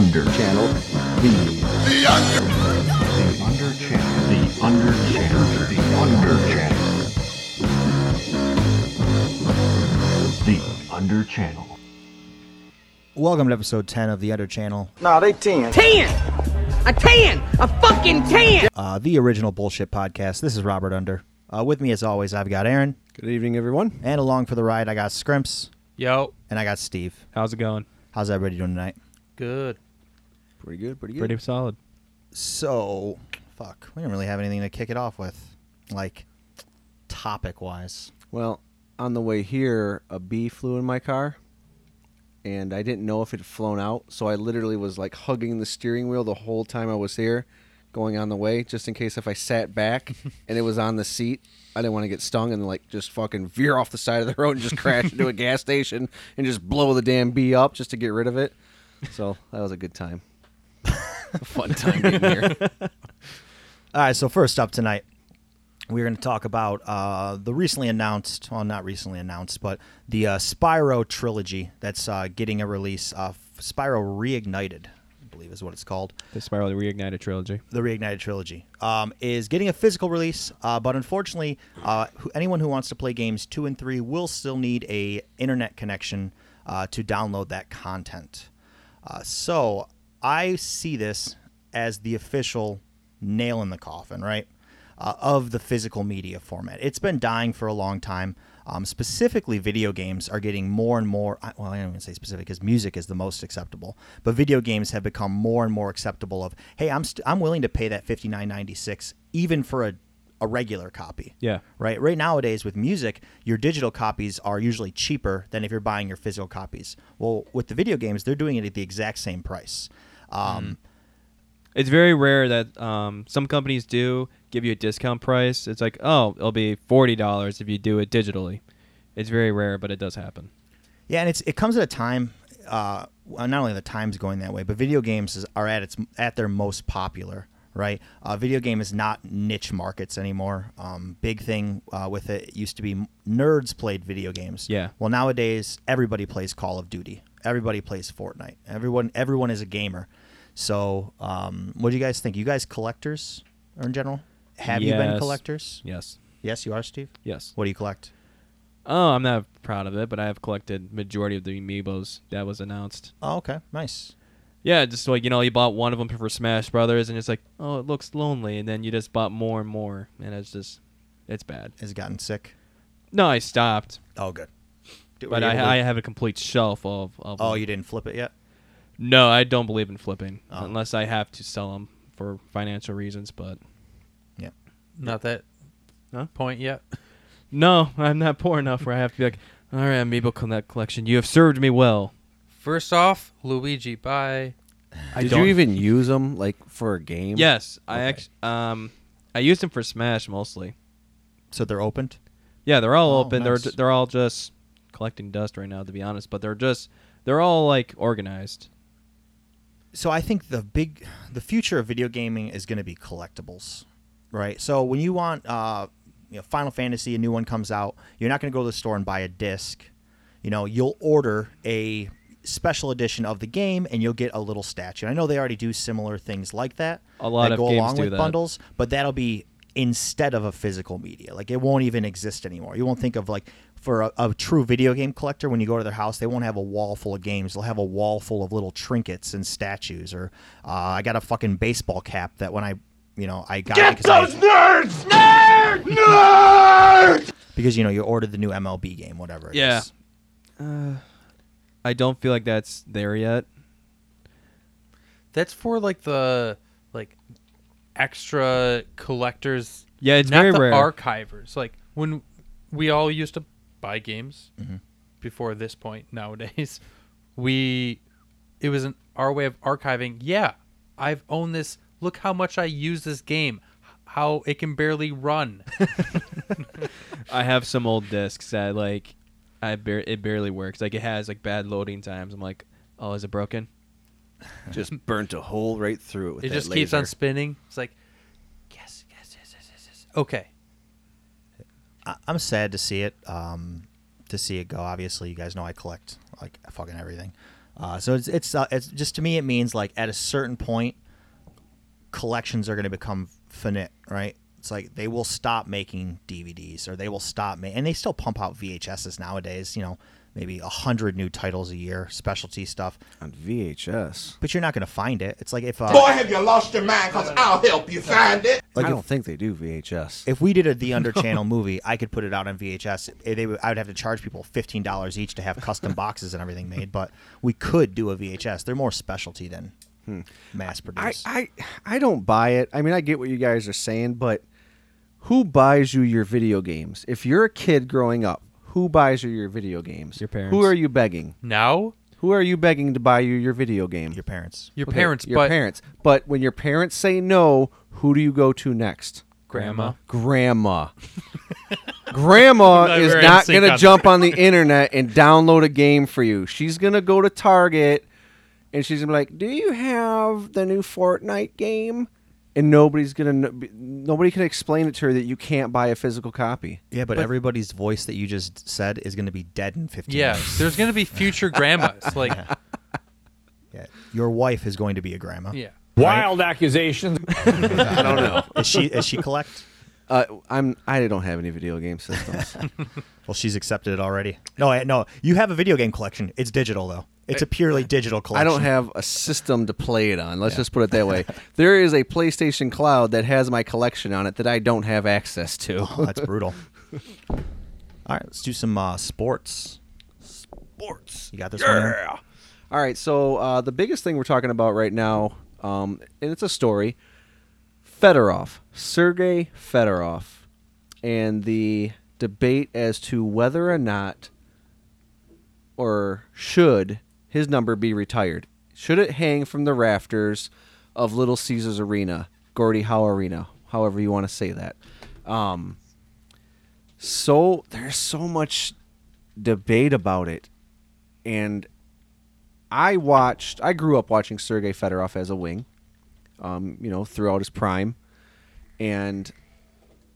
under channel. The the under the under channel. The under channel. The under channel. The under channel. Welcome to episode 10 of the Under Channel, Nah, they 10. 10! A 10! A fucking 10! uh, the original bullshit podcast. This is Robert Under. Uh, with me, as always, I've got Erin, Good evening, everyone. and along for the ride, I got Scrimps, Yo, and I got Steve. how's it going? How's everybody doing tonight? Good. Pretty good, pretty good. Pretty solid. So, fuck, we didn't really have anything to kick it off with, like topic wise. well, on the way here, a bee flew in my car, and I didn't know if it had flown out, so I literally was like hugging the steering wheel the whole time I was here, going on the way, just in case if I sat back and it was on the seat, I didn't want to get stung and like just fucking veer off the side of the road and just crash into a gas station and just blow the damn bee up just to get rid of it. So that was a good time. A fun time getting here. All right, so first up tonight, we're going to talk about uh, the recently announced, well, not recently announced, but the uh, Spyro trilogy that's uh, getting a release. Uh, Spyro Reignited, I believe is what it's called. The Spyro Reignited trilogy. the Reignited trilogy um, is getting a physical release, uh, but unfortunately, uh, who, anyone who wants to play games two and three will still need a internet connection uh, to download that content. Uh, so I see this as the official nail in the coffin, right, uh, of the physical media format. It's been dying for a long time. Um, specifically, video games are getting more and more. Well, I don't even say specific because music is the most acceptable, but video games have become more and more acceptable. Of hey, I'm st- I'm willing to pay that fifty nine ninety six even for a a regular copy. Yeah. Right. Right nowadays with music, your digital copies are usually cheaper than if you're buying your physical copies. Well, with the video games, they're doing it at the exact same price. Um, It's very rare that um, some companies do give you a discount price. It's like, oh, it'll be forty dollars if you do it digitally. It's very rare, but it does happen. Yeah, and it's it comes at a time. Uh, not only the times going that way, but video games is, are at its at their most popular. Right, uh, video game is not niche markets anymore. Um, big thing uh, with it, it used to be nerds played video games. Yeah. Well, nowadays everybody plays Call of Duty. Everybody plays Fortnite. Everyone everyone is a gamer. So, um, what do you guys think? You guys collectors or in general? Have you been collectors? Yes. Yes, you are, Steve. Yes. What do you collect? Oh, I'm not proud of it, but I have collected majority of the amiibos that was announced. Oh, okay, nice. Yeah, just like you know, you bought one of them for Smash Brothers, and it's like, oh, it looks lonely, and then you just bought more and more, and it's just, it's bad. Has it gotten sick? No, I stopped, Oh, good. Were but I, I have a complete shelf of. of Oh, them. you didn't flip it yet? No, I don't believe in flipping Oh. unless I have to sell them for financial reasons. But Yeah. Not that Huh? point yet. no, I'm not poor enough where I have to be like, all right, Amiibo Connect collection, you have served me well. First off, Luigi, bye. I Did don't- you even use them like for a game? Yes, I Okay. actually um, I used them for Smash mostly. So they're opened? Yeah, they're all Oh, open. nice. They're they're all just collecting dust right now, to be honest. But they're just they're all like organized. So I think the big, the future of video gaming is going to be collectibles, right? So when you want, uh, you know, Final Fantasy, a new one comes out, you're not going to go to the store and buy a disc. You know, you'll order a special edition of the game and you'll get a little statue. I know they already do similar things like that. A lot that of go games along do with that. bundles, but that'll be instead of a physical media. Like it won't even exist anymore. You won't think of like for a, a true video game collector when you go to their house, they won't have a wall full of games. They'll have a wall full of little trinkets and statues. Or uh, I got a fucking baseball cap that when I, you know, I got it because I, nerds! Nerd! Nerd! because you know you ordered the new MLB game, whatever. it Yeah. is. Uh, I don't feel like that's there yet. That's for like the like extra collectors. Yeah, it's not very the rare. archivers. Like when we all used to buy games Mm-hmm. before this point. Nowadays, we it was an our way of archiving. Yeah, I've owned this. Look how much I use this game. How it can barely run. I have some old discs that like I bar- it barely works. Like it has like bad loading times. I'm like, oh, is it broken? Just burnt a hole right through it. With it that just keeps on spinning. It's like, yes, yes, yes, yes, yes, yes. Okay. I, I'm sad to see it. Um, to see it go. Obviously, you guys know I collect like fucking everything. Uh, so it's it's uh, it's just to me it means like at a certain point, collections are going to become finite, right? It's like they will stop making DVDs or they will stop ma- and they still pump out VHSs nowadays. You know, maybe a hundred new titles a year, specialty stuff. On VHS. But you're not going to find it. It's like if uh, Boy, have you lost your mind? Cause I'll help you find it. like I if, don't think they do VHS. if we did a The Under Channel movie, I could put it out on VHS. They would, I would have to charge people fifteen dollars each to have custom boxes and everything made. But we could do a VHS. They're more specialty than mass I, produced. I I don't buy it. I mean, I get what you guys are saying, but who buys you your video games? If you're a kid growing up, who buys you your video games? Your parents. Who are you begging? Now, Who are you begging to buy you your video game? Your parents. your Okay, parents, Your but parents. But when your parents say no, who do you go to next? grandma. Grandma. Grandma Glad is we're in not sync going to on jump on the internet and download a game for you. She's going to go to Target and she's going to be like, "Do you have the new Fortnite game?" And nobody's going to nobody can explain it to her that you can't buy a physical copy. Yeah, but, everybody's voice that you just said is going to be dead in 15 Yeah, years. there's gonna be future grandmas. Like, Yeah. Your wife is going to be a grandma. yeah, Wild accusations. I don't know. Is she is she collect? Uh, I'm I don't have any video game systems. Well, she's accepted it already. No, I, no. You have a video game collection. It's digital though. It's a purely digital collection. I don't have a system to play it on. Let's just put it that way. There is a PlayStation Cloud that has my collection on it that I don't have access to. Oh, that's brutal. All right, let's do some uh, sports. Sports. You got this one. Erin? All right, so uh, the biggest thing we're talking about right now, um, and it's a story Fedorov, Sergei Fedorov, and the debate as to whether or not or should his number be retired. Should it hang from the rafters of Little Caesars Arena, Gordie Howe Arena, however you want to say that? Um, so there's so much debate about it, and I watched. I grew up watching Sergei Fedorov as a wing, um, you know, throughout his prime, and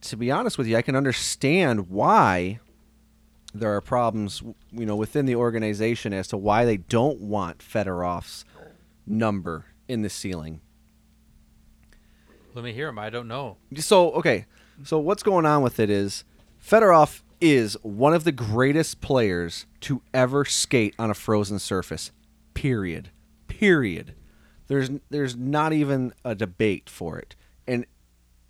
to be honest with you, I can understand why there are problems, you know, within the organization as to why they don't want Fedorov's number in the ceiling. let me hear him. I don't know. So okay, so what's going on with it is Fedorov is one of the greatest players to ever skate on a frozen surface. Period. Period. There's there's not even a debate for it. And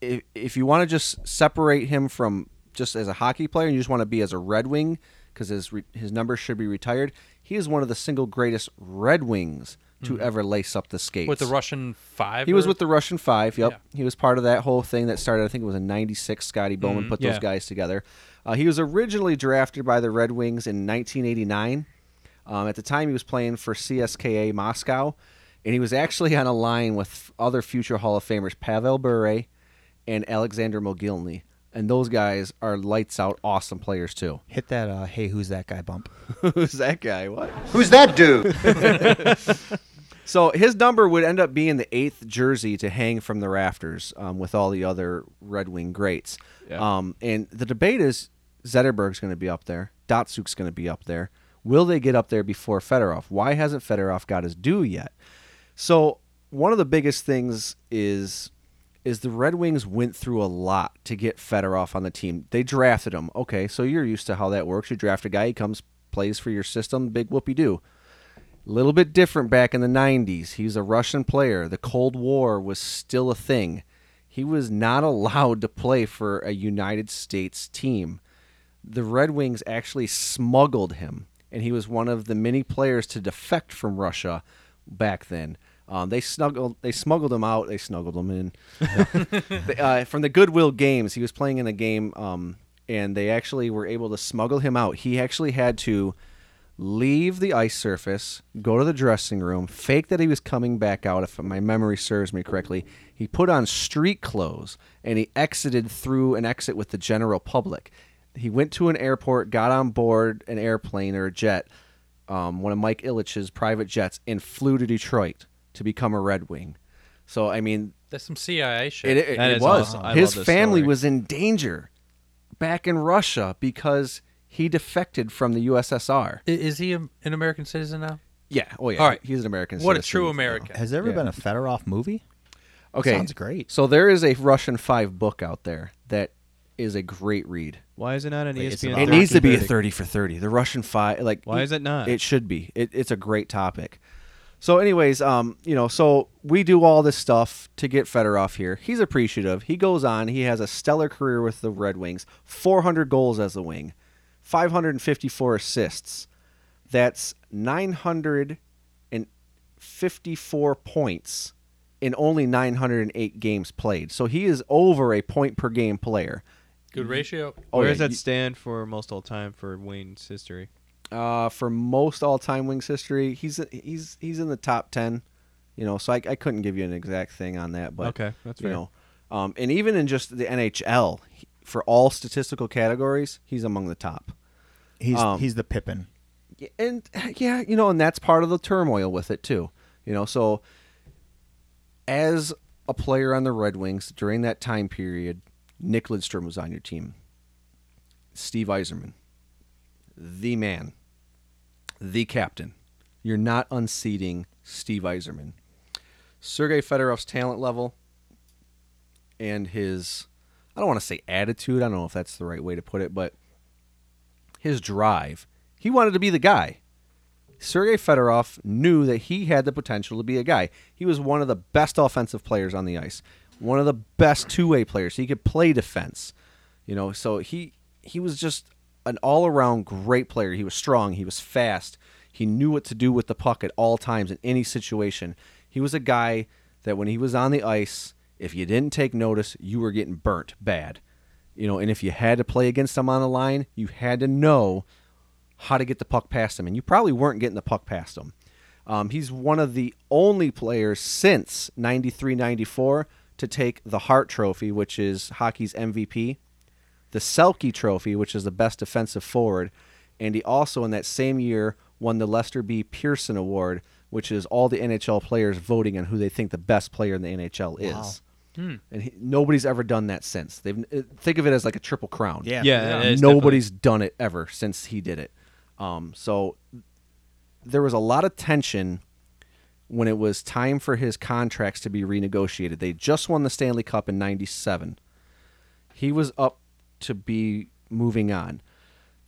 if if you want to just separate him from just as a hockey player and you just want to be as a Red Wing because his re- his number should be retired, he is one of the single greatest Red Wings to ever lace up the skates. With the Russian five, He was with the Russian Five. Yep, Yeah. he was part of that whole thing that started. I think it was in '96. Scotty Bowman put those yeah. guys together. Uh, he was originally drafted by the Red Wings in 1989. Um, at the time, he was playing for CSKA Moscow, and he was actually on a line with other future Hall of Famers Pavel Bure and Alexander Mogilny. And those guys are lights out, awesome players too. Hit that. Uh, hey, who's that guy? Bump. Who's that guy? What? Who's that dude? So his number would end up being the eighth jersey to hang from the rafters um, with all the other Red Wing greats. Yeah. Um, and the debate is Zetterberg's going to be up there. Datsyuk's going to be up there. Will they get up there before Fedorov? Why hasn't Fedorov got his due yet? So one of the biggest things is is the Red Wings went through a lot to get Fedorov on the team. They drafted him. Okay, so you're used to how that works. You draft a guy, he comes, plays for your system, big whoopee doo. A little bit different back in the 90s. He's a Russian player. The Cold War was still a thing. He was not allowed to play for a United States team. The Red Wings actually smuggled him, and he was one of the many players to defect from Russia back then. Um, they snuggled, they smuggled him out. They snuggled him in uh, from the Goodwill Games. He was playing in a game, um, and they actually were able to smuggle him out. He actually had to leave the ice surface, go to the dressing room, fake that he was coming back out, if my memory serves me correctly. He put on street clothes and he exited through an exit with the general public. He went to an airport, got on board an airplane or a jet, um, one of Mike Ilitch's private jets, and flew to Detroit to become a Red Wing. So, I mean, That's some CIA shit. it, it, That it is was. awesome. His family story. was in danger back in Russia because he defected from the USSR. Is he an American citizen now? Yeah. Oh yeah. All right. He's an American. What a true American. Has there ever Yeah. been a Fedorov movie? Okay. Sounds great. So there is a Russian Five book out there that is a great read. Why is it not an Wait, ESPN? about- It needs to be a 30? thirty for thirty. The Russian Five, like Why is it not? It should be. It, it's a great topic. So, anyways, um, you know, so we do all this stuff to get Fedorov here. He's appreciative. He goes on. He has a stellar career with the Red Wings. 400 goals as a wing, 554 assists. That's 954 points in only 908 games played. So he is over a point per game player. Good ratio. Oh, Where yeah, does that you- stand for most all time for Wayne's history? Uh, for most all-time Wings history, he's he's he's in the top ten. You know, so I, I couldn't give you an exact thing on that, but Okay, that's you fair. know, um, and even in just the NHL, he- for all statistical categories, he's among the top. He's Um, he's the Pippen. And yeah, you know, and that's part of the turmoil with it too. You know, so as a player on the Red Wings during that time period, Nick Lidstrom was on your team. Steve Yzerman, the man, the captain. You're not unseating Steve Yzerman. Sergei Fedorov's talent level and his I don't want to say attitude, I don't know if that's the right way to put it, but his drive. He wanted to be the guy. Sergei Fedorov knew that he had the potential to be a guy. He was one of the best offensive players on the ice, one of the best two-way players. He could play defense, you know. So he he was just an all-around great player. He was strong. He was fast. He knew what to do with the puck at all times in any situation. He was a guy that when he was on the ice, if you didn't take notice, you were getting burnt bad. You know, and if you had to play against him on the line, you had to know how to get the puck past him, and you probably weren't getting the puck past him. Um, he's one of the only players since 93 94 to take the Hart Trophy, which is hockey's MVP, the Selke Trophy, which is the best defensive forward, and he also in that same year won the Lester B. Pearson Award, which is all the NHL players voting on who they think the best player in the NHL is. And he, nobody's ever done that since. They've uh, think of it as like a triple crown. Yeah. Yeah, it is nobody's done it ever since he did it. Um, so there was a lot of tension when it was time for his contracts to be renegotiated. They just won the Stanley Cup in '97. He was up to be moving on.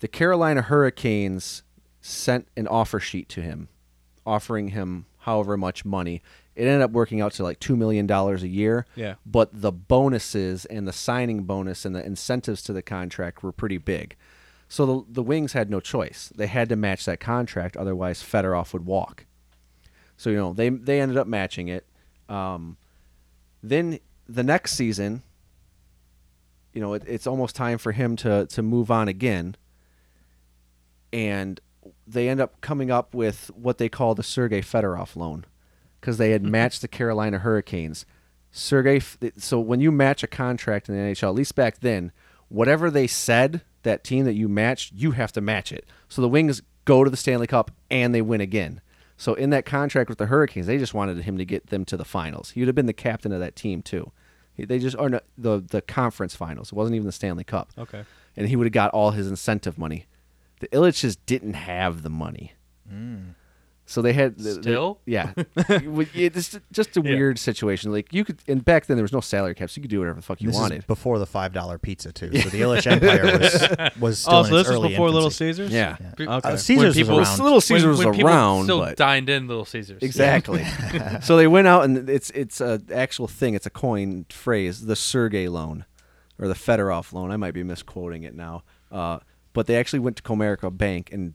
The Carolina Hurricanes sent an offer sheet to him, offering him however much money. It ended up working out to like two million dollars a year. Yeah. But the bonuses and the signing bonus and the incentives to the contract were pretty big. So the the Wings had no choice. They had to match that contract, otherwise Fedorov would walk. So you know they they ended up matching it. Um, then the next season, you know, it, it's almost time for him to to move on again. And they end up coming up with what they call the Sergei Fedorov loan, because they had mm-hmm. matched the Carolina Hurricanes. Sergei, so when you match a contract in the NHL, at least back then, whatever they said, that team that you matched, you have to match it. So the Wings go to the Stanley Cup and they win again. So in that contract with the Hurricanes, they just wanted him to get them to the finals. He would have been the captain of that team too. He- They just are no, the the conference finals. It wasn't even the Stanley Cup. Okay. And he would have got all his incentive money. The Ilitches didn't have the money. Hmm. So they had the- the- Still? yeah. it's just a weird situation. Like you could, and back then there was no salary cap, so you could do whatever the fuck you This wanted. is before the five dollar pizza too. So the Ilitch Empire was was still Oh, in so its this was early before Little. Caesars. Yeah. Yeah. Okay. Uh, Caesars people- was around. Little Caesars when, when was around, still but dined in Little Caesars. Exactly. so they went out and it's it's a actual thing. It's a coined phrase, the Sergei loan, or the Fedorov loan. I might be misquoting it now, uh, but they actually went to Comerica Bank and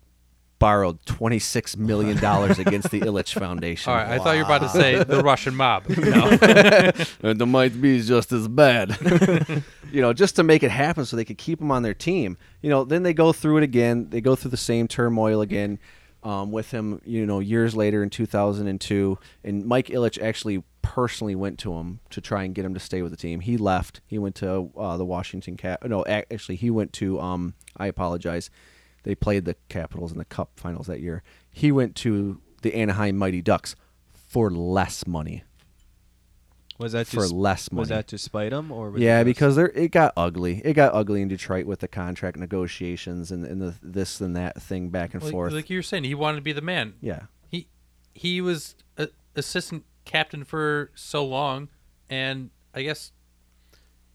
borrowed twenty six million dollars against the Ilitch Foundation. All right, I thought you were about to say the Russian mob. No. and it might be just as bad. you know, just to make it happen so they could keep him on their team. You know, then they go through it again. They go through the same turmoil again um, with him, you know, years later in 2002. And Mike Ilitch actually personally went to him to try and get him to stay with the team. He left. He went to uh, the Washington Cap. No, actually, he went to, um, I apologize. They played the Capitals in the Cup finals that year. He went to the Anaheim Mighty Ducks for less money. Was that For s- less money? Was that to spite him or? Was Yeah, it just- because there it got ugly. It got ugly in Detroit with the contract negotiations and, and the this and that thing back and like, forth. like you were saying, he wanted to be the man. yeah, He he was a, assistant captain for so long, and I guess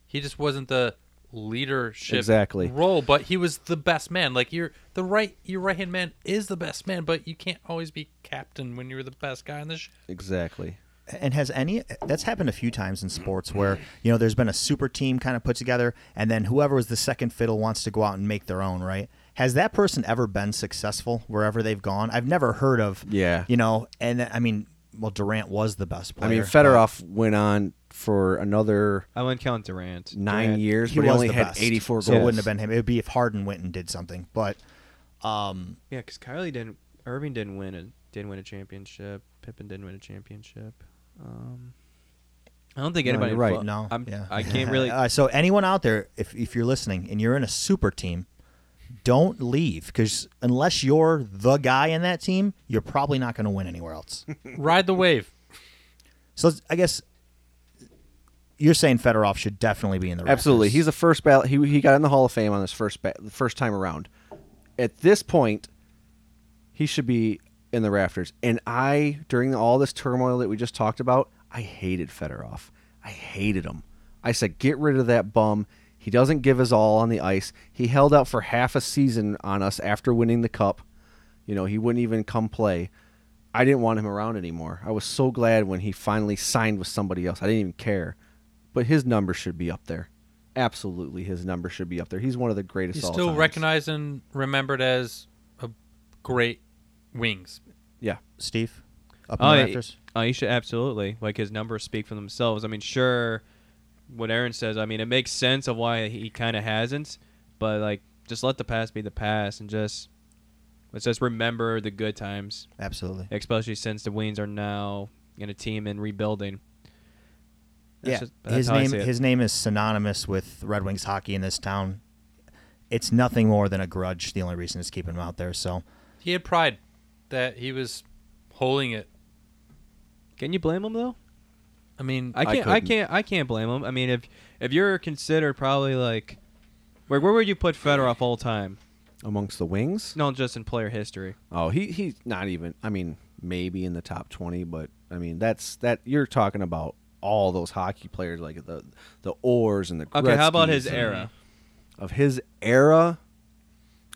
he just wasn't the leadership Exactly. role, but he was the best man. Like you're the right, your right hand man is the best man, but you can't always be captain when you're the best guy in the ship. Exactly. And has any that's happened a few times in sports where you know there's been a super team kind of put together, and then whoever was the second fiddle wants to go out and make their own, right? Has that person ever been successful wherever they've gone? I've never heard of. Yeah. You know, and I mean, well, Durant was the best player. I mean, but Fedorov went on for another I wouldn't count Durant. nine Durant- years, He but he was only the had best, 84 so it wouldn't have been him. It would be if Harden went and did something, but um, Yeah, because Kyrie didn't. Irving didn't win a didn't win a championship. Pippen didn't win a championship. Um, I don't think No, anybody. you're right. flo- no, I'm, yeah. I can't really. Uh, so anyone out there, if if you're listening and you're in a super team, don't leave because unless you're the guy in that team, you're probably not going to win anywhere else. Ride the wave. so let's- I guess you're saying Fedorov should definitely be in the. Absolutely, he's the first ballot. He he got in the Hall of Fame on his first ba- first time around. At this point, he should be in the rafters. And I, during all this turmoil that we just talked about, I hated Fedorov. I hated him. I said, get rid of that bum. He doesn't give his all on the ice. He held out for half a season on us after winning the cup. You know, he wouldn't even come play. I didn't want him around anymore. I was so glad when he finally signed with somebody else. I didn't even care. But his number should be up there. Absolutely, his number should be up there. He's one of the greatest. He's all still times. recognized and remembered as a great wings. Yeah, Steve oh, up in the yeah, Raptors. oh, you should absolutely like his numbers speak for themselves. I mean, sure, what Erin says. I mean, it makes sense of why he kind of hasn't, but like, just let the past be the past and just let's just remember the good times, Absolutely. especially since the Wings are now in a team in rebuilding. That's yeah, just- that's his name his name is synonymous with Red Wings hockey in this town. It's nothing more than a grudge. The only reason is keeping him out there. So He had pride that he was holding it. Can you blame him though? I mean, I I can't. I, couldn't. can't. I can't blame him. I mean, if if you're considered probably like, where where would you put Fedorov all time? amongst the wings. No, just in player history. Oh, he he's not even. I mean, maybe in the top twenty, but I mean that's that you're talking about all those hockey players like the the Orrs and the. Okay, how about his era? Of his era.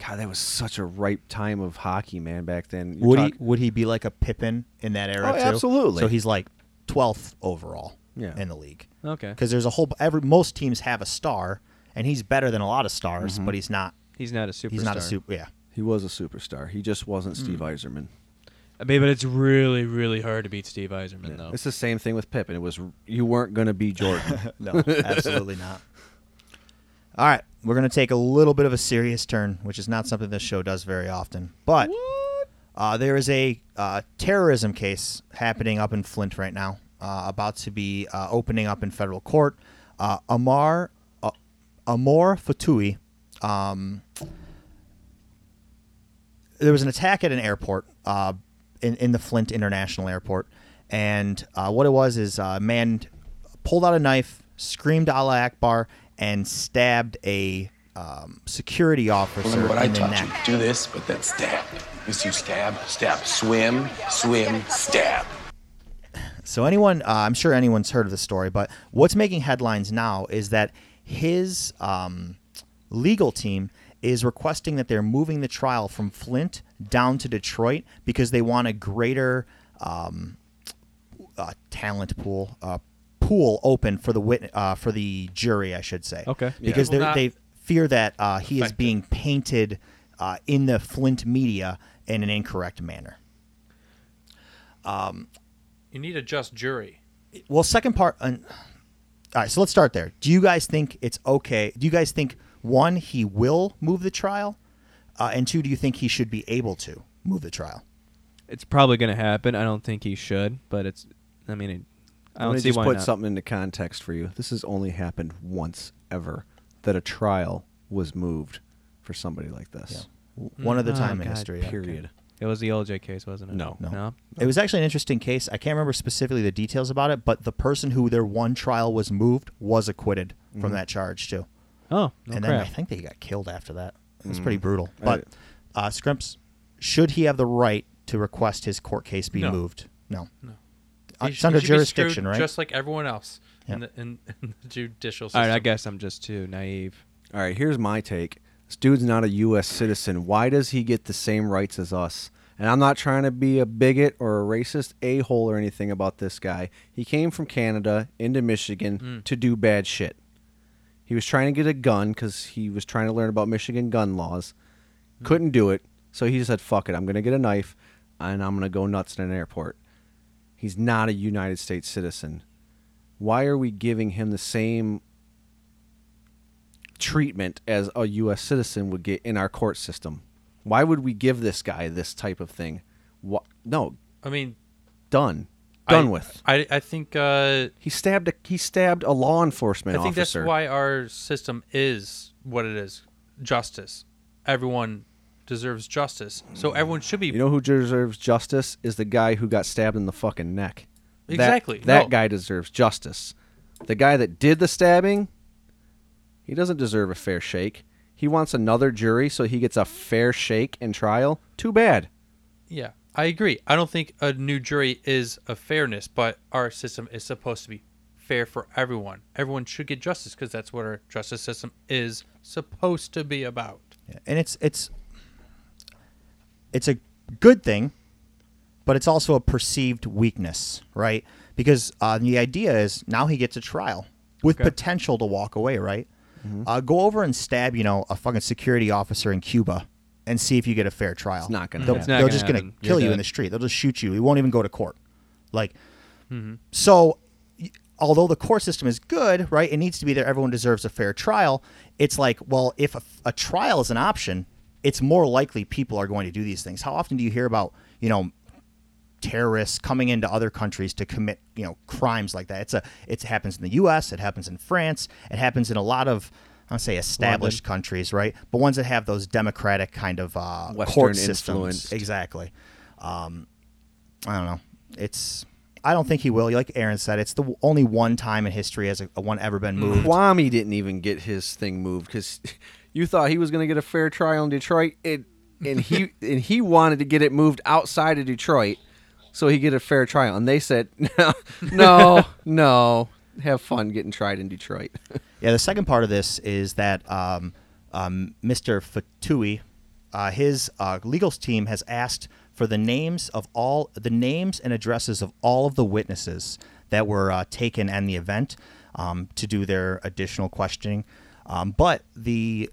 God, that was such a ripe time of hockey, man. Back then, You're would talk- he would he be like a Pippen in that era Oh, too? absolutely. So he's like twelfth overall Yeah. in the league Okay, because there's a whole every most teams have a star and he's better than a lot of stars, Mm-hmm. but he's not he's not a superstar. he's not a super yeah. He was a superstar. He just wasn't Steve Hmm. Yzerman. I mean, but it's really, really hard to beat Steve Yzerman, though. It's the same thing with Pippen. It was you weren't going to be Jordan. No, absolutely not. All right, we're going to take a little bit of a serious turn, which is not something this show does very often. But uh, there is a uh, terrorism case happening up in Flint right now, uh, about to be uh, opening up in federal court. Uh, Amar uh, Amor Ftouhi. Um, there was an attack at an airport uh, in, in the Flint International Airport. And uh, what it was is uh, a man pulled out a knife, screamed Allah Akbar, and stabbed a um, security officer Remember what I the taught neck. you. Do this, but then stab. This you stab, stab, swim, swim, stab. So anyone, uh, I'm sure anyone's heard of the story, but what's making headlines now is that his um, legal team is requesting that they're moving the trial from Flint down to Detroit because they want a greater um, uh, talent pool uh, pool open for the wit- uh, for the jury, I should say. Okay. Because Will they're they fear that uh, he is being painted uh, in the Flint media in an incorrect manner. you need a just jury. well second part uh, all right so let's start there do you guys think it's okay do you guys think one he will move the trial uh, and two do you think he should be able to move the trial It's probably going to happen. I don't think he should, but it's. I mean, it, I don't me see just why put not. something into context for you. This has only happened once ever that a trial was moved for somebody like this. W- one other Oh, time in history yeah. Period. It was the OJ case, wasn't it? No. No. No. it was actually an interesting case i can't remember specifically the details about it but the person who their one trial was moved was acquitted from that charge too Oh, no and then i crap. think they got killed after that it was pretty brutal but uh, scrimps should he have the right to request his court case be No. moved. No. No. Uh, He It's sh- under should be jurisdiction, right? Just like everyone else in, Yep. the, in, in the judicial All system. right, I guess I'm just too naive. All right, here's my take. This dude's not a U.S. citizen. Why does he get the same rights as us? And I'm not trying to be a bigot or a racist a hole or anything about this guy. He came from Canada into Michigan to do bad shit. He was trying to get a gun because he was trying to learn about Michigan gun laws. Couldn't do it, so he said, "Fuck it, I'm gonna get a knife, and I'm gonna go nuts in an airport." He's not a United States citizen. Why are we giving him the same treatment as a U.S. citizen would get in our court system. Why would we give this guy this type of thing? What? No, I mean, done, done I, with. I, I think uh, He stabbed a he stabbed a law enforcement I think officer. that's why our system is what it is. Justice. Everyone deserves justice. So everyone should be you know who deserves justice is the guy who got stabbed in the fucking neck. That- Exactly. That, No. guy deserves justice. The guy that did the stabbing, he doesn't deserve a fair shake. He wants another jury so he gets a fair shake in trial. Too bad. Yeah, I agree. I don't think a new jury is a fairness, but our system is supposed to be fair for everyone. Everyone should get justice because that's what our justice system is supposed to be about. Yeah, and it's it's it's a good thing, but it's also a perceived weakness, right? Because uh, the idea is now he gets a trial with potential to walk away, right? Uh, go over and stab, you know, a fucking security officer in Cuba and see if you get a fair trial. It's not gonna They'll, they're gonna just gonna kill You're you in the street. They'll just shoot you. You won't even go to court. Like, mm-hmm. so although the court system is good, right? It needs to be there. Everyone deserves a fair trial. It's like, well, if a, a trial is an option, it's more likely people are going to do these things. How often do you hear about, you know, terrorists coming into other countries to commit, you know, crimes like that? It's a it happens in the U.S. It happens in France. It happens in a lot of I would say established countries, right? But ones that have those democratic kind of uh, court systems, exactly. Um, I don't know. It's I don't think he will. Like Erin said, it's the only one time in history has a, a one ever been moved. Kwame didn't even get his thing moved because you thought he was going to get a fair trial in Detroit, it, and he and he wanted to get it moved outside of Detroit so he get a fair trial, and they said no, no, no. Have fun getting tried in Detroit. Yeah, the second part of this is that um, um, Mr. Ftouhi, uh, his uh, legal team has asked for the names of all the names and addresses of all of the witnesses that were uh, taken in the event um, to do their additional questioning. Um, but the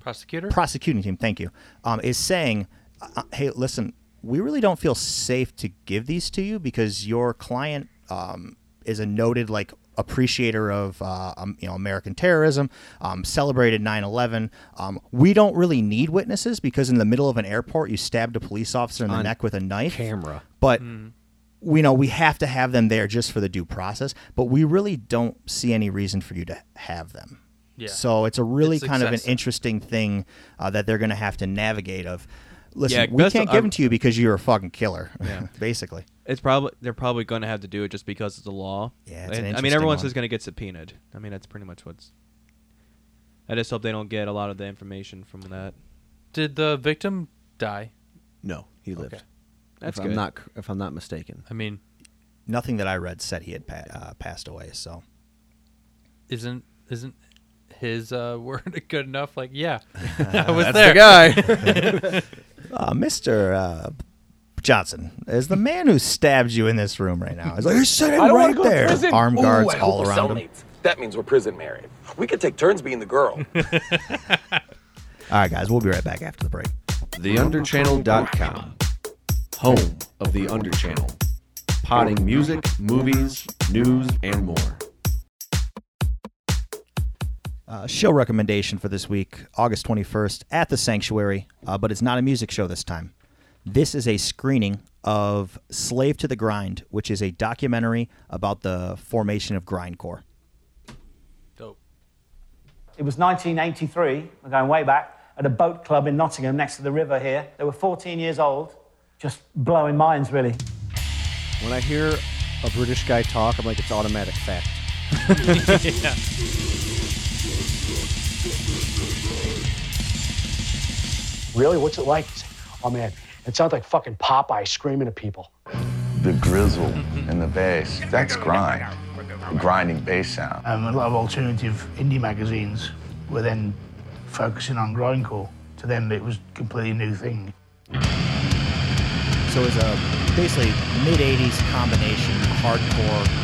Prosecutor? prosecuting team, thank you, um, is saying, uh, "Hey, listen, we really don't feel safe to give these to you because your client um, is a noted like appreciator of uh, um, you know American terrorism, um, celebrated 9/11. Um, we don't really need witnesses because in the middle of an airport, you stabbed a police officer in the On neck with a knife, camera. but." We know we have to have them there just for the due process, but we really don't see any reason for you to have them. Yeah. So it's a really It's kind of an interesting thing uh, that they're going to have to navigate. Of listen, Yeah, we can't of- give I'm- them to you because you're a fucking killer. Yeah. basically. It's probably they're probably going to have to do it just because it's the law. Yeah, it's an And, I mean, everyone's one. just going to get subpoenaed. I mean, that's pretty much what's. I just hope they don't get a lot of the information from that. Did the victim die? No, he lived. Okay. That's if good. I'm not if I'm not mistaken. I mean, Nothing that I read said he had pa- uh, passed away. So isn't isn't his uh, word good enough? Like, yeah, I was That's there. the guy. uh, Mr. Uh, Johnson is the man who stabbed you in this room right now. He's like, you're sitting I don't wanna right go to there. prison. Armed Ooh, guards I hope all we're around him. cellmates. That means we're prison married. We could take turns being the girl. All right, guys, we'll be right back after the break. TheUnderChannel.com, home of the Underchannel, potting music, movies, news, and more. Uh, show recommendation for this week, August 21st at the Sanctuary, uh, but it's not a music show this time. This is a screening of Slave to the Grind, which is a documentary about the formation of grindcore. Dope. It was 1983, we're going way back, at a boat club in Nottingham next to the river here. They were 14 years old, just blowing minds, really. When I hear a British guy talk, I'm like, it's automatic fact. Really? What's it like? Oh man, it sounds like fucking Popeye screaming at people. The grizzle and the bass, that's grind. A grinding bass sound. Um, a lot of alternative indie magazines were then focusing on grindcore. To them, it was a completely new thing. So it was a basically mid '80s combination hardcore and metal and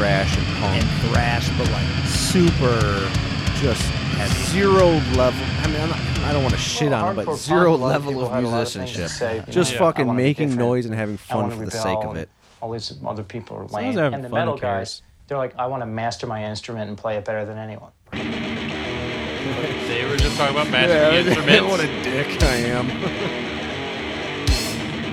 thrash and punk and thrash, but like super just heavy. Zero level. I mean, I'm not, I don't want to shit Well, on it, but zero punk, a lot of level of had a lot of things musicianship. say, Just know, fucking making noise and having fun for the sake of it. All these other people are long lame. And the metal guys, they're like, I want to master my instrument and play it better than anyone. They were just talking about mastering instruments. what a dick I am.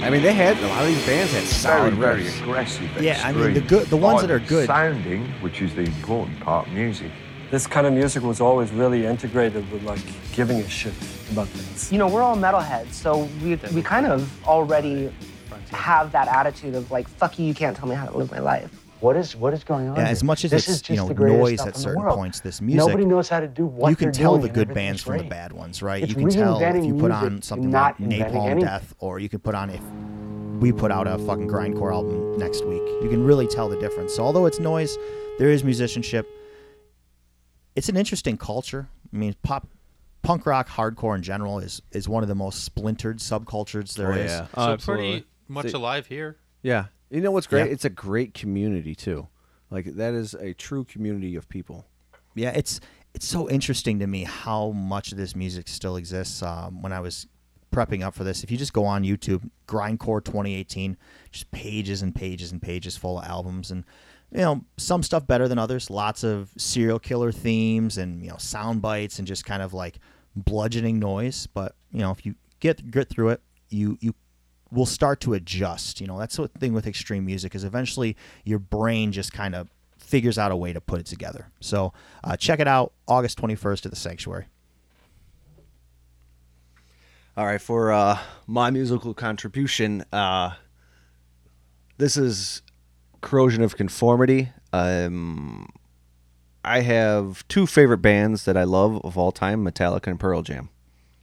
I mean, they had a lot of these bands had solid very, very riffs. aggressive. Yeah, I mean, the good- the ones that are good- Sounding, which is the important part, music. This kind of music was always really integrated with like giving a shit about things. You know, we're all metalheads, so we, we kind of already have that attitude of like, fuck you, you can't tell me how to live my life. What is what is going on? Yeah, here? as much as this it's is you know the noise at certain points, this music Nobody knows how to do what you can tell doing the good bands from the bad ones, right? It's you can tell if you put on something and like Napalm anything. Death, or you can put on if we put out a fucking grindcore album next week. You can really tell the difference. So although it's noise, there is musicianship. It's an interesting culture. I mean, pop, punk rock, hardcore in general is is one of the most splintered subcultures there Oh, is. yeah. so oh, pretty much See- alive here. Yeah. You know what's great? Yeah. It's a great community too. Like that is a true community of people. Yeah, it's it's so interesting to me how much of this music still exists. Um, when I was prepping up for this, if you just go on YouTube, Grindcore 2018, just pages and pages and pages full of albums, and you know some stuff better than others. Lots of serial killer themes and you know sound bites and just kind of like bludgeoning noise. But you know if you get get through it, you you will start to adjust. You know that's the thing with extreme music is eventually your brain just kind of figures out a way to put it together. So uh, check it out August 21st at the Sanctuary. All right, for uh, my musical contribution, uh, this is corrosion of conformity. Um, I have two favorite bands that I love of all time: Metallica and Pearl Jam.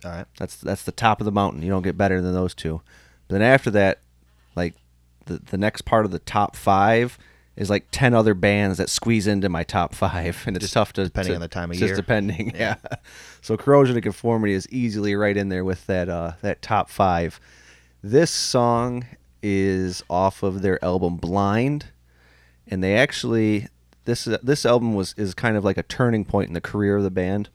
All right, that's that's the top of the mountain. You don't get better than those two. But then after that, like the the next part of the top five is like ten other bands that squeeze into my top five, and it's just tough to depending to- on the time of year. just year. depending. Yeah. so corrosion of conformity is easily right in there with that uh, that top five. This song is off of their album Blind, and they actually this this album was is kind of like a turning point in the career of the band.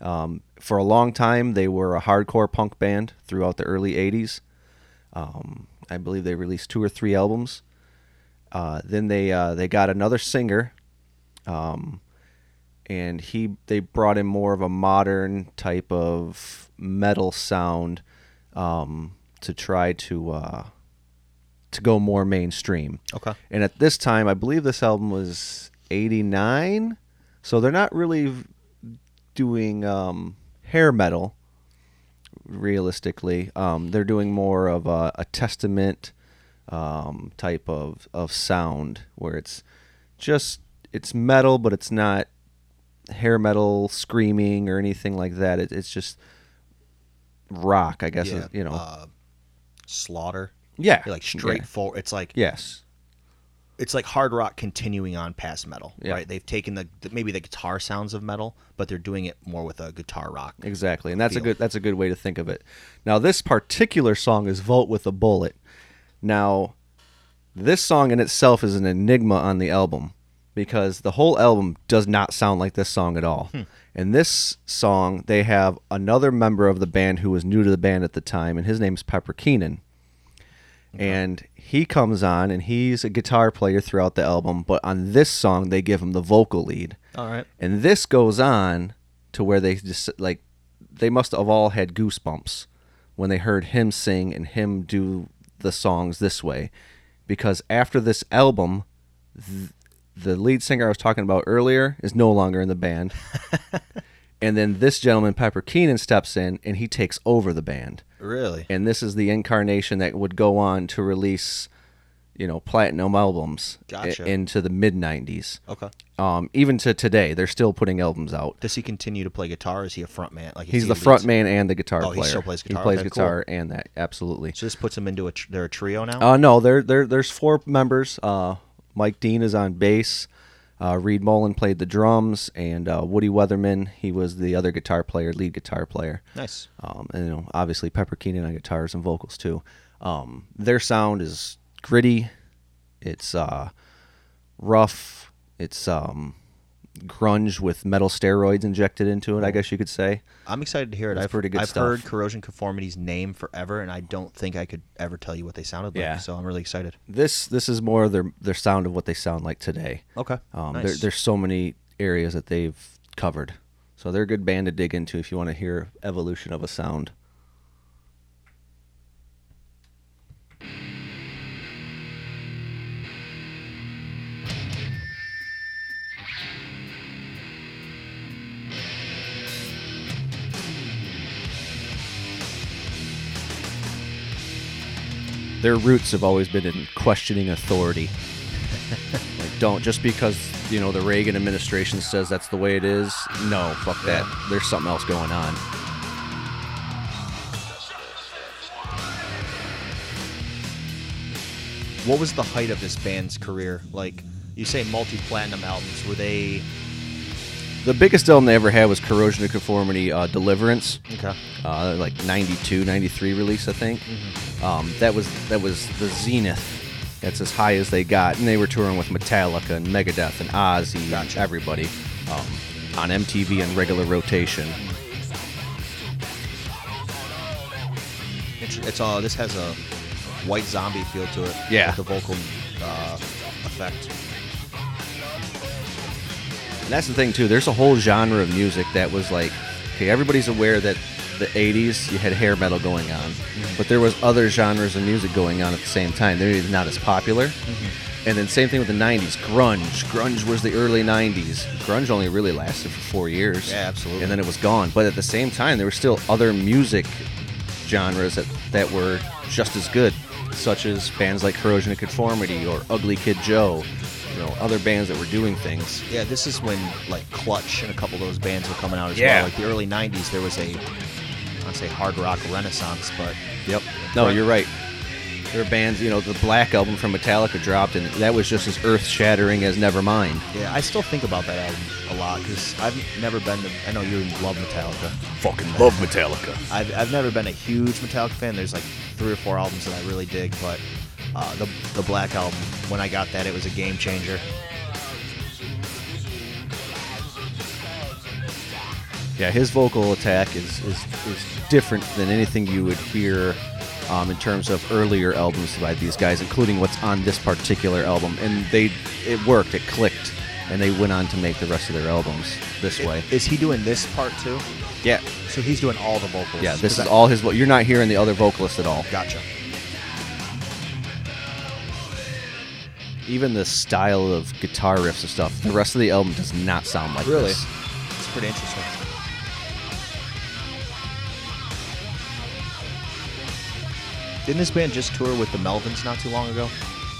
Um, for a long time, they were a hardcore punk band throughout the early '80s. Um, I believe they released two or three albums. Uh, then they uh, they got another singer, um, and he they brought in more of a modern type of metal sound um, to try to uh, to go more mainstream. Okay. And at this time, I believe this album was '89, so they're not really doing um, hair metal. Realistically, um, they're doing more of a, a testament um, type of, of sound where it's just it's metal, but it's not hair metal screaming or anything like that. It, it's just rock, I guess. Yeah, you know, uh, slaughter. Yeah, like yeah. straightforward. It's like yes, it's like hard rock continuing on past metal. Yeah. Right? They've taken the, the maybe the guitar sounds of metal, but they're doing it more with a guitar rock. Exactly, and that's a good that's a good way to think of it. Now, this particular song is "Vote with a Bullet." Now, this song in itself is an enigma on the album because the whole album does not sound like this song at all. Hmm. In this song, they have another member of the band who was new to the band at the time, and his name's Pepper Keenan. And he comes on, and he's a guitar player throughout the album. But on this song, they give him the vocal lead. All right. And this goes on to where they just like they must have all had goosebumps when they heard him sing and him do the songs this way because after this album th- the lead singer I was talking about earlier is no longer in the band. and then this gentleman Pepper Keenan steps in and he takes over the band. Really? And this is the incarnation that would go on to release you know, platinum albums i- into the mid '90s. Okay. Um, even to today, they're still putting albums out. Does he continue to play guitar? Is he a front man? Like He's he the front man and the guitar Oh, player. he still plays guitar. He plays Okay, cool. guitar and that absolutely. So this puts him into a tr- they're a trio now. Uh, no, there, there, there's four members. Uh, Mike Dean is on bass. Uh, Reed Mullin played the drums, and uh, Woody Weatherman, he was the other guitar player, lead guitar player. Nice. Um, and you know, obviously Pepper Keenan on guitars and vocals too. Um, their sound is gritty. It's uh, rough. It's um, grunge with metal steroids injected into it. I guess you could say. I'm excited to hear it. I've pretty good I've stuff. heard Corrosion Conformity's name forever, and I don't think I could ever tell you what they sounded like. Yeah. So I'm really excited. This this is more their their sound of what they sound like today. Okay, Um, there, nice. there's so many areas that they've covered, so they're a good band to dig into if you want to hear evolution of a sound. Their roots have always been in questioning authority. like, don't just because you know the Reagan administration says that's the way it is. No, fuck that. There's something else going on. What was the height of this band's career? Like you say, multi-platinum albums. Were they? The biggest album they ever had was Corrosion of Conformity uh, Deliverance. Okay. Uh, like 92, 93 release, I think. Mm-hmm. Um, that was that was the zenith. That's as high as they got, and they were touring with Metallica and Megadeth and Ozzy and everybody um, on MTV and regular rotation. It's, all. This has a white zombie feel to it. Yeah. With the vocal uh, effect. And that's the thing too. There's a whole genre of music that was like, okay, everybody's aware that the '80s you had hair metal going on, mm-hmm. but there was other genres of music going on at the same time. They're not as popular. Mm-hmm. And then same thing with the '90s, grunge. Grunge was the early '90s. Grunge only really lasted for four years. Yeah, absolutely. And then it was gone. But at the same time, there were still other music genres that, that were just as good, such as bands like Corrosion of Conformity or Ugly Kid Joe. You know, other bands that were doing things. Yeah, this is when like Clutch and a couple of those bands were coming out as Yeah. well. Like the early '90s, there was a, I'd say hard rock renaissance, but Yep. No, you're right. There are bands, you know, the Black album from Metallica dropped, and that was just as earth shattering as Nevermind. Yeah, I still think about that album a lot because I've never been. To, I know you love Metallica. Fucking love Metallica. I've, I've never been a huge Metallica fan. There's like three or four albums that I really dig, but uh, the the Black album, when I got that, it was a game changer. Yeah, his vocal attack is, is, is different than anything you would hear um, in terms of earlier albums by these guys, including what's on this particular album. And they it worked, it clicked, and they went on to make the rest of their albums this way. Is he doing this part too? Yeah. So he's doing all the vocals. Yeah, this is I- all his. You're not hearing the other vocalists at all. Gotcha. Even the style of guitar riffs and stuff, the rest of the album does not sound like Really? this. It's pretty interesting. Didn't this band just tour with the Melvins not too long ago?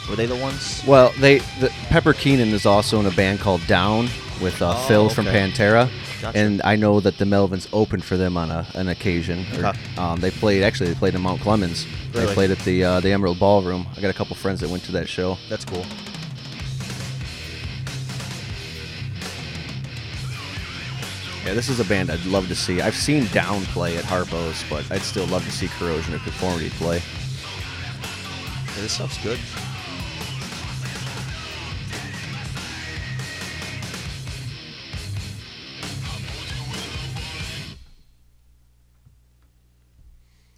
Were they the ones? Well, they the, Pepper Keenan is also in a band called Down with uh, Oh, Phil from. Pantera, Gotcha. and I know that the Melvins opened for them on a, an occasion. Or, Okay. um, they played actually they played in Mount Clemens. They played at the uh, the Emerald Ballroom. I got a couple friends that went to that show. That's cool. Yeah, this is a band I'd love to see. I've seen Down play at Harpo's, but I'd still love to see Corrosion of Conformity play. Yeah, this stuff's good.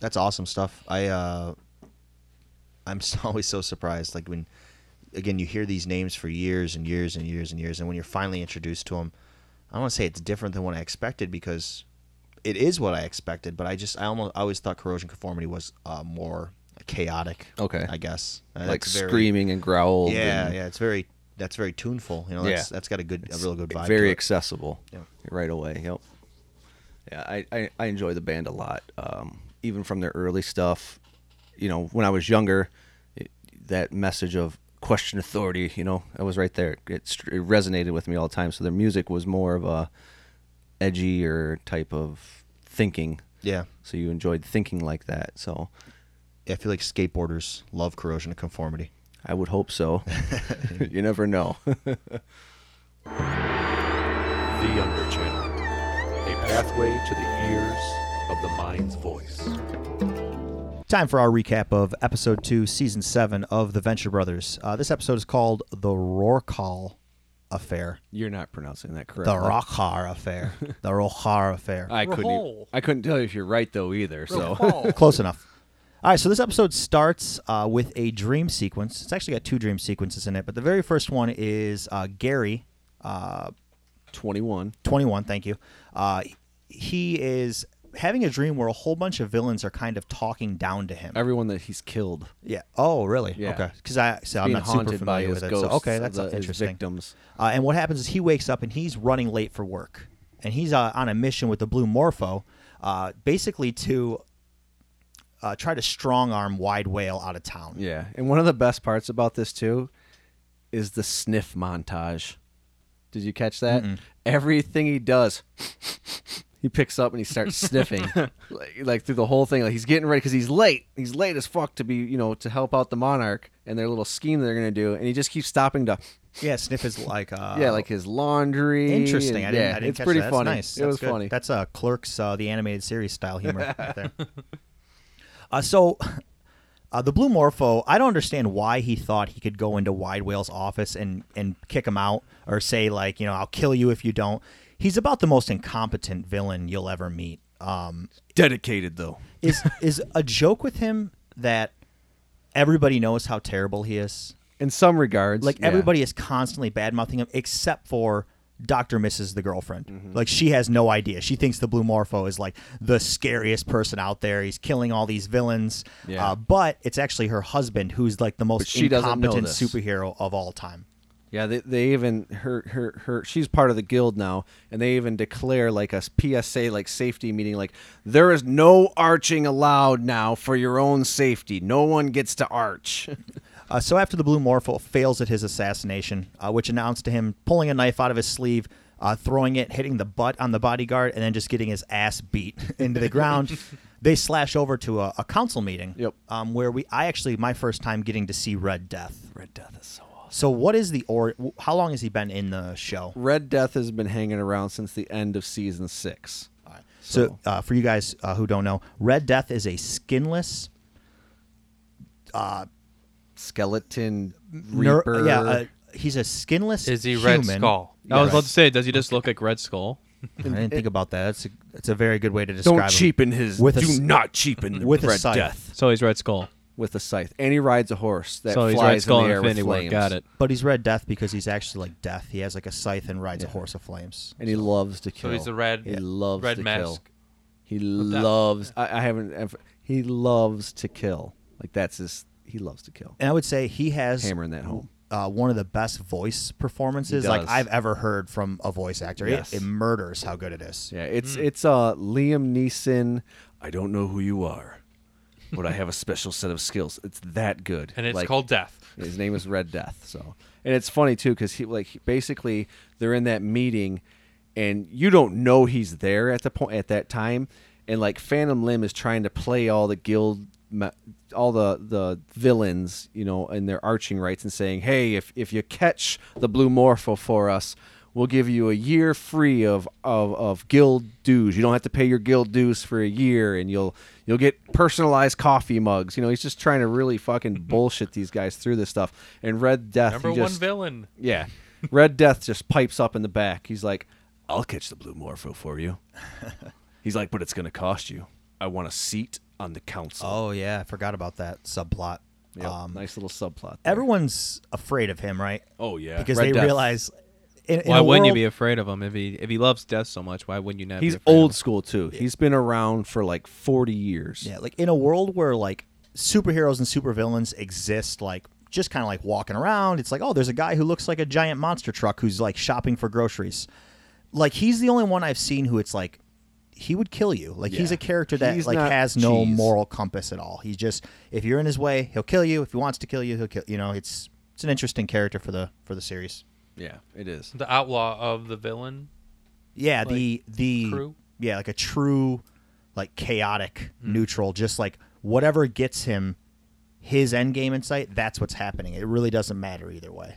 That's awesome stuff. I uh I'm always so surprised like when again you hear these names for years and years and years and years and when you're finally introduced to them I don't want to say it's different than what I expected because it is what I expected, but I just I almost I always thought corrosion conformity was uh, more chaotic. Okay. I guess Uh, Like very- screaming and growl. Yeah, and- yeah, it's very that's very tuneful. You know, that's, Yeah. that's got a good a real good vibe. Very to it. accessible. Yeah. Right away. Yep. Yeah, I, I, I enjoy the band a lot. Um, even from their early stuff. You know, when I was younger, it, that message of question authority. You know, I was right there. It, it resonated with me all the time. So their music was more of a edgy or type of thinking. Yeah. So you enjoyed thinking like that. So I feel like skateboarders love corrosion of conformity. I would hope so. you never know. The Underchannel, a pathway to the ears of the mind's voice. Time for our recap of episode two, season seven of the Venture Brothers. Uh, this episode is called the Rorkal Affair. You're not pronouncing that correctly. The Rorkar Affair. the Rorkar Affair. I couldn't. e- I couldn't tell you if you're right though either. So Close enough. All right, so this episode starts uh, with a dream sequence. It's actually got two dream sequences in it, but the very first one is uh, Gary, uh, 21. 21, thank you. Uh, he is having a dream where a whole bunch of villains are kind of talking down to him. everyone that he's killed. Yeah. Oh, really? Yeah. Okay. Because I, so I'm not super familiar with it. So, okay, that's the- interesting. victims. Uh, and what happens is he wakes up and he's running late for work, and he's uh, on a mission with the Blue Morpho, uh, basically to uh, try to strong arm Wide Wale out of town. Yeah, and one of the best parts about this too is the sniff montage. Did you catch that? Mm-mm. Everything he does, he picks up and he starts sniffing, like, like through the whole thing. Like he's getting ready because he's late. He's late as fuck to be, you know, to help out the monarch and their little scheme they're gonna do. And he just keeps stopping to, Yeah, sniff is like uh, yeah, like his laundry. interesting. and- I didn't, yeah, I didn't it's catch pretty that. funny. That's nice. It That's was good. funny. That's uh, Clerks, uh, the animated series style humor right there. Uh, so, uh, the Blue Morpho, I don't understand why he thought he could go into Wide Wale's office and, and kick him out or say, like, you know, I'll kill you if you don't. He's about the most incompetent villain you'll ever meet. Um, Dedicated though. is is a joke with him that everybody knows how terrible he is. In some regards, Like yeah. everybody is constantly bad mouthing him, except for Doctor Mrs. the girlfriend. Mm-hmm. Like she has no idea. She thinks the Blue Morpho is like the scariest person out there. He's killing all these villains. Yeah. Uh, but it's actually her husband who's like the most she doesn't know incompetent this. superhero of all time. Yeah, they, they even her her her she's part of the guild now, and they even declare like a PSA like safety meeting, like there is no arching allowed now for your own safety. No one gets to arch. Uh, so after the Blue Morpho fails at his assassination, uh, which announced to him pulling a knife out of his sleeve, uh, throwing it, hitting the butt on the bodyguard, and then just getting his ass beat into the ground, they slash over to a, a council meeting. Yep. Um, where we, I actually, my first time getting to see Red Death. Red Death is so. So what is the or? How long has he been in the show? Red Death has been hanging around since the end of season six. So, uh, for you guys uh, who don't know, Red Death is a skinless. Uh, skeleton ner- reaper. yeah, uh, he's a skinless. Is he human. Red Skull? I was Yes. about to say, does he just look like Red Skull? I didn't think about that. That's a, that's a very good way to describe Don't him. cheapen his. With do s- not cheapen the with Red scythe. Death So he's Red Skull. With a scythe, and he rides a horse that so flies Red in the air with flames. Got it. But he's Red Death because he's actually like death. He has like a scythe and rides a horse of flames. and he loves to kill. So he's a red. He loves red to mask. kill. He loves. I, I haven't. ever- He loves to kill. Like that's his. He loves to kill. And I would say he has Hammering that home. Uh, one of the best voice performances like. I've ever heard from a voice actor. It- Yes. It, murders how good it is. Yeah, it's it's uh Liam Neeson. I don't know who you are, but I have a special set of skills. It's that good, And it's Like, called Death. His name is Red Death. So, and it's funny too because he like basically they're in that meeting, and you don't know he's there at the point at that time, and like Phantom Limb is trying to play all the guild. all the, the villains, you know, in their arching rights and saying, "Hey, if, if you catch the blue morpho for us, we'll give you a year free of, of, of guild dues. You don't have to pay your guild dues for a year, and you'll you'll get personalized coffee mugs. You know, he's just trying to really fucking bullshit these guys through this stuff. And Red Death, Number he one just- villain. Yeah, Red Death just pipes up in the back. He's like, "I'll catch the blue morpho for you." He's like, "But it's going to cost you. I want a seat on the council." Oh yeah, I forgot about that subplot. Yep, Um, nice little subplot. everyone's afraid of him, right? Oh, yeah. because Red they Death. realize. In, in Why a wouldn't you be afraid of him if he if he loves death so much? Why wouldn't you not? He's be old school too. He's been around for like 40 years. Yeah, like in a world where like superheroes and supervillains exist, like just kind of like walking around. It's like, oh, there's a guy who looks like a giant monster truck who's like shopping for groceries. Like he's the only one I've seen who it's like he would kill you. Like he's a character that He's like not has no cheese. moral compass at all. He's just if you're in his way, he'll kill you. If he wants to kill you, he'll kill. You know, it's it's an interesting character for the for the series. Yeah, it is. The outlaw of the villain. Yeah, Like, the the crew? yeah, like a true like chaotic Hmm. neutral, just like whatever gets him his end game in sight, that's what's happening. It really doesn't matter either way.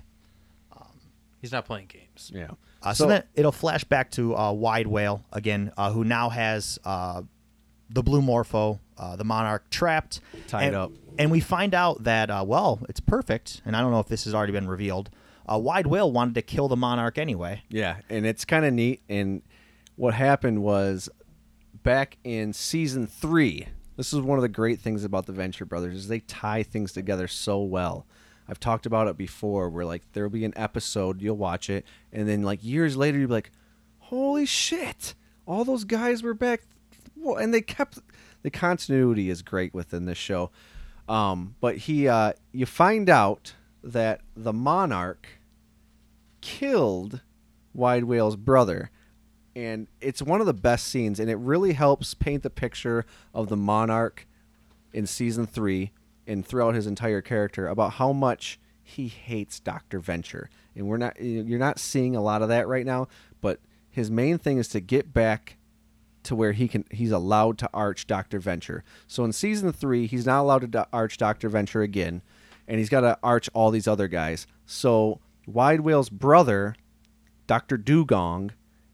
He's not playing games. Yeah. Uh, so, then it'll flash back to uh, Wide Wale again, uh, who now has uh, the Blue Morpho, uh, the Monarch, trapped, Tied and, up. and we find out that uh, well, it's perfect, and I don't know if this has already been revealed. Uh, Wide Wale wanted to kill the Monarch anyway. Yeah, and it's kind of neat. And what happened was back in season three. This is one of the great things about the Venture Brothers is they tie things together so well. I've talked about it before, where like there'll be an episode, you'll watch it, and then like years later, you'll be like, "Holy shit! All those guys were back," Whoa, and they kept the continuity is great within this show. Um, but he, uh, you find out that the Monarch killed Wide Wale's brother. And it's one of the best scenes, and it really helps paint the picture of the monarch in season three and throughout his entire character about how much he hates Doctor Venture. And we're not you're not seeing a lot of that right now, but his main thing is to get back to where he can he's allowed to arch Doctor Venture. So in season three, he's not allowed to arch Doctor Venture again, and he's got to arch all these other guys. So Wide Wale's brother, Doctor Dugong,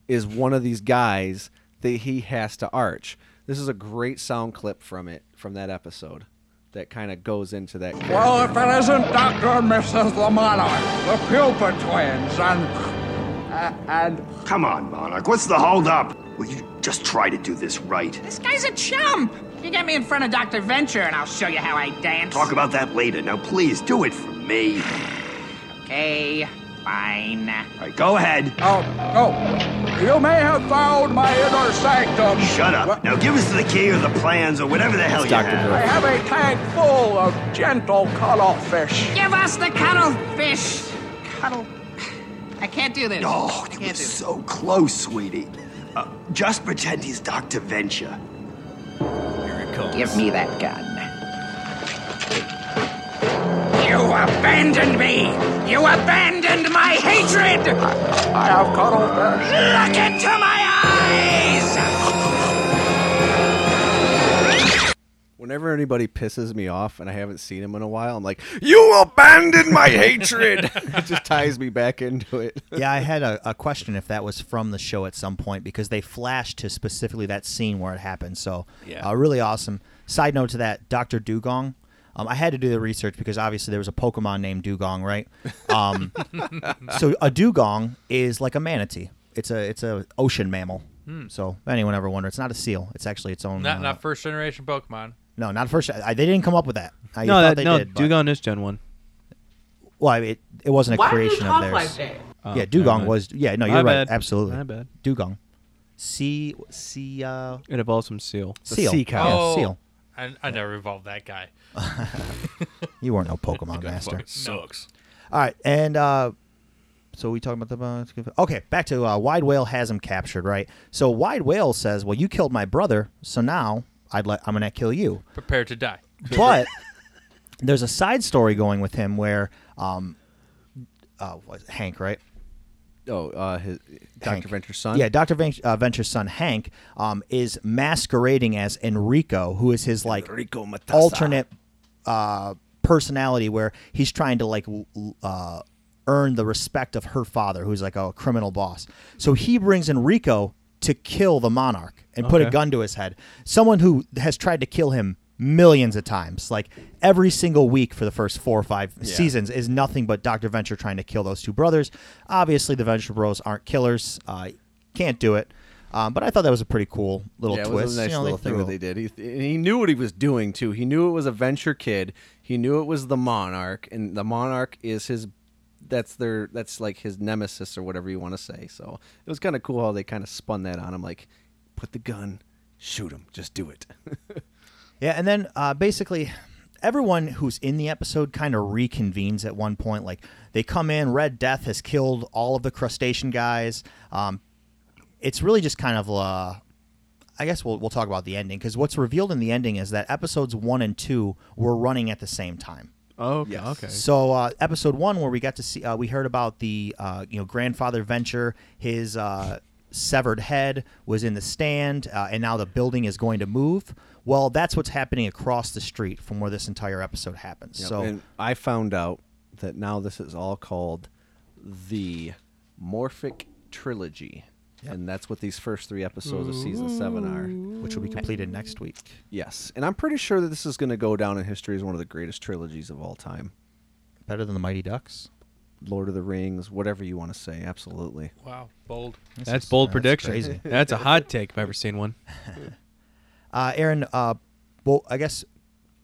is one of these guys that he has to arch. This is a great sound clip from it from that episode that kind of goes into that. Well, if it isn't Dr. and Mrs. the Monarch, the Pupa twins, and. Uh, and. Come on, Monarch. What's the holdup? Will you just try to do this right? This guy's a chump. You get me in front of Dr. Venture and I'll show you how I dance. Talk about that later. Now, please do it for me. Okay, fine. All right, go ahead. Oh, oh. You may have found my inner sanctum. Shut up. Now give us the key or the plans or whatever the hell you I have. I have a tank full of gentle cuttlefish. Give us the cuttlefish. Cuddle. I can't do this. Oh, I you can't were so close, sweetie. Uh, just pretend he's Dr. Venture. Here comes. Give me that gun. You abandoned me! You abandoned my hatred! I have cuttlefish. Look into my eyes! Whenever anybody pisses me off and I haven't seen him in a while, I'm like, "You abandoned my hatred." it just ties me back into it. yeah, I had a, a question if that was from the show at some point because they flashed to specifically that scene where it happened. So, Yeah. uh, really awesome. Side note to that, Dr. Dugong. Um, I had to do the research because obviously there was a Pokemon named Dewgong, right? Um, so a dugong is like a manatee. It's a it's a ocean mammal. Hmm. So if anyone ever wonder, it's not a seal. It's actually its own. Not uh, not first generation Pokemon. No, not first. I, they didn't come up with that. I no, thought that, they no, did, but- Dewgong is Gen one. Well, I mean, it, it wasn't a Why do you creation talk of like that? Oh, yeah, never Dewgong mind. was. Yeah, no, you're right. bad. Absolutely. My bad. Dugong. Sea, sea, uh, It evolves from Seel. seal. sea cow. Yeah, Oh, seal. I, I never evolved that guy. You weren't no Pokemon master. fucking sucks. All right, and uh, so we talking about the uh, okay. Back to uh, Wide Wale has him captured, right? So Wide Wale says, "Well, you killed my brother, so now I'd like I'm gonna kill you." Prepare to die. But there's a side story going with him where, um, uh, what, Hank, right? Oh, uh, his Hank. Dr. Venture's son. Yeah, Dr. Ven- uh, Venture's son Hank um, is masquerading as Enrico, who is his like Enrico Matassa. alternate uh, personality, where he's trying to like l- l- uh, earn the respect of her father, who's like a criminal boss. So he brings Enrico to kill the monarch and put a gun to his head. Someone who has tried to kill him millions of times, like every single week for the first four or five Yeah. seasons, is nothing but Dr. Venture trying to kill those two brothers. Obviously, the Venture Bros aren't killers. Uh, can't do it. Um, but I thought that was a pretty cool little yeah, it twist. was a nice You know, little thing that they did. He, he knew what he was doing too. He knew it was a venture kid. He knew it was the monarch, and the monarch is his. That's their. That's like his nemesis or whatever you want to say. So it was kind of cool how they kind of spun that on him. Like, put the gun, shoot him, just do it. Yeah, and then uh, basically everyone who's in the episode kind of reconvenes at one point. Like they come in, Red Death has killed all of the crustacean guys. Um, it's really just kind of uh, I guess we'll we'll talk about the ending because what's revealed in the ending is that episodes one and two were running at the same time. Oh, okay. okay. So uh, episode one, where we got to see, uh, we heard about the uh, you know grandfather venture. His uh, severed head was in the stand, uh, and now the building is going to move. Well, that's what's happening across the street from where this entire episode happens. Yep, So and I found out that now this is all called the Morphic Trilogy. And that's what these first three episodes of season seven are. Which will be completed next week. Yes. And I'm pretty sure that this is going to go down in history as one of the greatest trilogies of all time. better than the Mighty Ducks. Lord of the Rings, whatever you want to say. Absolutely. Wow, bold. That's bold that's prediction. crazy. That's a hot take if I've ever seen one. Uh, Aaron, uh, well, I guess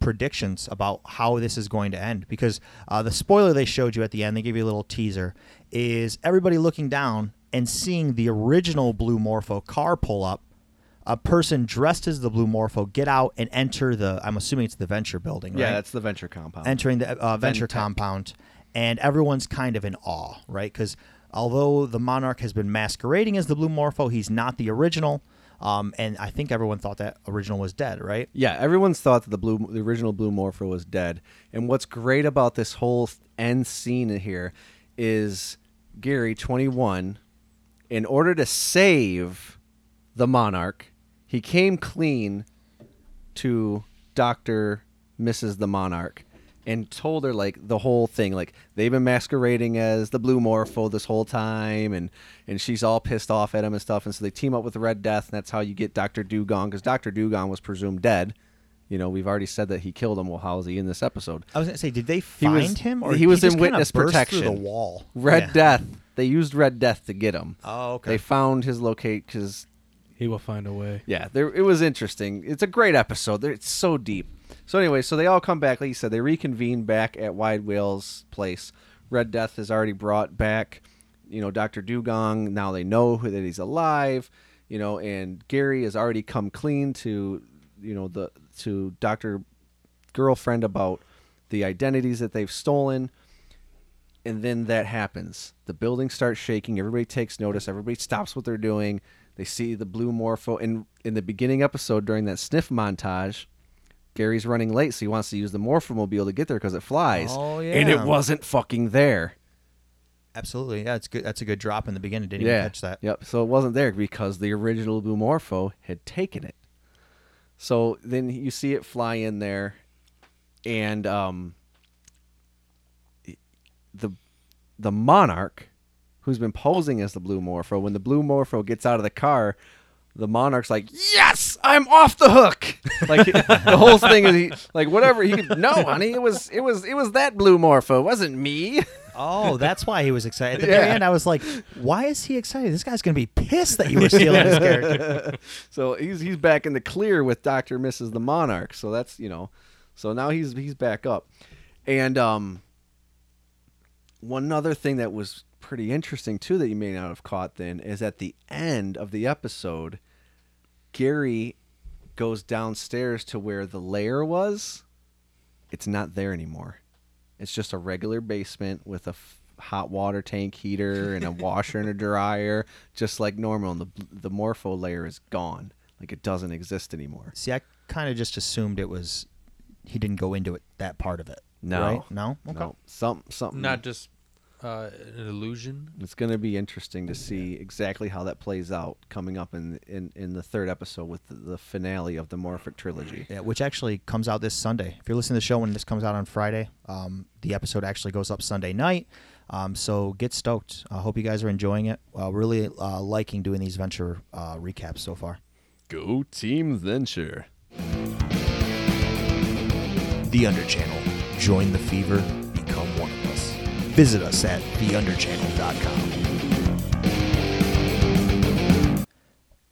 predictions about how this is going to end because uh, the spoiler they showed you at the end, they gave you a little teaser, is everybody looking down and seeing the original Blue Morpho car pull up. A person dressed as the Blue Morpho get out and enter the. I'm assuming it's the Venture building, right? Yeah, that's the Venture compound. entering the uh, venture Ventec. compound, and everyone's kind of in awe, right? Because although the monarch has been masquerading as the Blue Morpho, he's not the original. Um, and I think everyone thought that original was dead, right? Yeah, everyone's thought that the blue, the original Blue Morpho was dead. And what's great about this whole end scene in here is Gary, 21, in order to save the Monarch, he came clean to Doctor Mrs. the Monarch and told her like the whole thing like they've been masquerading as the blue morpho this whole time and and she's all pissed off at him and stuff and so they team up with the red death and that's how you get dr dugong because dr dugong was presumed dead you know we've already said that he killed him well how is he in this episode I was gonna say, did they find was, him, or he was just in witness protection through the wall? red Yeah. death they used red death to get him Oh, okay. they found his locate because He will find a way. yeah, there it was interesting. It's a great episode. There- It's so deep. So anyway, so they all come back. Like you said, they reconvene back at Wide Wale's place. Red Death has already brought back, you know, Doctor Dugong. Now they know who- that he's alive. You know, and Gary has already come clean to, you know, the to Doctor Girlfriend about the identities that they've stolen. And then that happens. The building starts shaking. Everybody takes notice. Everybody stops what they're doing. They see the blue morpho. And in the beginning episode, during that sniff montage, Gary's running late, so he wants to use the morphomobile to get there because it flies. Oh, yeah, And it wasn't fucking there. Absolutely, yeah. It's good. That's a good drop in the beginning. Didn't yeah. even catch that. Yep. So it wasn't there because the original blue morpho had taken it. So then you see it fly in there, and um, the the monarch, who's been posing as the blue morpho, when the blue morpho gets out of the car, the monarch's like, "Yes, I'm off the hook." like the whole thing is he, like whatever he no, honey, it was it was it was that blue morpho, it wasn't me. Oh, that's why he was excited. At the Yeah. very end, I was like, "Why is he excited? This guy's gonna be pissed that you were stealing his character." so he's he's back in the clear with Doctor Mrs. the Monarch. So that's you know, so now he's he's back up, and um, one other thing that was pretty interesting too that you may not have caught then is at the end of the episode, Gary goes downstairs to where the lair was. It's not there anymore. It's just a regular basement with a f- hot water tank heater and a washer and a dryer, just like normal. And the the morpho layer is gone, like it doesn't exist anymore. See, I kind of just assumed it was he didn't go into it that part of it. No, right? no, okay. no, some something. Not just uh, an illusion. It's going to be interesting to see exactly how that plays out coming up in in, in the third episode with the, the finale of the Morphic trilogy. Yeah, which actually comes out this Sunday. If you're listening to the show when this comes out on Friday, um, the episode actually goes up Sunday night. Um, so get stoked. I hope you guys are enjoying it. Uh, really uh, liking doing these venture uh, recaps so far. Go Team Venture. The Underchannel. Join the fever. Become one of us. Visit us at theunderchannel.com.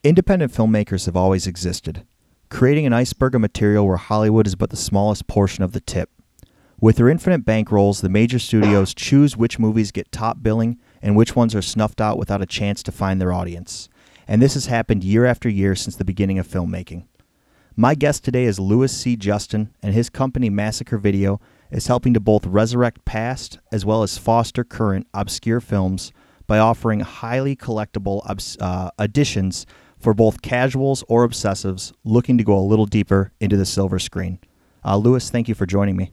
Independent filmmakers have always existed, creating an iceberg of material where Hollywood is but the smallest portion of the tip. With their infinite bankrolls, the major studios choose which movies get top billing and which ones are snuffed out without a chance to find their audience. And this has happened year after year since the beginning of filmmaking. My guest today is Louis C. Justin, and his company Massacre Video is helping to both resurrect past as well as foster current obscure films by offering highly collectible obs- uh, editions for both casuals or obsessives looking to go a little deeper into the silver screen. Uh, Louis, thank you for joining me.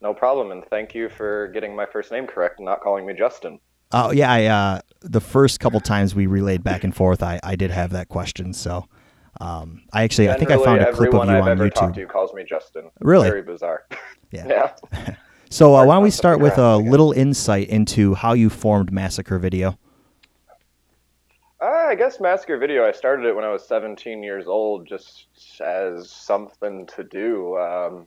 No problem, and thank you for getting my first name correct and not calling me Justin. Oh yeah, I, uh, the first couple times we relayed back and forth, I, I did have that question. So um, I actually I think I found a clip of you I've on YouTube. talked to calls me Justin. Really? Very bizarre. Yeah. yeah. So uh, why don't we start with a little insight into how you formed Massacre Video? Uh, I guess Massacre Video, I started it when I was 17 years old just as something to do. Um,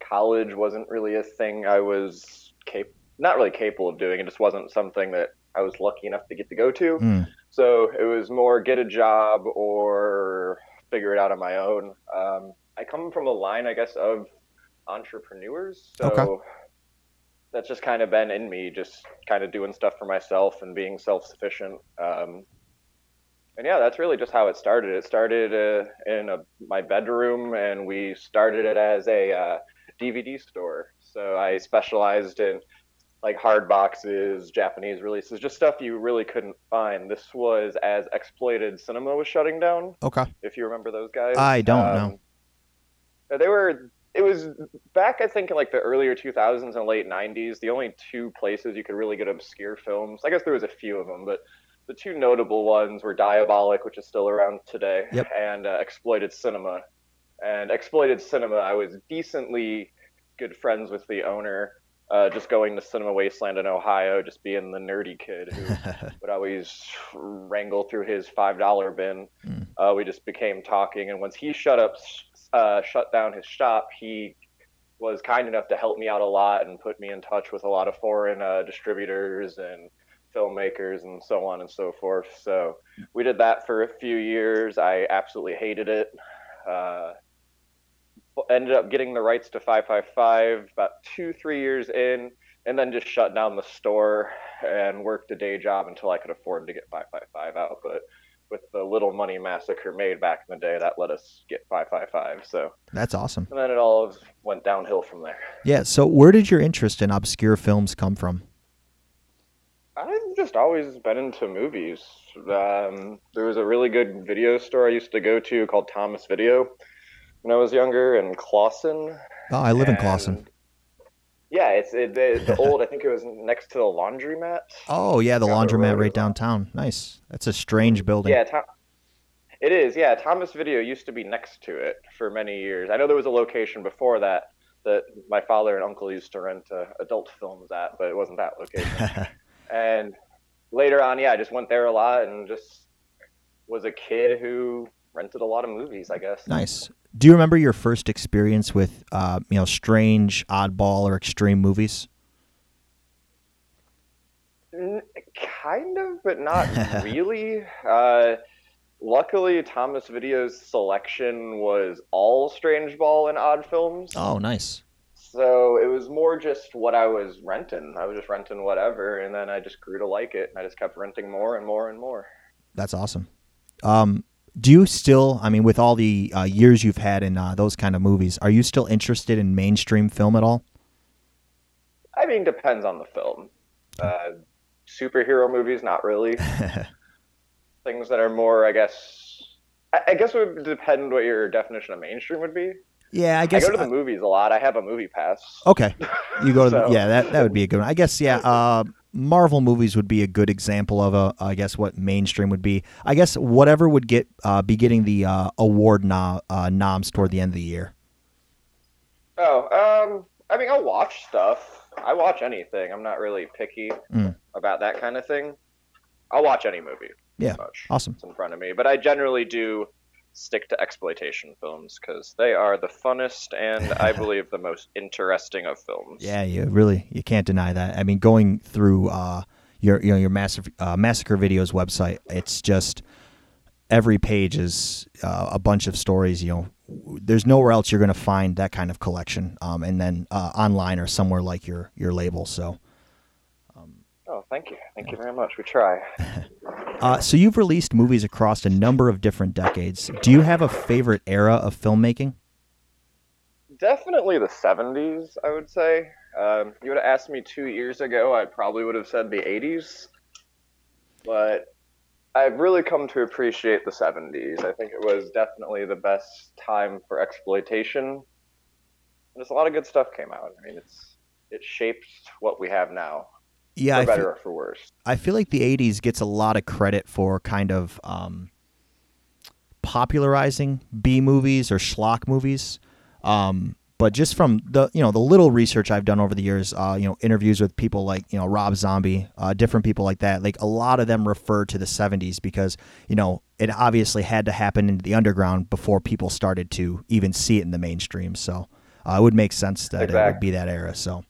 college wasn't really a thing I was cap- not really capable of doing. It just wasn't something that I was lucky enough to get to go to. Mm. So it was more get a job or figure it out on my own. Um, I come from a line, I guess, of entrepreneurs. So Okay. that's just kind of been in me, just kind of doing stuff for myself and being self sufficient. Um, and yeah, that's really just how it started. It started uh, in a, my bedroom, and we started it as a uh, DVD store. So I specialized in like hard boxes, Japanese releases, just stuff you really couldn't find. This was as Exploited Cinema was shutting down. Okay. If you remember those guys, I don't Um, know. They were. It was back, I think, in like the earlier 2000s and late 90s. The only two places you could really get obscure films. I guess there was a few of them, but the two notable ones were Diabolik, which is still around today, Yep. and uh, Exploited Cinema. And Exploited Cinema, I was decently good friends with the owner. Uh, just going to Cinema Wasteland in Ohio, just being the nerdy kid who would always wrangle through his five dollar bin. Uh, we just became talking, and once he shut up, uh, shut down his shop, he was kind enough to help me out a lot and put me in touch with a lot of foreign uh, distributors and filmmakers and so on and so forth. So we did that for a few years. I absolutely hated it. Uh, ended up getting the rights to 555 about two, three years in, and then just shut down the store and worked a day job until I could afford to get 555 out. But with the little money Massacre made back in the day, that let us get 555. So, That's awesome. and then it all went downhill from there. Yeah. So where did your interest in obscure films come from? I've just always been into movies. Um, there was a really good video store I used to go to called Thomas Video when I was younger in Clawson. Oh, I live in And- Clawson. Yeah, it's it, the, the old. I think it was next to the laundromat. Oh yeah, the laundromat right downtown. Nice. That's a strange building. Yeah, Tom, it is. Yeah, Thomas Video used to be next to it for many years. I know there was a location before that that my father and uncle used to rent uh, adult films at, but it wasn't that location. and later on, yeah, I just went there a lot and just was a kid who rented a lot of movies. I guess. Nice. Do you remember your first experience with, uh, you know, strange, oddball, or extreme movies? Kind of, but not really. Uh, luckily, Thomas Video's selection was all strange ball and odd films. Oh, nice. So it was more just what I was renting. I was just renting whatever, and then I just grew to like it, and I just kept renting more and more and more. That's awesome. Um, do you still, I mean, with all the uh, years you've had in uh, those kind of movies, are you still interested in mainstream film at all? I mean, depends on the film. Uh, superhero movies, not really. Things that are more, I guess. I, I guess it would depend what your definition of mainstream would be. Yeah, I guess. I go to the uh, movies a lot. I have a movie pass. Okay, you go to the, So- yeah that that would be a good one. I guess yeah. Marvel movies would be a good example of a I guess what mainstream would be. I guess whatever would get uh, be getting the uh, award no, uh, noms toward the end of the year. Oh, um, I mean, I'll watch stuff. I watch anything. I'm not really picky Mm. about that kind of thing. I'll watch any movie. Yeah, awesome. It's in front of me, but I generally do stick to exploitation films because they are the funnest and I believe the most interesting of films. Yeah, you really you can't deny that. I mean, going through uh, your you know your massive uh, massacre videos website, it's just every page is uh, a bunch of stories. You know, there's nowhere else you're going to find that kind of collection, um, and then uh, online or somewhere like your your label. So, Oh, thank you. Thank you very much. We try. uh, so you've released movies across a number of different decades. Do you have a favorite era of filmmaking? Definitely the 70s, I would say. Um, you would have asked me two years ago, I probably would have said the 80s. But I've really come to appreciate the 70s. I think it was definitely the best time for exploitation. There's a lot of good stuff came out. I mean, it's it shaped what we have now. Yeah, for better feel- or for worse. I feel like the '80s gets a lot of credit for kind of um, popularizing B movies or schlock movies. Um, but just from the you know the little research I've done over the years, uh, you know interviews with people like you know Rob Zombie, uh, different people like that, like a lot of them refer to the '70s because you know it obviously had to happen in the underground before people started to even see it in the mainstream. So uh, it would make sense that it would be that era. So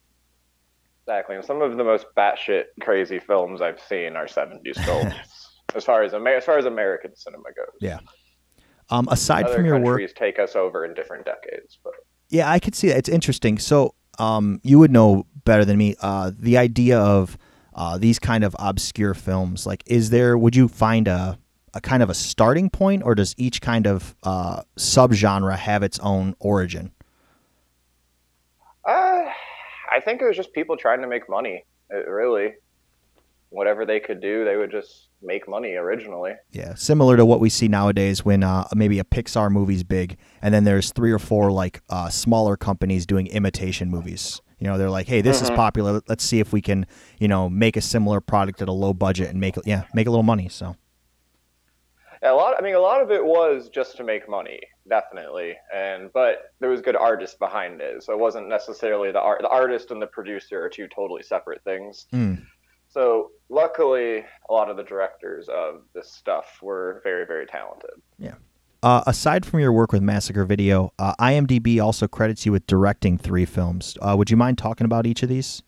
Exactly. And some of the most batshit crazy films I've seen are 70s films, as far as Amer- as far as American cinema goes. yeah. Um, aside Other from your work, take us over in different decades, but Yeah, I could see that. It's interesting. So, um, you would know better than me. Uh, the idea of uh, these kind of obscure films, like, is there? Would you find a a kind of a starting point, or does each kind of uh, subgenre have its own origin? Uh, I think it was just people trying to make money. It really, whatever they could do, they would just make money originally. Yeah, similar to what we see nowadays when uh, maybe a Pixar movie's big, and then there's three or four like uh, smaller companies doing imitation movies. You know, they're like, "Hey, this is Mhm. popular. Let's see if we can, you know, make a similar product at a low budget and make yeah, make a little money." So. Yeah, a lot. I mean, a lot of it was just to make money, definitely, and but there was good artists behind it, so it wasn't necessarily the art. The artist and the producer are two totally separate things. Mm. So luckily, a lot of the directors of this stuff were very, very talented. Yeah. Uh, aside from your work with Massacre Video, uh, IMDb also credits you with directing three films. Uh, would you mind talking about each of these?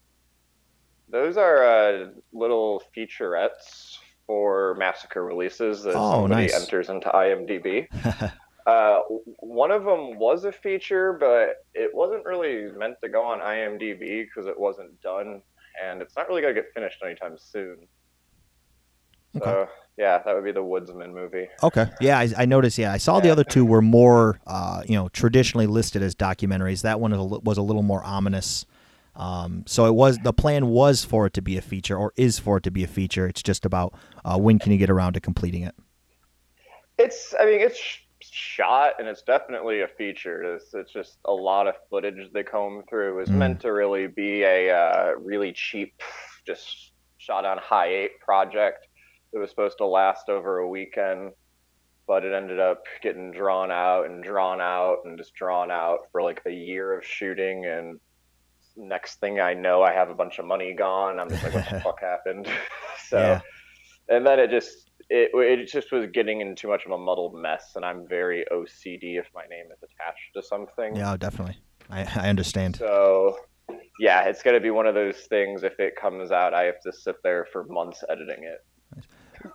Those are uh, little featurettes for massacre releases that Oh, somebody nice. enters into IMDb. uh, one of them was a feature, but it wasn't really meant to go on IMDb because it wasn't done, and it's not really gonna get finished anytime soon. Okay. So yeah, that would be the Woodsman movie. Okay. Yeah, I, I noticed. Yeah, I saw the other two were more, uh, you know, traditionally listed as documentaries. That one is a li- was a little more ominous. Um, so it was the plan was for it to be a feature, or is for it to be a feature. It's just about uh, when can you get around to completing it. It's, I mean, it's shot and it's definitely a feature. It's, it's just a lot of footage they comb through. It's Mm. meant to really be a uh, really cheap, just shot on high eight project. It was supposed to last over a weekend, but it ended up getting drawn out and drawn out and just drawn out for like a year of shooting. And next thing I know, I have a bunch of money gone. I'm just like, what the fuck happened? so Yeah. and then it just it it just was getting into too much of a muddled mess and i'm very ocd if my name is attached to something Yeah, definitely. I, I understand. so yeah it's going to be one of those things if it comes out i have to sit there for months editing it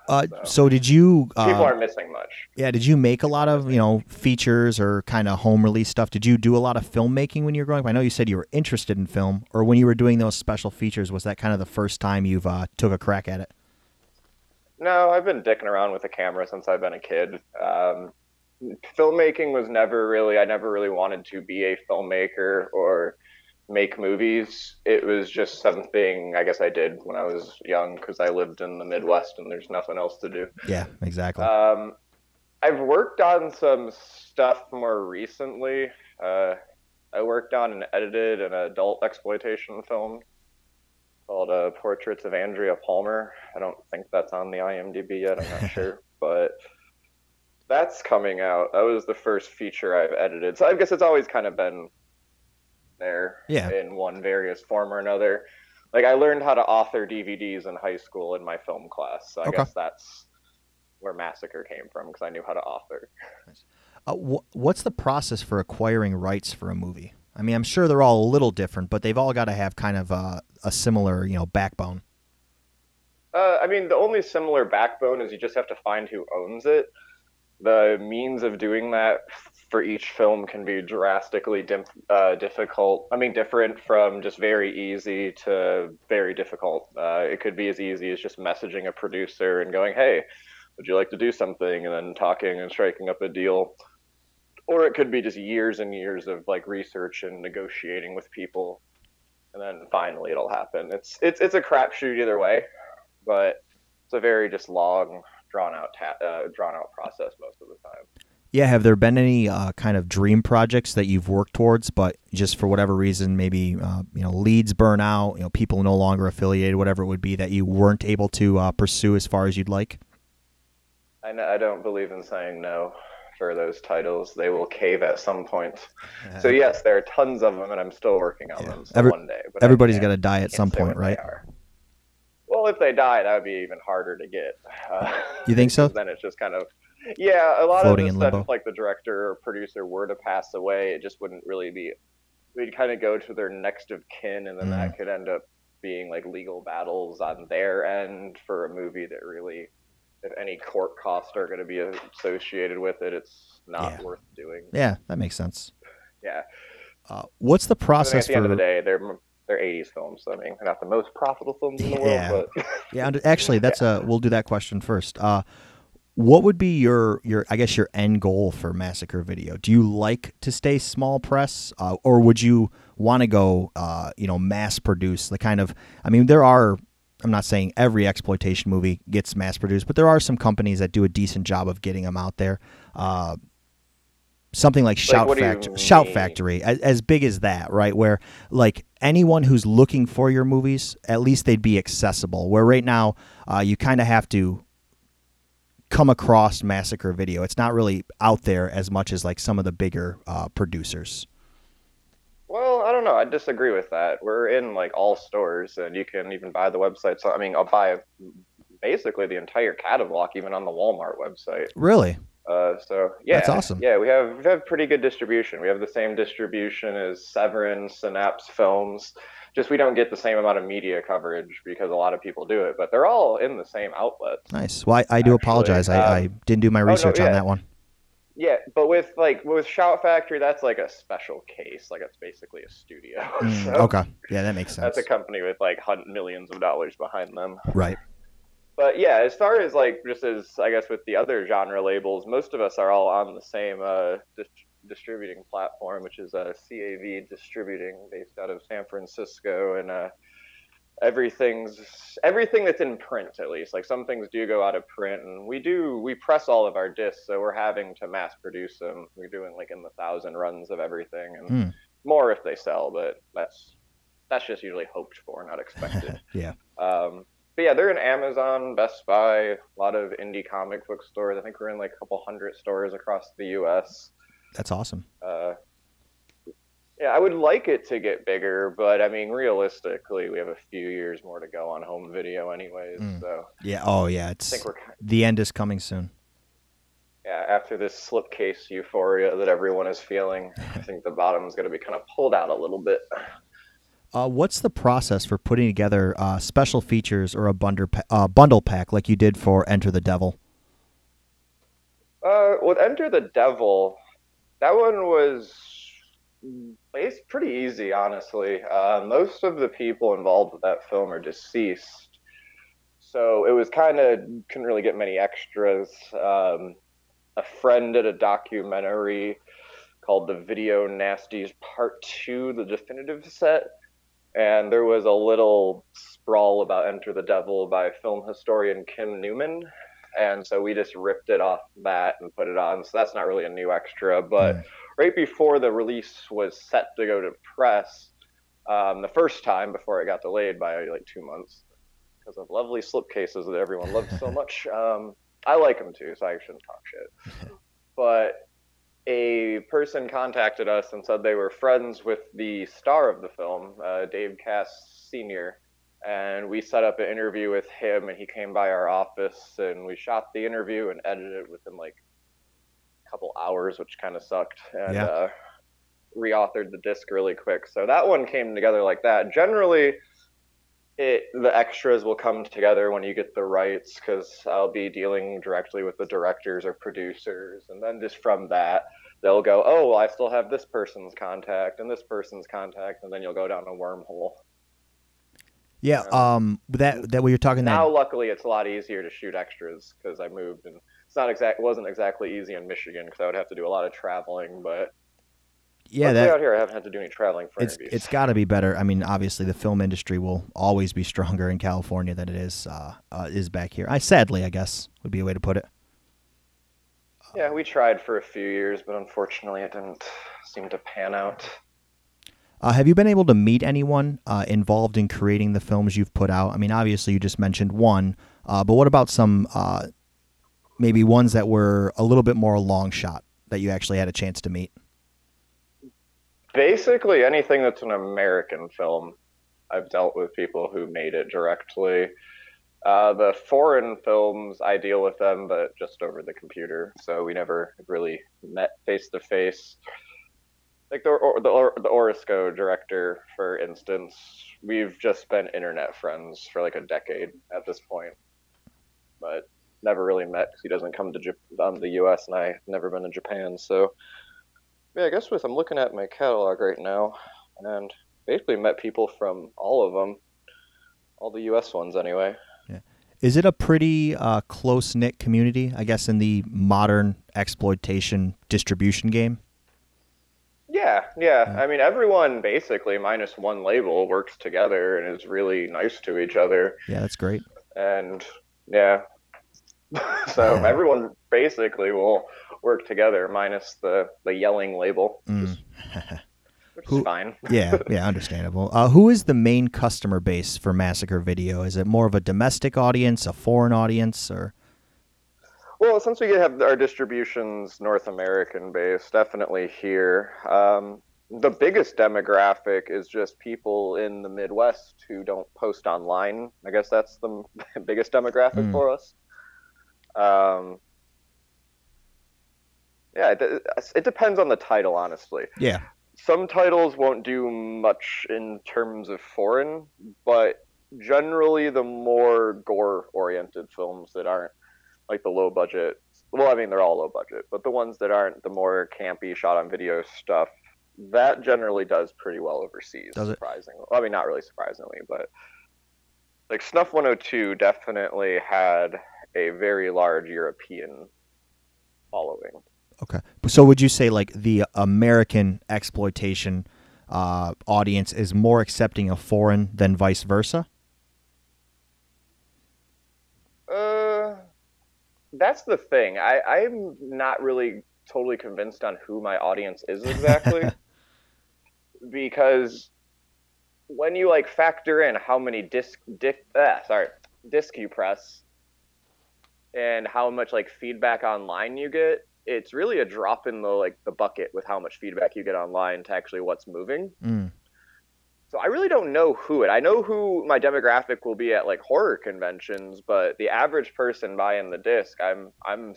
Uh, so did you? Uh, people aren't missing much Yeah, did you make a lot of you know features or kind of home release stuff? Did you do a lot of filmmaking when you were growing up? I know you said you were interested in film, or when you were doing those special features, was that kind of the first time you've uh, took a crack at it? No i've been dicking around with a camera since i've been a kid um, filmmaking was never really i never really wanted to be a filmmaker or make movies it was just something i guess i did when i was young because i lived in the midwest and there's nothing else to do Yeah, exactly. Um, I've worked on some stuff more recently. Uh, I worked on and edited an adult exploitation film called uh, Portraits of Andrea Palmer. I don't think that's on the IMDb yet. I'm not sure, but that's coming out. That was the first feature I've edited. So I guess it's always kind of been there Yeah. in one various form or another. Like I learned how to author DVDs in high school in my film class. So I Okay. guess that's where Massacre came from because I knew how to author. Uh, wh- what's the process for acquiring rights for a movie? I mean, I'm sure they're all a little different, but they've all got to have kind of uh, a similar, you know, backbone. Uh, I mean, the only similar backbone is you just have to find who owns it. The means of doing that for each film can be drastically uh, difficult. I mean, different from just very easy to very difficult. Uh, it could be as easy as just messaging a producer and going, "Hey, would you like to do something?" and then talking and striking up a deal. Or it could be just years and years of like research and negotiating with people, and then finally it'll happen. It's it's it's a crapshoot either way but it's a very just long, drawn out ta- uh, drawn out process most of the time. Yeah, have there been any uh, kind of dream projects that you've worked towards, but just for whatever reason, maybe uh, you know leads burn out, you know people no longer affiliated, whatever it would be, that you weren't able to uh, pursue as far as you'd like? I, n- I don't believe in saying no for those titles. They will cave at some point. So yes, there are tons of them, and I'm still working on them. So Every- one day, but everybody's got to die at some point, right? Well, if they die, that would be even harder to get. Uh, You think so? Then it's just kind of yeah. A lot Floating of the stuff, like the director or producer were to pass away, it just wouldn't really be. We'd kind of go to their next of kin, and then Mm. that could end up being like legal battles on their end for a movie that really, if any court costs are going to be associated with it, it's not worth doing. Yeah, that makes sense. Yeah. Uh, what's the process at the end for? of the day, they're they're 80s films. So, I mean, they're not the most profitable films in the Yeah. world, but yeah, actually, that's a. We'll do that question first. Uh, what would be your your I guess your end goal for Massacre Video? Do you like to stay small press, uh, or would you want to go, uh, you know, mass produce the kind of? I mean, there are. I'm not saying every exploitation movie gets mass produced, but there are some companies that do a decent job of getting them out there. Uh, something like Shout Factory, Shout? Factory, as, as big as that, right? Where like anyone who's looking for your movies, at least they'd be accessible. Where right now, uh, you kind of have to come across Massacre Video. It's not really out there as much as like some of the bigger uh, producers. Well, I don't know. I disagree with that. We're in like all stores, and you can even buy the website. So I mean, I'll buy basically the entire catalog, even on the Walmart website. Really? Uh, so yeah, That's awesome. Yeah, we have we have pretty good distribution. We have the same distribution as Severin, Synapse Films. Just we don't get the same amount of media coverage because a lot of people do it, but they're all in the same outlets. Nice. Well, I, I do apologize. I, I didn't do my oh, no, research on that one. Yeah, but with like with Shout Factory, that's like a special case. Like it's basically a studio. Mm, So okay. Yeah, that makes sense. That's a company with like hun- millions of dollars behind them. Right. But yeah, as far as like just as I guess with the other genre labels, most of us are all on the same uh, dis- distributing platform, which is uh, CAV Distributing, based out of San Francisco, and uh, everything's everything that's in print at least. Like some things do go out of print, and we do we press all of our discs, so we're having to mass produce them. We're doing like in the thousand runs of everything, and Hmm. more if they sell, but that's that's just usually hoped for, not expected. Yeah. Um, but yeah, they're in Amazon, Best Buy, a lot of indie comic book stores. I think we're in like a couple hundred stores across the U.S. That's awesome. Uh, yeah, I would like it to get bigger, but I mean, realistically, we have a few years more to go on home video, anyways. Mm. So Yeah. Oh, yeah. It's I think we're the end is coming soon. yeah, after this slipcase euphoria that everyone is feeling, I think the bottom is going to be kind of pulled out a little bit. Uh, what's the process for putting together uh, special features or a bundle, pa- uh, bundle pack like you did for Enter the Devil? Uh, with Enter the Devil, that one was it's pretty easy, honestly. Uh, most of the people involved with that film are deceased, so it was kind of couldn't really get many extras. Um, a friend did a documentary called "The Video Nasties Part Two: The Definitive Set," and there was a little sprawl about Enter the Devil by film historian Kim Newman and so we just ripped it off that and put it on. So that's not really a new extra, but right before the release was set to go to press, um, the first time before it got delayed by like two months because of lovely slipcases that everyone loves so much. Um, I like them too, so I shouldn't talk shit. But a person contacted us and said they were friends with the star of the film, uh, Dave Cass Sr., and we set up an interview with him and he came by our office and we shot the interview and edited it within like couple hours which kind of sucked and Yeah. uh, reauthored the disc really quick so that one came together like that generally it the extras will come together when you get the rights because i'll be dealing directly with the directors or producers and then just from that they'll go oh well, i still have this person's contact and this person's contact and then you'll go down a wormhole Yeah. Um. That that we were talking now that. luckily it's a lot easier to shoot extras because i moved and it's not exact it wasn't exactly easy in michigan because i would have to do a lot of traveling but Yeah, that out here I haven't had to do any traveling for it's interviews. it's got to be better. I mean, obviously the film industry will always be stronger in California than it is uh, uh, is back here. I sadly, I guess, would be a way to put it. Yeah, we tried for a few years, but unfortunately it didn't seem to pan out. Uh, have you been able to meet anyone uh, involved in creating the films you've put out? I mean, obviously you just mentioned one, uh, but what about some uh, maybe ones that were a little bit more long shot that you actually had a chance to meet? Basically, anything that's an American film, I've dealt with people who made it directly. Uh, the foreign films, I deal with them, but just over the computer, so we never really met face to face. Like the or, the or, the Orisco director, for instance, we've just been internet friends for like a decade at this point, but never really met because he doesn't come to um, the U.S. and I've never been to Japan, so yeah, I guess with I'm looking at my catalog right now, and basically met people from all of them, all the U.S. ones anyway. Yeah. Is it a pretty uh, close knit community? I guess in the modern exploitation distribution game. Yeah, yeah. I mean, everyone basically, minus one label, works together and is really nice to each other. Yeah, that's great. And yeah, so everyone basically will work together, minus the the yelling label, Mm. which Who- is fine. yeah, yeah, understandable. Uh, who is the main customer base for Massacre Video? Is it more of a domestic audience, a foreign audience, or Well, since we have our distributions North American based, definitely here. Um, the biggest demographic is just people in the Midwest who don't post online. I guess that's the biggest demographic Mm. for us. Um, yeah, it, it depends on the title, honestly. yeah? Some titles won't do much in terms of foreign, but generally the more gore oriented films that aren't like the low budget well i mean they're all low budget but the ones that aren't the more campy shot on video stuff that generally does pretty well overseas Does it? surprisingly well, i mean not really surprisingly but like snuff 102 definitely had a very large european following Okay. So would you say like the American exploitation uh, audience is more accepting of foreign than vice versa? Uh, that's the thing. I, I'm not really totally convinced on who my audience is exactly. because when you like factor in how many disc, disc ah, sorry, disc you press and how much like feedback online you get, it's really a drop in the like the bucket with how much feedback you get online to actually what's moving. Mm. So I really don't know who it. I know who my demographic will be at like horror conventions, but the average person buying the disc, I'm I'm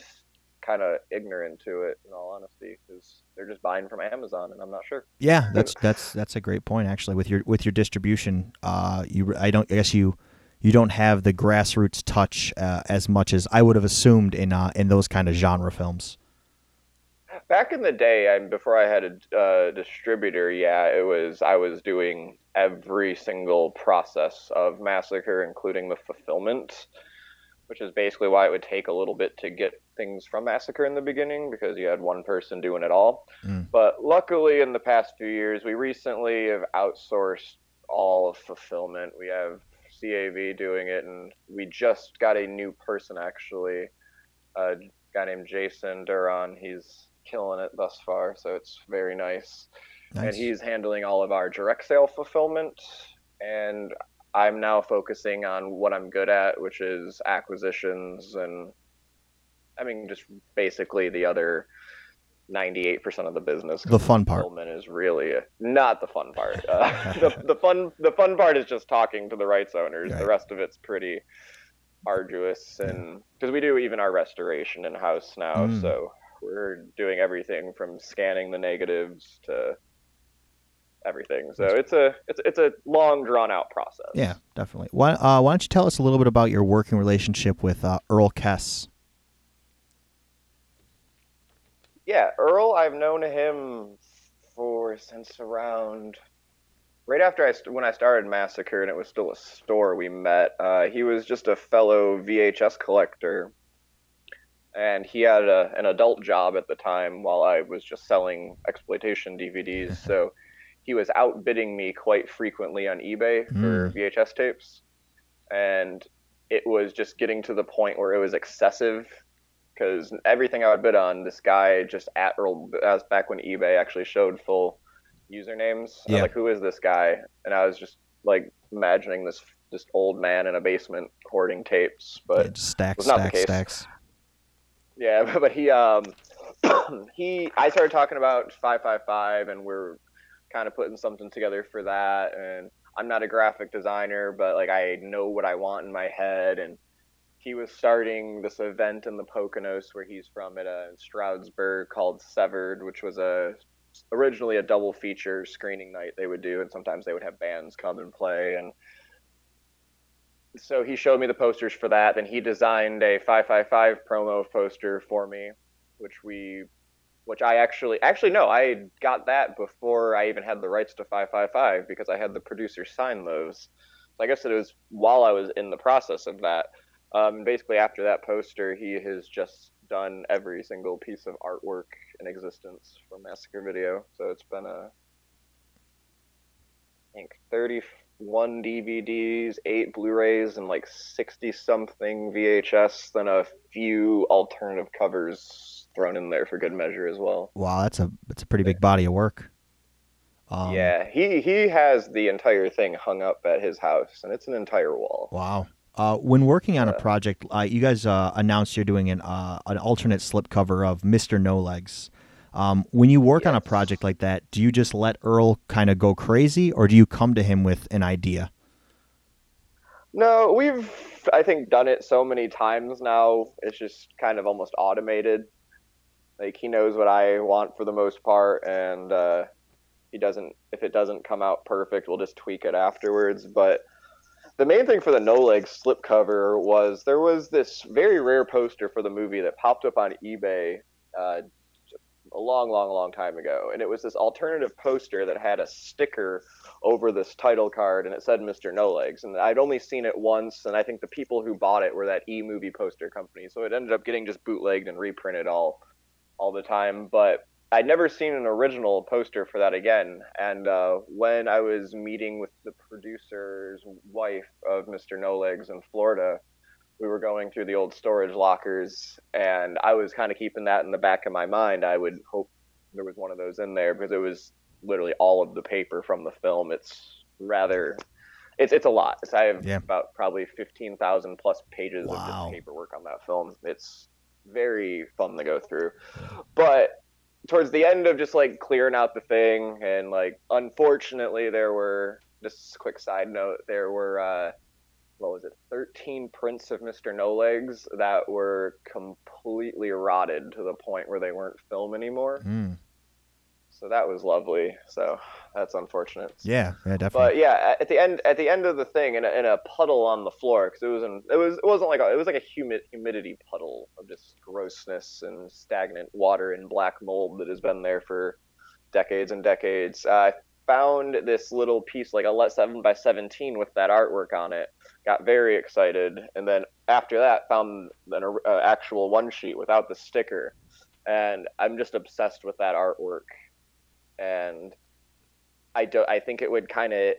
kind of ignorant to it in all honesty because they're just buying from Amazon, and I'm not sure. Yeah, that's that's that's a great point actually. With your with your distribution, uh, you I don't I guess you you don't have the grassroots touch uh, as much as I would have assumed in uh, in those kind of genre films. Back in the day, I, before I had a uh, distributor, yeah, it was I was doing every single process of Massacre, including the fulfillment, which is basically why it would take a little bit to get things from Massacre in the beginning because you had one person doing it all. Mm. But luckily, in the past few years, we recently have outsourced all of fulfillment. We have CAV doing it, and we just got a new person actually, a guy named Jason Duran. He's killing it thus far, so it's very nice. And he's handling all of our direct sale fulfillment, and I'm now focusing on what I'm good at, which is acquisitions and I mean just basically the other 98% of the business. The fun part. Is really not the fun part. Uh, the, the fun the fun part is just talking to the rights owners. The rest of it's pretty arduous, and because we do even our restoration in house now, Mm. so we're doing everything from scanning the negatives to everything. So it's a it's it's a long drawn out process. Yeah, definitely. Why uh, why don't you tell us a little bit about your working relationship with uh, Earl Kess? Yeah, Earl, I've known him for since around right after I when I started Massacre and it was still a store we met. Uh, he was just a fellow VHS collector, and he had a, an adult job at the time while I was just selling exploitation DVDs. so he was outbidding me quite frequently on eBay for Mm. VHS tapes, and it was just getting to the point where it was excessive. Because everything I would bid on, this guy just at Earl, that was back when eBay actually showed full usernames. I was Yeah. like, who is this guy? And I was just like imagining this this old man in a basement hoarding tapes, but Yeah, just stacks, not the stacks, case. stacks. Yeah, but he um he I started talking about 555 and we're kind of putting something together for that and I'm not a graphic designer, but like I know what I want in my head and he was starting this event in the Poconos where he's from at uh, Stroudsburg called Severed, which was a originally a double feature screening night they would do and sometimes they would have bands come and play and so he showed me the posters for that. Then he designed a 555 promo poster for me, which we, which I actually, actually no, I got that before I even had the rights to 555 because I had the producer sign those. So I guess it was while I was in the process of that. Um, basically, after that poster, he has just done every single piece of artwork in existence for Massacre Video. So it's been a, I think 31 DVDs, eight Blu-rays, and like 60 something VHS, then a few alternative covers thrown in there for good measure as well. Wow, that's a that's a pretty big body of work. Um, yeah, he he has the entire thing hung up at his house, and it's an entire wall. Wow. Uh, when working on a project, uh, you guys uh, announced you're doing an uh, an alternate slipcover of Mister No Legs. Um, when you work on a project like that, do you just let Earl kind of go crazy, or do you come to him with an idea? No, we've I think done it so many times now. It's just kind of almost automated. Like he knows what I want for the most part, and uh, he doesn't. If it doesn't come out perfect, we'll just tweak it afterwards. But the main thing for the no legs slipcover was there was this very rare poster for the movie that popped up on eBay uh, a long, long, long time ago, and it was this alternative poster that had a sticker over this title card, and it said Mr. No Legs, and I'd only seen it once, and I think the people who bought it were that E movie poster company, so it ended up getting just bootlegged and reprinted all, all the time, but. I'd never seen an original poster for that again. And uh, when I was meeting with the producer's wife of Mr. No Legs in Florida, we were going through the old storage lockers, and I was kind of keeping that in the back of my mind. I would hope there was one of those in there because it was literally all of the paper from the film. It's rather, it's it's a lot. I have Yeah. about probably fifteen thousand plus pages of Wow. just paperwork on that film. It's very fun to go through, but towards the end of just like clearing out the thing and like unfortunately there were just a quick side note there were uh what was it 13 prints of mr no legs that were completely rotted to the point where they weren't film anymore Hmm. So that was lovely so that's unfortunate Yeah, yeah, definitely. but yeah, at the end, at the end of the thing, in a, in a puddle on the floor, because it was in, it was it wasn't like a, it was like a humid humidity puddle of just grossness and stagnant water and black mold that has been there for decades and decades. I found this little piece, like a let seven by seventeen, with that artwork on it. Got very excited, and then after that, found an uh, actual one sheet without the sticker, and I'm just obsessed with that artwork, and. I don't. I think it would kind of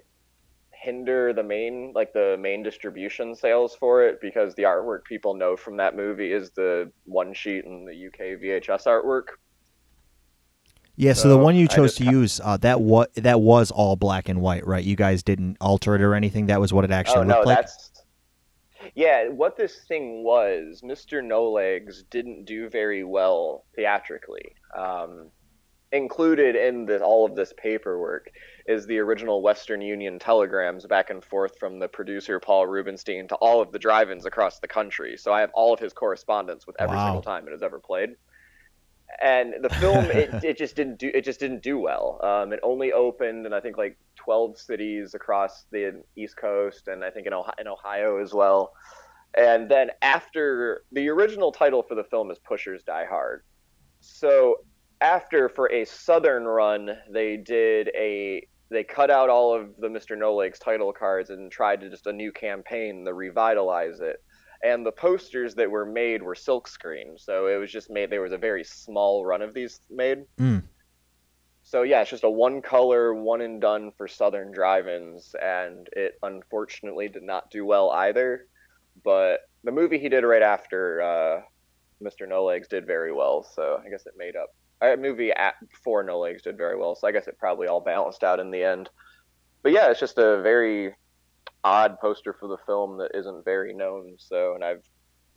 hinder the main like the main distribution sales for it because the artwork people know from that movie is the one sheet and the UK VHS artwork. Yeah, so, the one you chose to use, uh, that was that was all black and white, right? You guys didn't alter it or anything. That was what it actually oh looked no, like. that's yeah. What this thing was, Mr. No Legs didn't do very well theatrically. Um, included in this, all of this paperwork is the original Western Union telegrams back and forth from the producer Paul Rubenstein to all of the drive-ins across the country. So I have all of his correspondence with every Wow. single time it has ever played. And the film, it, it just didn't do it just didn't do well. Um, it only opened in I think like 12 cities across the East Coast and I think in Ohio, in Ohio as well. And then after the original title for the film is Pushers Die Hard. So after for a southern run, they did a they cut out all of the Mr. No Legs title cards and tried to just a new campaign to revitalize it. and the posters that were made were silkscreen. So it was just made. There was a very small run of these made. Mm. So yeah, it's just a one color, one and done for Southern drive-ins, and it unfortunately did not do well either. But the movie he did right after uh, Mr. No Legs did very well, so I guess it made up. A movie at, before No Legs did very well, so I guess it probably all balanced out in the end. But yeah, it's just a very odd poster for the film that isn't very known. So, and I've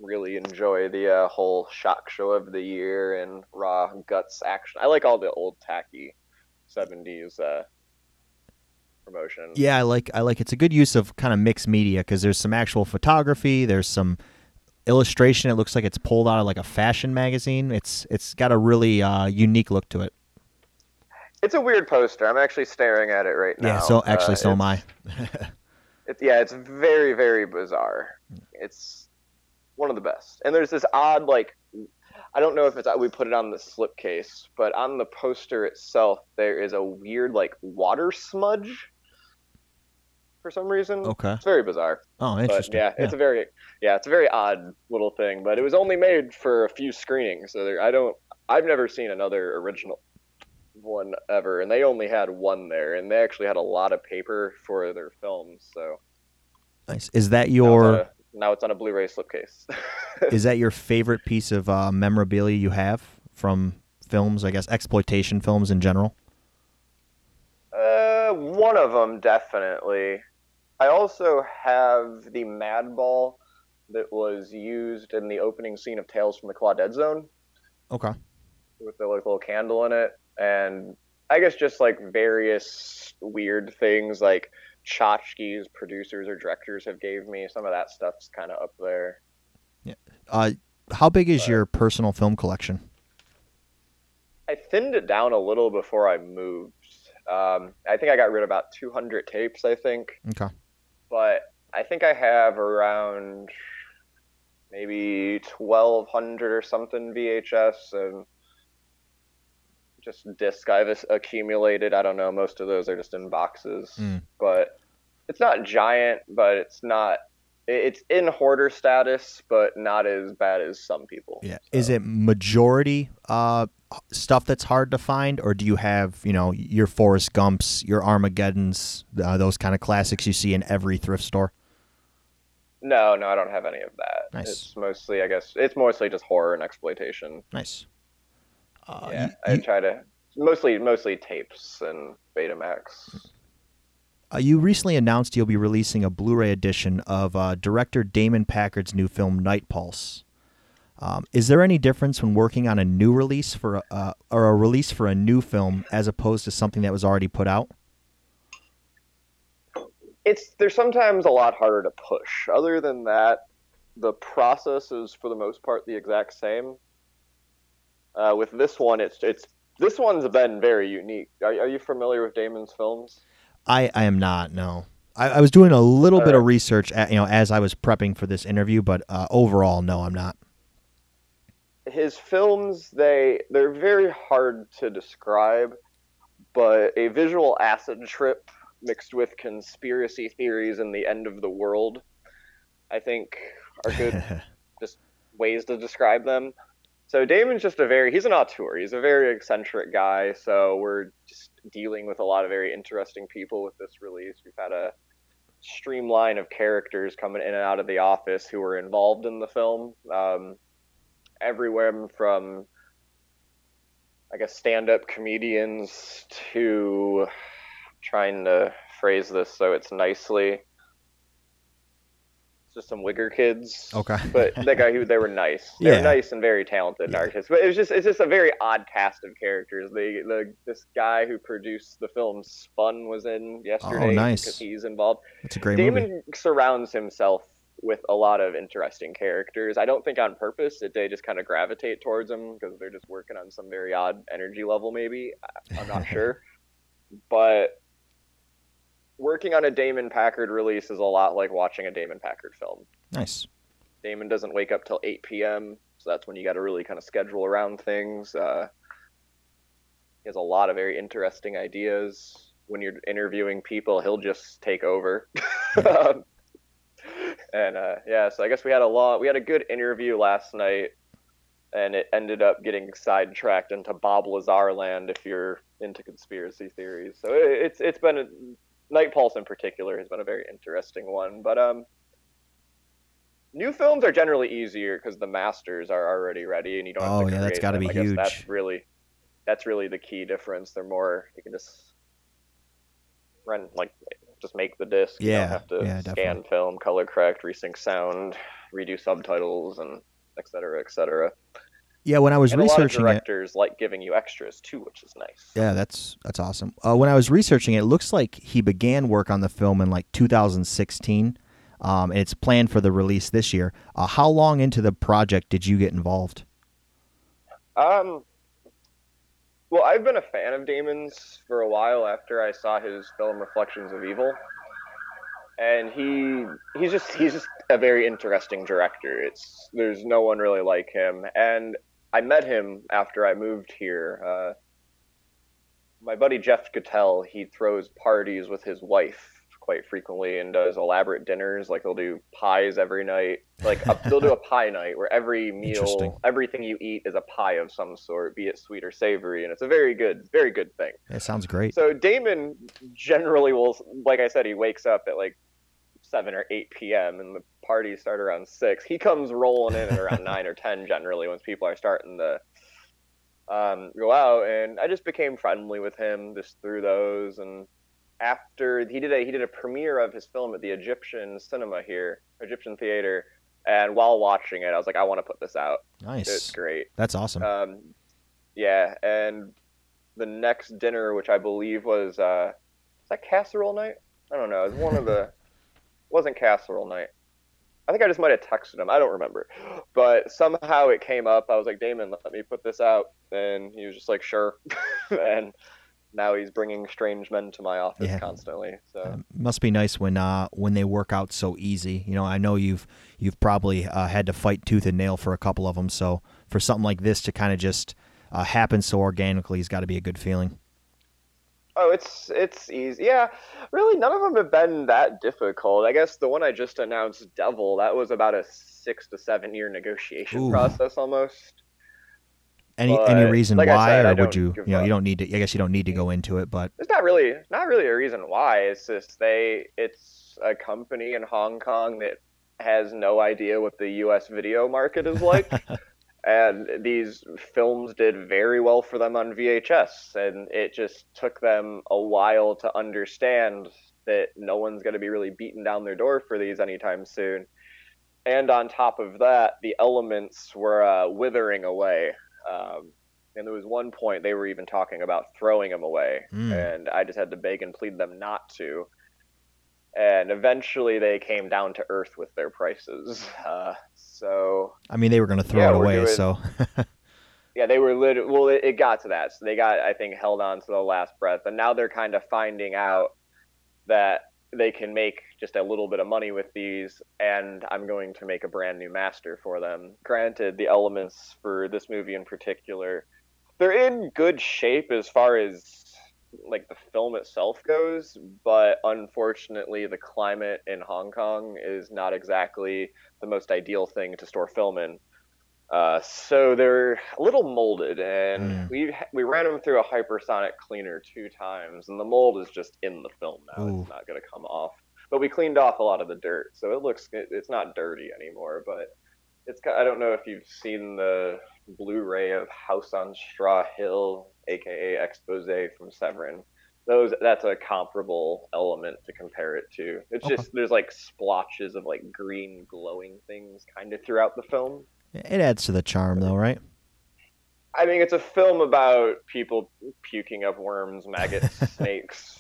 really enjoy the uh, whole shock show of the year and raw guts action. I like all the old tacky 70s uh, promotion. Yeah, I like I like it's a good use of kind of mixed media because there's some actual photography, there's some illustration. It looks like it's pulled out of like a fashion magazine. It's it's got a really uh, unique look to it. It's a weird poster. I'm actually staring at it right now. Yeah, so actually, Uh, so am I. It's yeah, it's very very bizarre. It's one of the best. And there's this odd like I don't know if it's we put it on the slipcase, but on the poster itself there is a weird like water smudge for some reason. Okay. It's very bizarre. Oh, But interesting. yeah, it's a very yeah, it's a very odd little thing, but it was only made for a few screenings, so there, I don't I've never seen another original one ever, and they only had one there, and they actually had a lot of paper for their films, so Nice. Is that now it's your on a- now it's on a Blu-ray slipcase. is that your favorite piece of uh, memorabilia you have from films? I guess exploitation films in general. Uh, one of them definitely. I also have the Mad Ball that was used in the opening scene of Tales from the Quadead Zone Okay. with the like, little candle in it, and I guess just like various weird things like tchotchkes producers or directors have gave me. Some of that stuff's kind of up there. Yeah. Uh, how big is your personal film collection? I thinned it down a little before I moved. Um, I think I got rid of about 200 tapes. I think. Okay. But I think I have around maybe 1200 or something VHS and just disc I've accumulated. I don't know. Most of those are just in boxes, Mm. but it's not giant, but it's not. It's in hoarder status, but not as bad as some people. Yeah. Is it majority uh, stuff that's hard to find, or do you have you know your Forrest Gumps, your Armageddons, uh, those kind of classics you see in every thrift store? No, no, I don't have any of that. Nice. It's mostly, I guess, it's mostly just horror and exploitation. Nice. Uh, yeah, you- I try to mostly mostly tapes and Betamax. Uh, you recently announced you'll be releasing a Blu-ray edition of uh, director Damon Packard's new film Night Pulse. Um, is there any difference when working on a new release for a, uh, or a release for a new film as opposed to something that was already put out? It's they're sometimes a lot harder to push. Other than that, the process is for the most part the exact same. Uh, with this one, it's it's this one's been very unique. Are, are you familiar with Damon's films? I, I am not. No, I, I was doing a little bit of research, at, you know, as I was prepping for this interview, but uh, overall, no, I'm not. His films they they're very hard to describe but a visual acid trip mixed with conspiracy theories and the end of the world i think are good just ways to describe them. So damon's just a very he's an auteur. He's a very eccentric guy so we're just dealing with a lot of very interesting people with this release. We've had a streamline of characters coming in and out of the office who were involved in the film. Um, everywhere from I guess stand-up comedians to trying to phrase this so it's nicely just some wigger kids. Okay. But that guy who they were nice. They Yeah. were nice and very talented artists. But it was just it's just a very odd cast of characters. The the this guy who produced the film Spun was in yesterday Oh, nice. because he's involved. That's a great Damon movie. surrounds himself with a lot of interesting characters. I don't think on purpose that they just kind of gravitate towards him because they're just working on some very odd energy level. Maybe I'm not sure, but working on a Damon Packard release is a lot like watching a Damon Packard film. Nice. Damon doesn't wake up till 8 p.m., so that's when you got to really kind of schedule around things. Uh, he has a lot of very interesting ideas. When you're interviewing people, he'll just take over. And uh, yeah, so I guess we had a long, we had a good interview last night, and it ended up getting sidetracked into Bob Lazar land if you're into conspiracy theories. So it, it's it's been a, Night Pulse in particular has been a very interesting one. But um, new films are generally easier because the masters are already ready, and you don't. Oh, have to yeah, that's gotta them. be huge. That's really, that's really the key difference. They're more you can just run like just make the disc. You Yeah, don't have to yeah, scan definitely. film, color correct, resync sound, redo subtitles, and et cetera, et cetera. Yeah, when I was and a lot of researching it, directors like giving you extras too, which is nice. yeah, that's that's awesome. Uh, when I was researching it, it looks like he began work on the film in like 2016, um, and it's planned for the release this year. Uh, how long into the project did you get involved? Um, well, I've been a fan of Damon's for a while after I saw his film Reflections of Evil, and he he's just he's just a very interesting director. It's there's no one really like him, and I met him after I moved here. Uh, my buddy Jeff Cattell, he throws parties with his wife quite frequently and does elaborate dinners. Like they'll do pies every night. Like a, they'll do a pie night where every meal, everything you eat is a pie of some sort, be it sweet or savory, and it's a very good, very good thing. That sounds great. So Damon generally will, like I said, he wakes up at like seven or eight p.m. and the parties start around six. He comes rolling in at around nine or ten generally once people are starting to um, go out, and I just became friendly with him just through those. And after he did a he did a premiere of his film at the Egyptian Cinema here, Egyptian Theater, and while watching it, I was like, I want to put this out. Nice. It's great. That's awesome. Um, yeah, and the next dinner, which I believe was uh, is that casserole night? I don't know. It was one of the wasn't casserole night. I think I just might have texted him. I don't remember, but somehow it came up. I was like, Damon, let me put this out, and he was just like, sure, and now he's bringing strange men to my office Yeah. constantly. So must be nice when uh, when they work out so easy. You know, I know you've you've probably uh, had to fight tooth and nail for a couple of them. So for something like this to kind of just uh, happen so organically has got to be a good feeling. Oh, it's it's easy. Yeah, really, none of them have been that difficult. I guess the one I just announced, Devil, that was about a six to seven year negotiation Ooh. process almost. Any But, any reason like why, said, or would you you know up. you don't need to? I guess you don't need to go into it, but it's not really not really a reason why. It's just they it's a company in Hong Kong that has no idea what the US video market is like. and these films did very well for them on VHS and it just took them a while to understand that no one's going to be really beating down their door for these anytime soon. And on top of that, the elements were uh, withering away. Um, and there was one point they were even talking about throwing them away, Mm. and I just had to beg and plead them not to. And eventually, they came down to earth with their prices. Uh, so I mean they were going to throw Yeah, it away. doing- So yeah, they were lit. Well, it, it got to that, so they got, I think, held on to the last breath, and now they're kind of finding out that they can make just a little bit of money with these, and I'm going to make a brand new master for them. Granted, the elements for this movie in particular, they're in good shape as far as like the film itself goes, but unfortunately, the climate in Hong Kong is not exactly the most ideal thing to store film in. Uh, so they're a little molded, and we we ran them through a hypersonic cleaner two times, and the mold is just in the film now. Ooh. It's not going to come off. But we cleaned off a lot of the dirt, so it looks it- it's not dirty anymore. But it's I don't know if you've seen the Blu-ray of House on Straw Hill, aka Expose from Severin. Those that's a comparable element to compare it to. It's Okay. just there's like splotches of like green glowing things kind of throughout the film. It adds to the charm, though, right? I mean, it's a film about people puking up worms, maggots, snakes.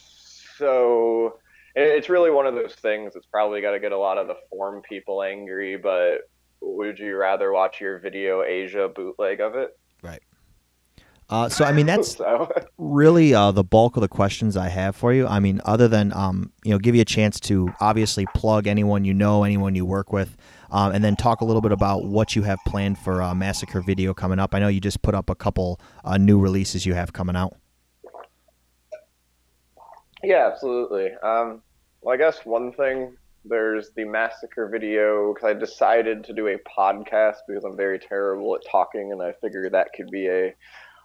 So it's really one of those things that's probably got to get a lot of the form people angry. But would you rather watch your Video Asia bootleg of it? Right. Uh, so I mean that's So really uh, the bulk of the questions I have for you. I mean, other than um, you know, give you a chance to obviously plug anyone you know, anyone you work with, um, and then talk a little bit about what you have planned for uh, Massacre Video coming up. I know you just put up a couple uh, new releases you have coming out. yeah, absolutely. Um, well, I guess one thing there's the massacre video because I decided to do a podcast because I'm very terrible at talking, and I figured that could be a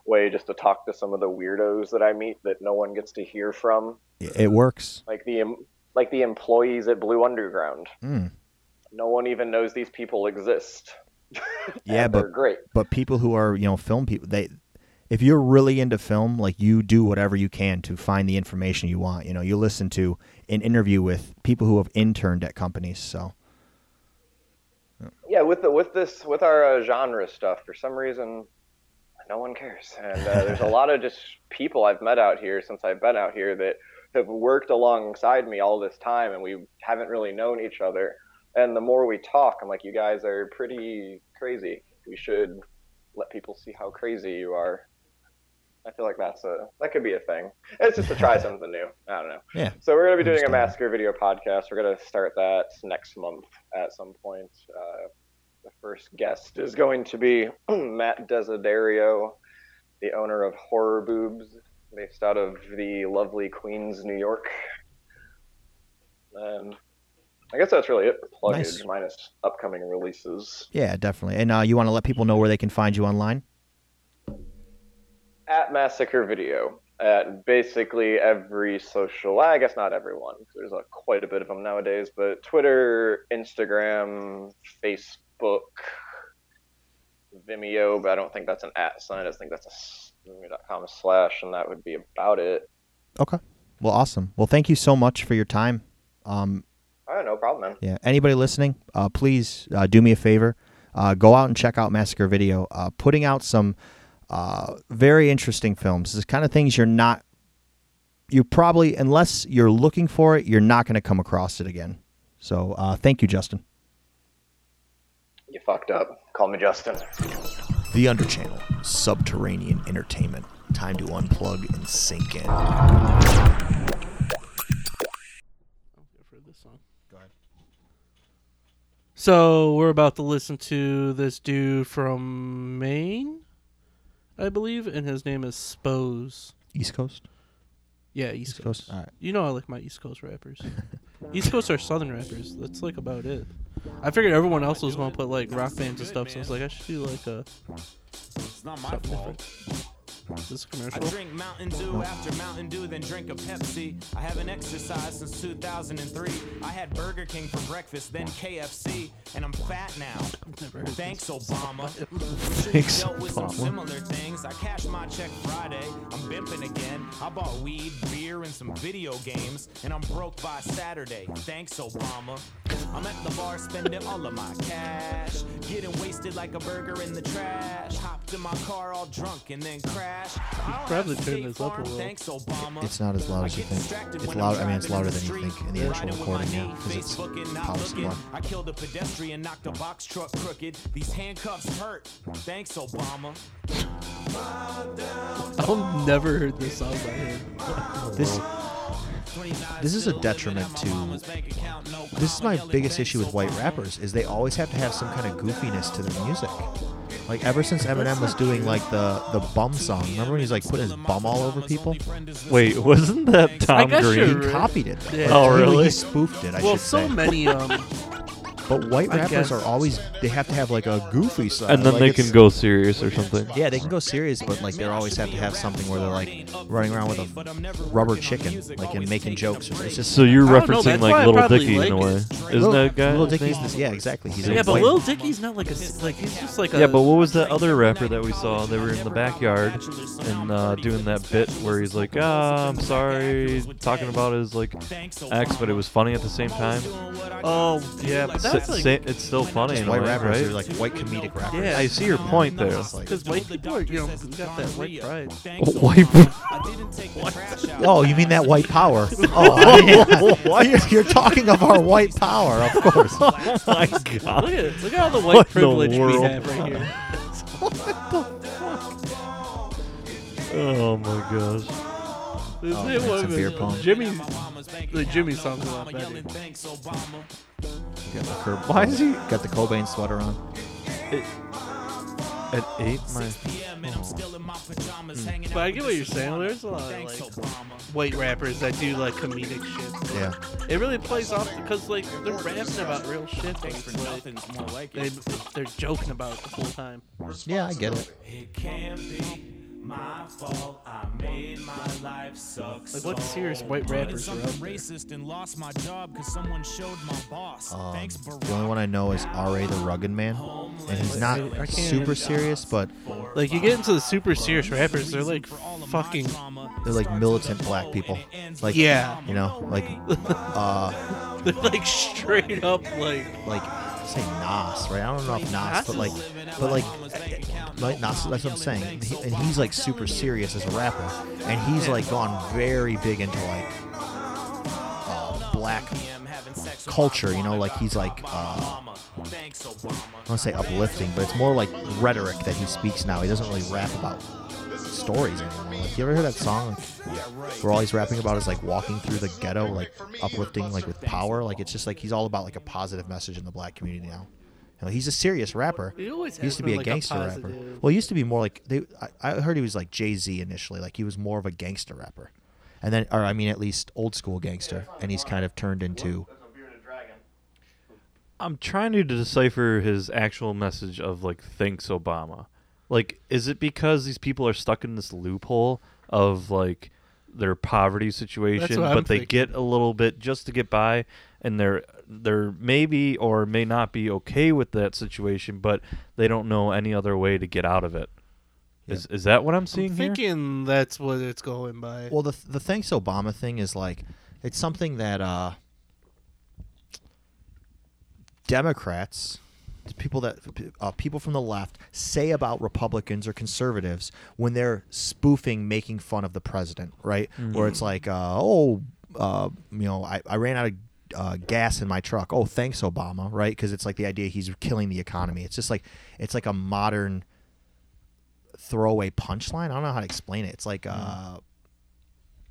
way just to talk to some of the weirdos that I meet that no one gets to hear from, It works. like the like the employees at Blue Underground. Mm. No one even knows these people exist. Yeah, but great. But people who are you know film people, they if you're really into film, like you do whatever you can to find the information you want. You know, you listen to an interview with people who have interned at companies. So Yeah, with the, with this with our uh, genre stuff, for some reason, no one cares, and uh, there's a lot of just people I've met out here since I've been out here that have worked alongside me all this time, and we haven't really known each other. And the more we talk, I'm like, you guys are pretty crazy. We should let people see how crazy you are. I feel like that's a that could be a thing. It's just to try something new. I don't know. Yeah. So we're gonna be doing a massacre video podcast. We're gonna start that next month at some point. Uh, the first guest is going to be Matt Desiderio, the owner of Horror Boobs, based out of the lovely Queens, New York. And I guess that's really it for pluggage, Nice. minus upcoming releases. yeah, definitely. And uh, you want to let people know where they can find you online? At Massacre Video, at basically every social, I guess not everyone, there's a, quite a bit of them nowadays, but Twitter, Instagram, Facebook, Vimeo, but I don't think that's an at sign. I think that's a vimeo.com slash, and that would be about it. Okay. Well, awesome. Well, thank you so much for your time. Um, All right, no problem, man. Yeah. Anybody listening, uh, please uh, do me a favor. Uh, go out and check out Massacre Video. Uh, putting out some uh, very interesting films. This kind of things you're not, you probably, unless you're looking for it, you're not going to come across it again. So uh, thank you, Justin. You fucked up. Call me Justin. The Underchannel, Subterranean Entertainment. Time to unplug and sink in. So we're about to listen to this dude from Maine, I believe, and his name is Spose. East Coast? Yeah, East, East Coast. Coast? Alright. You know I like my East Coast rappers. East Coast are Southern rappers. That's like about it. I figured everyone else was gonna put like rock bands and stuff, so I was like, I should do like a It's not my fault. different. Is this a I commercial? drink Mountain Dew after Mountain Dew, then drink a Pepsi. I haven't exercised since 2003. I had Burger King for breakfast, then KFC, and I'm fat now. Thanks, Obama. Thanks, dealt with some similar things. I cashed my check Friday. I'm bimping again. I bought weed, beer, and some video games, and I'm broke by Saturday. Thanks, Obama. I'm at the bar spending all of my cash, getting wasted like a burger in the trash. Hopped in my car all drunk and then crashed. I Probably have turn this up a little. Thanks, Obama. It's not as loud as you think. It's loud. I mean, it's louder than you think in the actual recording, yeah, because it's power supply. I killed a pedestrian, knocked a box truck crooked. These handcuffs hurt. Thanks, Obama. I've never heard this song by him. This this is a detriment to this is my biggest issue with white rappers is they always have to have some kind of goofiness to their music like ever since eminem was doing like the the bum song remember when he's like putting his bum all over people Wait, wasn't that Tom guess Green? you're he copied it though. Yeah. Oh, He- really? he spoofed it i well, should so say many um but white I rappers guess- are always they have to have like a goofy side And then like they can go serious or something. yeah, they can go serious, but like they always have to have something where they're like running around with a rubber chicken, like and making jokes. It's just So you're I don't know, referencing like I Little probably Dicky in a way. Isn't Little- that guy? Little his Dicky's this, yeah, exactly. He's a yeah, but white- Lil Dicky's not like a like he's just like a Yeah, but what was that other rapper that we saw? They were in the backyard and uh, doing that bit where he's like, "Ah, I'm sorry," talking about his like ex, but it was funny at the same time. Oh yeah, but Sa- that's like sa- it's still funny in a white way, rappers right? are like white comedic rappers. Yeah. I see your point there. because white people are you know got that white pride. White. Oh, you mean that white power? Oh, I mean, You're, you're talking of our white power, of course. oh my god! Look at look at all the What white the privilege we world? have right here. Oh my gosh! This Oh, is man, it's a beer pong. Jimmy, the Jimmy song's a lot better. Got the Kurt, Why is he- got the Cobain sweater on? It, At eight, my. Hmm. But I get what you're saying. There's a lot of like white rappers that do like comedic shit. Yeah. It really plays off because like they're rapping about real shit. But it's like, they they're joking about it the whole time. Yeah, I get it. It can't be my fault. I made my life suck. Like, what serious white rappers are I'm out there? racist and lost my job because someone showed my boss. Um, Thanks, the only one I know is R.A. the Rugged Man, and he's not I can't super serious, but Like you get into the super serious rappers, they're like fucking. they're like militant black people. Like Yeah. you know, like uh, They're like straight up like like say Nas, right? I don't know if Nas, but like, but like, like Nas. That's what I'm saying. He, and he's like super serious as a rapper, and he's like gone very big into like uh, black culture. You know, like he's like uh, I want to say uplifting, but it's more like rhetoric that he speaks now. He doesn't really rap about stories anymore. Like, you ever hear that song like, where all he's rapping about is like walking through the ghetto, like uplifting, like with power? Like it's just like he's all about like a positive message in the black community now. You know, he's a serious rapper. He always used to be been, a like, a gangster rapper. Well, he used to be more like they. I, I heard he was like Jay Z initially. Like he was more of a gangster rapper, and then, or I mean, at least old school gangster, and he's kind of turned into. I'm trying to decipher his actual message of like thanks Obama. Like, is it because these people are stuck in this loophole of like their poverty situation, but I'm they thinking. get a little bit just to get by, and they're they're maybe or may not be okay with that situation, but they don't know any other way to get out of it. Is is that what I'm seeing I'm here? thinking that's what it's going by. Well, the the thanks Obama thing is like it's something that uh, Democrats, people that uh, people from the left say about Republicans or conservatives when they're spoofing, making fun of the president, right? Where it's like, uh, oh, uh, you know, I, I ran out of uh, gas in my truck. Oh, thanks Obama, right? Because it's like the idea he's killing the economy. It's just like it's like a modern throwaway punchline. I don't know how to explain it. It's like uh,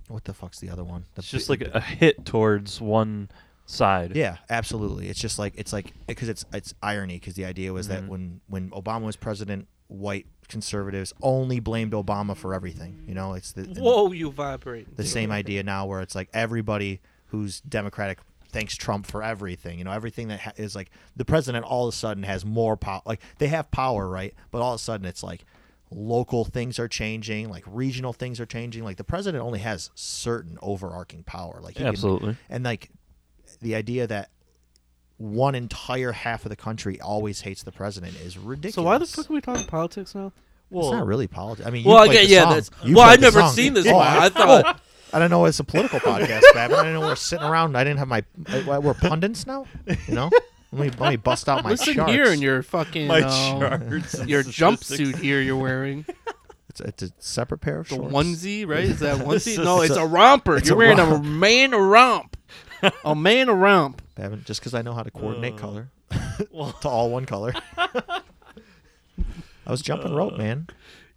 what the fuck's the other one? The It's just like a hit towards one side. yeah, absolutely. It's just like it's like because it's it's irony because the idea was Mhm. that when when Obama was president, white conservatives only blamed Obama for everything. You know, it's the Whoa, you vibrate. the same idea now where it's like everybody who's Democratic thanks Trump for everything. You know, everything that ha- is like the president all of a sudden has more power. Like they have power, right? But all of a sudden it's like local things are changing, like regional things are changing. Like the president only has certain overarching power. Like he can- Absolutely. and like the idea that one entire half of the country always hates the president is ridiculous. So why the fuck are we talking politics now? it's not really politics. I mean, you well, I get the yeah. song. That's, You well, I've the never song. seen this Oh, one. I thought. I don't know it's a political podcast, Babin. I didn't know we're sitting around. I didn't have my. uh, We're pundits now. You know. Let me, let me bust out my Listen charts. here in your fucking My um, charts your jumpsuit here you're wearing. It's, it's a separate pair of The shorts. onesie, right? Is that onesie? a- no, it's it's a- a, romper. it's You're a wearing romp. a man a romp. A man a romp. Babin, just because I know how to coordinate Uh, color to all one color. I was jumping rope, man.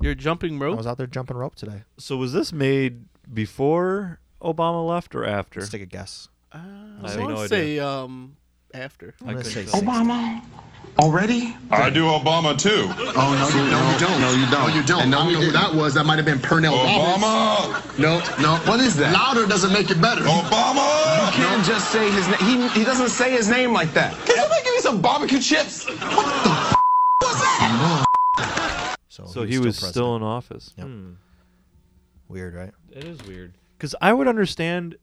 You're jumping rope. I was out there jumping rope today. So was this made before Obama left or after? Let's take a guess. Uh, I I want to idea. say um after. I'm gonna say couldn't 60. Obama? Already? I do Obama too. Oh, no, you, no, you don't. No, you don't. No, you don't. And I don't know who that was. That might have been Pernell Obama. Roberts. No, no. What is that? Louder doesn't make it better. Obama. You can't just say his name. He, he doesn't say his name like that. Can somebody give me some barbecue chips? What the f- was that? So, So he was still, president. in office. Yep. Hmm. Weird, right? It is weird. Because I would understand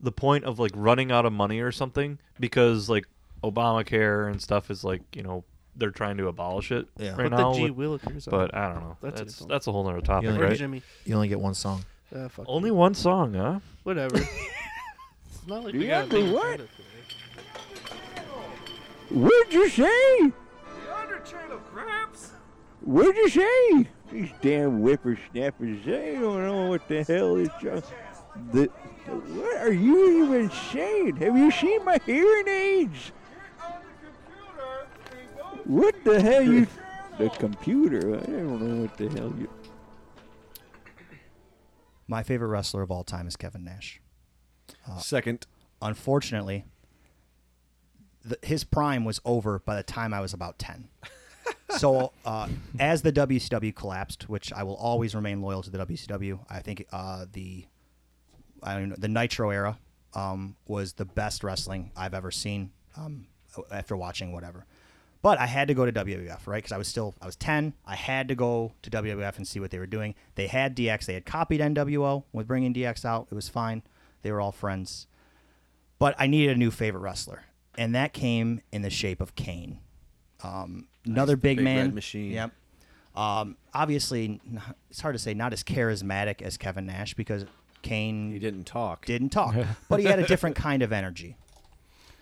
the point of like running out of money or something because like Obamacare and stuff is like you know they're trying to abolish it Yeah. right Put the. G with- Willikers but. I don't know. That's That's that's, it's a whole nother You topic, only, Or right? Jimmy. you only get one song. Uh, fuck Only you. one song, huh? Whatever. it's not like we Yeah, got a big what? agenda today. What'd you say? The underturn of craps. What'd you say? These damn whippersnappers, they don't know what the hell is just. The, what are you even saying? Have you seen my hearing aids? What the hell you. The computer. I don't know what the hell you. My favorite wrestler of all time is Kevin Nash. Uh, Second. Unfortunately, the, his prime was over by the time I was about 10. so uh, as the WCW collapsed, which I will always remain loyal to the WCW, I think uh, the I don't know, the Nitro era um, was the best wrestling I've ever seen um, after watching whatever. But I had to go to WWF, right? Because I was still I was ten. I had to go to WWF and see what they were doing. They had DX. They had copied NWO with bringing DX out. It was fine. They were all friends. But I needed a new favorite wrestler, and that came in the shape of Kane. Um, another Nice, big, big man. machine. Yep. Um, obviously, it's hard to say not as charismatic as Kevin Nash because Kane He didn't talk. didn't talk, but he had a different kind of energy.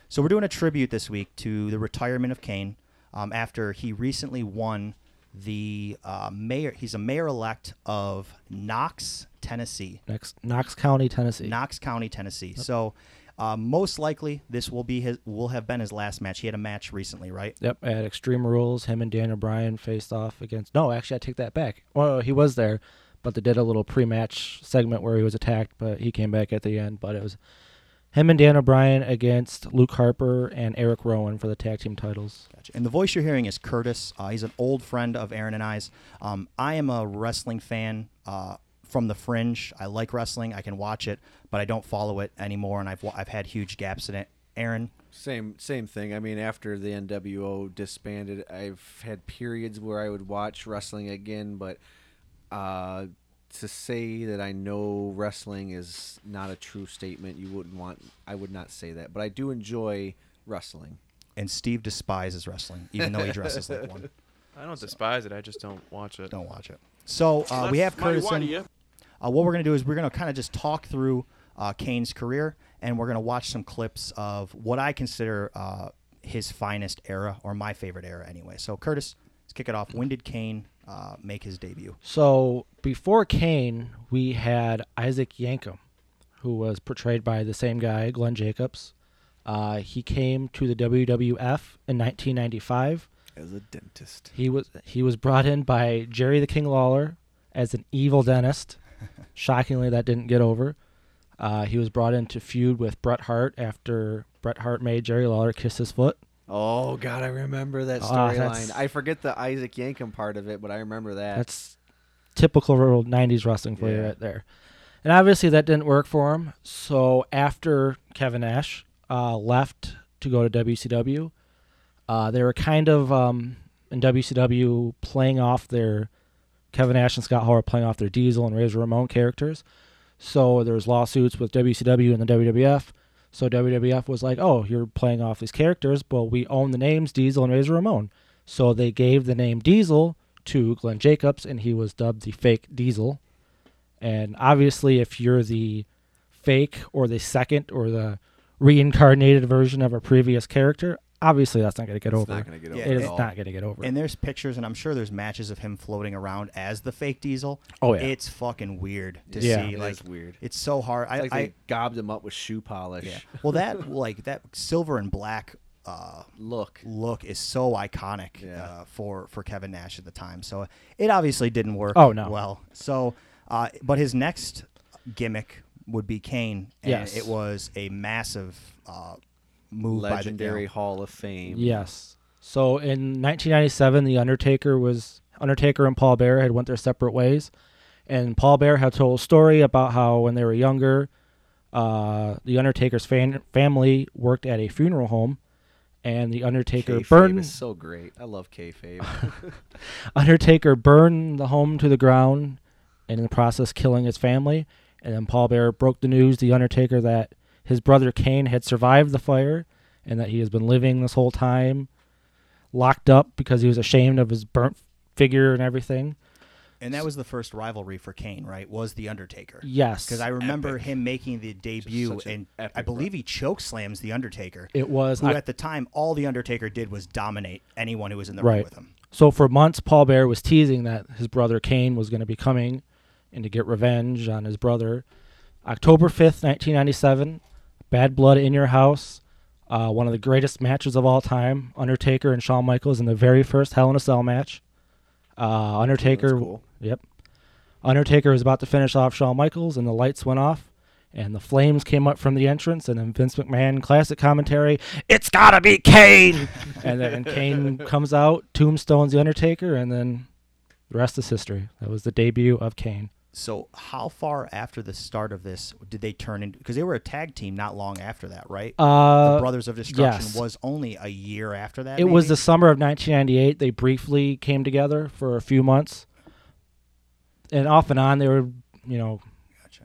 So we're doing a tribute this week to the retirement of Kane um, after he recently won the uh, mayor. He's a mayor elect of Knox, Tennessee. Next, Knox County, Tennessee. Knox County, Tennessee. So uh, most likely this will be his will have been his last match. He had a match recently, right? Yep, at Extreme Rules, him and Daniel Bryan faced off against. No, actually, I take that back. Well, he was there, but they did a little pre-match segment where he was attacked, but he came back at the end. But it was him and Daniel Bryan against Luke Harper and Eric Rowan for the tag team titles. Gotcha. And the voice you're hearing is Curtis. Uh, he's an old friend of Erin and I's. Um, I am a wrestling fan uh, from the fringe. I like wrestling. I can watch it, but I don't follow it anymore, and I've I've had huge gaps in it. Erin, Same same thing. I mean, after the NWO disbanded, I've had periods where I would watch wrestling again, but uh, to say that I know wrestling is not a true statement. You wouldn't want. I would not say that, but I do enjoy wrestling. and Steve despises wrestling, even though he dresses like one. I don't despise it. I just don't watch it. Don't watch it. So uh, we have Curtis. in. Uh, what we're going to do is we're going to kind of just talk through uh, Kane's career, and we're going to watch some clips of what I consider uh, his finest era, or my favorite era anyway. So, Curtis, let's kick it off. When did Kane uh, make his debut? So before Kane, we had Isaac Yankem, who was portrayed by the same guy, Glenn Jacobs. Uh, he came to the WWF in 1995 as a dentist. He was he was brought in by Jerry the King Lawler as an evil dentist. Shockingly, that didn't get over. Uh, he was brought in to feud with Bret Hart after Bret Hart made Jerry Lawler kiss his foot. Oh God, I remember that Ah, storyline. I forget the Isaac Yankem part of it, but I remember that. That's typical rural 90s wrestling for you Yeah. right there. And obviously that didn't work for him. So after Kevin Nash uh, left to go to WCW, uh, they were kind of um, in WCW playing off their Kevin Nash and Scott Hall were playing off their Diesel and Razor Ramon characters. So there was lawsuits with WCW and the WWF. So WWF was like, "Oh, you're playing off these characters, but we own the names Diesel and Razor Ramon." So they gave the name Diesel to Glenn Jacobs, and he was dubbed the fake Diesel. And obviously, if you're the fake or the second or the reincarnated version of a previous character, obviously that's not going to get over. It's not gonna get over It at is all. not going to get over. And there's pictures, and I'm sure there's matches of him floating around as the fake Diesel. Oh, yeah. it's fucking weird to Yeah. see. It like weird. It's so hard. It's I, like I they gobbed him up with shoe polish. Yeah. Well, that like that silver and black uh, look look is so iconic Yeah. uh, for for Kevin Nash at the time. So it obviously didn't work. Oh, no. Well, so uh, but his next gimmick would be Kane, and Yes. it was a massive uh, move Legendary by the Hall of Fame. Yes. So in 1997, the Undertaker was Undertaker and Paul Bearer had went their separate ways, and Paul Bearer had told a story about how when they were younger, uh, the Undertaker's fan- family worked at a funeral home, and the Undertaker Kayfabe burned is so great. I love kayfabe. Undertaker burned the home to the ground, and in the process killing his family. And then Paul Bearer broke the news to the Undertaker that his brother Kane had survived the fire, and that he has been living this whole time locked up because he was ashamed of his burnt figure and everything. And that was the first rivalry for Kane, right? Was the Undertaker? Yes. because I remember Epic. him making the debut, an and I believe he choke slams the Undertaker. It was- who I- at the time all the Undertaker did was dominate anyone who was in the ring with him. So for months, Paul Bearer was teasing that his brother Kane was going to be coming and to get revenge on his brother. October 5th, 1997, Bad Blood in Your House, uh, one of the greatest matches of all time. Undertaker and Shawn Michaels in the very first Hell in a Cell match. Uh, Undertaker, cool. yep. Undertaker was about to finish off Shawn Michaels, and the lights went off, And the flames came up from the entrance, and then Vince McMahon, classic commentary, it's gotta be Kane! and then Kane comes out, tombstones The Undertaker, and then the rest is history. That was the debut of Kane. So how far after the start of this did they turn into? Because they were a tag team not long after that, right? Uh, the Brothers of Destruction yes. was only a year after that. It was the summer of 1998. They briefly came together for a few months, and off and on they were, you know,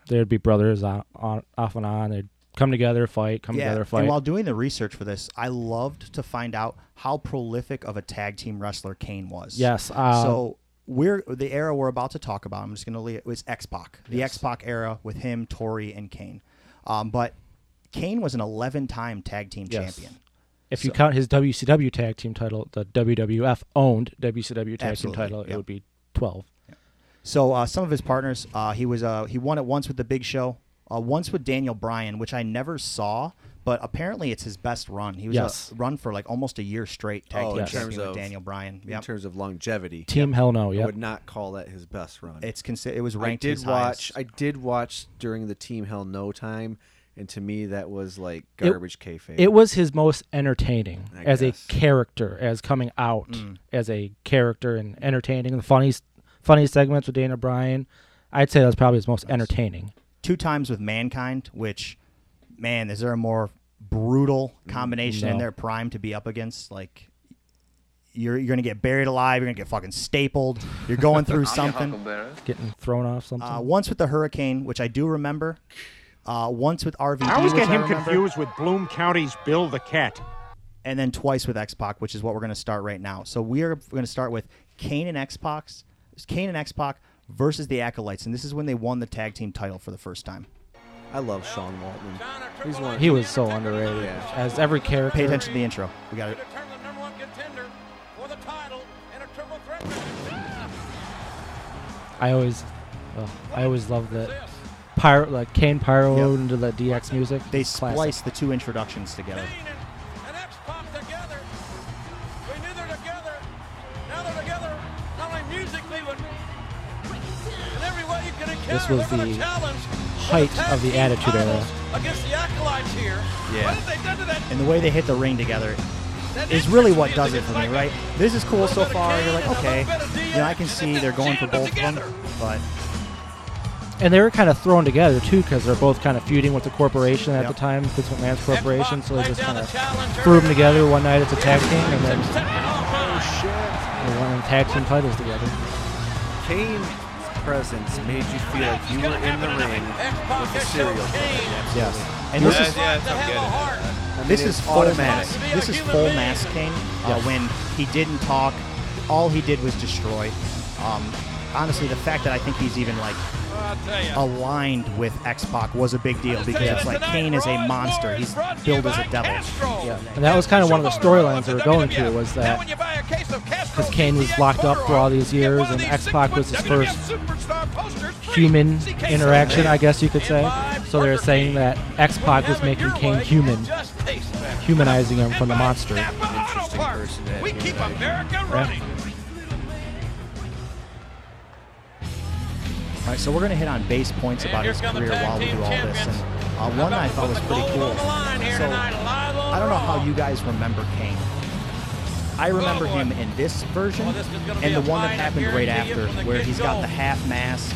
they'd be brothers on, on off and on. They'd come together, fight, come yeah. together, fight. And while doing the research for this, I loved to find out how prolific of a tag team wrestler Kane was. Yes, uh, so we're the era we're about to talk about. I'm just going to leave it was X Pac, the Yes. X Pac era with him, Tori, and Kane. Um, but Kane was an 11 time tag team Yes. champion. If you count his WCW tag team title, the WWF owned WCW tag Absolutely, team title, yep. it would be 12. So uh, some of his partners, uh, he was uh, he won it once with the Big Show, uh, once with Daniel Bryan, which I never saw, but apparently it's his best run. He was Yes. a run for like almost a year straight tag Oh, team in champion terms with of Daniel Bryan. in terms of longevity. Team Hell No, yeah. I would not call that his best run. It's consi- it was ranked I did his highest. watch. I did watch during the Team Hell No time, and to me that was like It- garbage kayfabe. It was his most entertaining I as guess. a character, as coming out Mm. as a character and entertaining. The funny, funny segments with Daniel Bryan, I'd say that was probably his most entertaining. two times with Mankind, which, man, is there a more brutal combination in their prime to be up against? Like, you're you're gonna get buried alive. You're gonna get fucking stapled. You're going through something. Getting thrown off something. Uh, once with the Hurricane, which I do remember. Uh, once with RVD, I always which get him confused with Bloom County's Bill the Cat. and then twice with X Pac, which is what we're going to start right now. So we are going to start with Kane and X Pac, Kane and X Pac versus the Acolytes, and this is when they won the tag team title for the first time. I love Sean Waltman. He's one. he was so underrated. Yeah. As every character. Pay attention to the intro. We got it. I always, oh, I always loved that. Pyro, like Kane Pyro into the DX music. They Classic. spliced the two introductions together. This was the height of the Attitude Era. Against the acolytes here. What have they done to that? And the way they hit the ring together is really what does it for me, right? This is cool so far. You're like, okay, you know, I can see they're going for both of them, but And they were kind of thrown together too, because they're both kind of feuding with the corporation at Yep. the time, Vince McMahon's corporation. So they just kind of threw them together one night as a tag team, and then they won the tag team titles together. Kane's presence made you feel like you were in the ring with the serial killer. yes. And Yeah, this is yeah, I'm getting at. I mean, this is full automatic. mask. This is full mask Kane. Uh, Yes. When he didn't talk, all he did was destroy. Um, honestly, the fact that I think he's even like aligned with X Pac was a big deal because it's like Kane is a monster. He's billed as a devil. Yeah, and that was kind of one of the storylines they were going to was that because Kane was locked up for all these years, and X Pac was his first human interaction, I guess you could say. So they were saying that X Pac was making Kane human, humanizing him from the monster. Interesting person to We keep America Yeah. running. All right, so we're going to hit on base points about his career while we do all this. And uh, one I thought was pretty cool. So I don't know how you guys remember Kane. I remember him in this version and the one that happened right after, where he's got the half mask,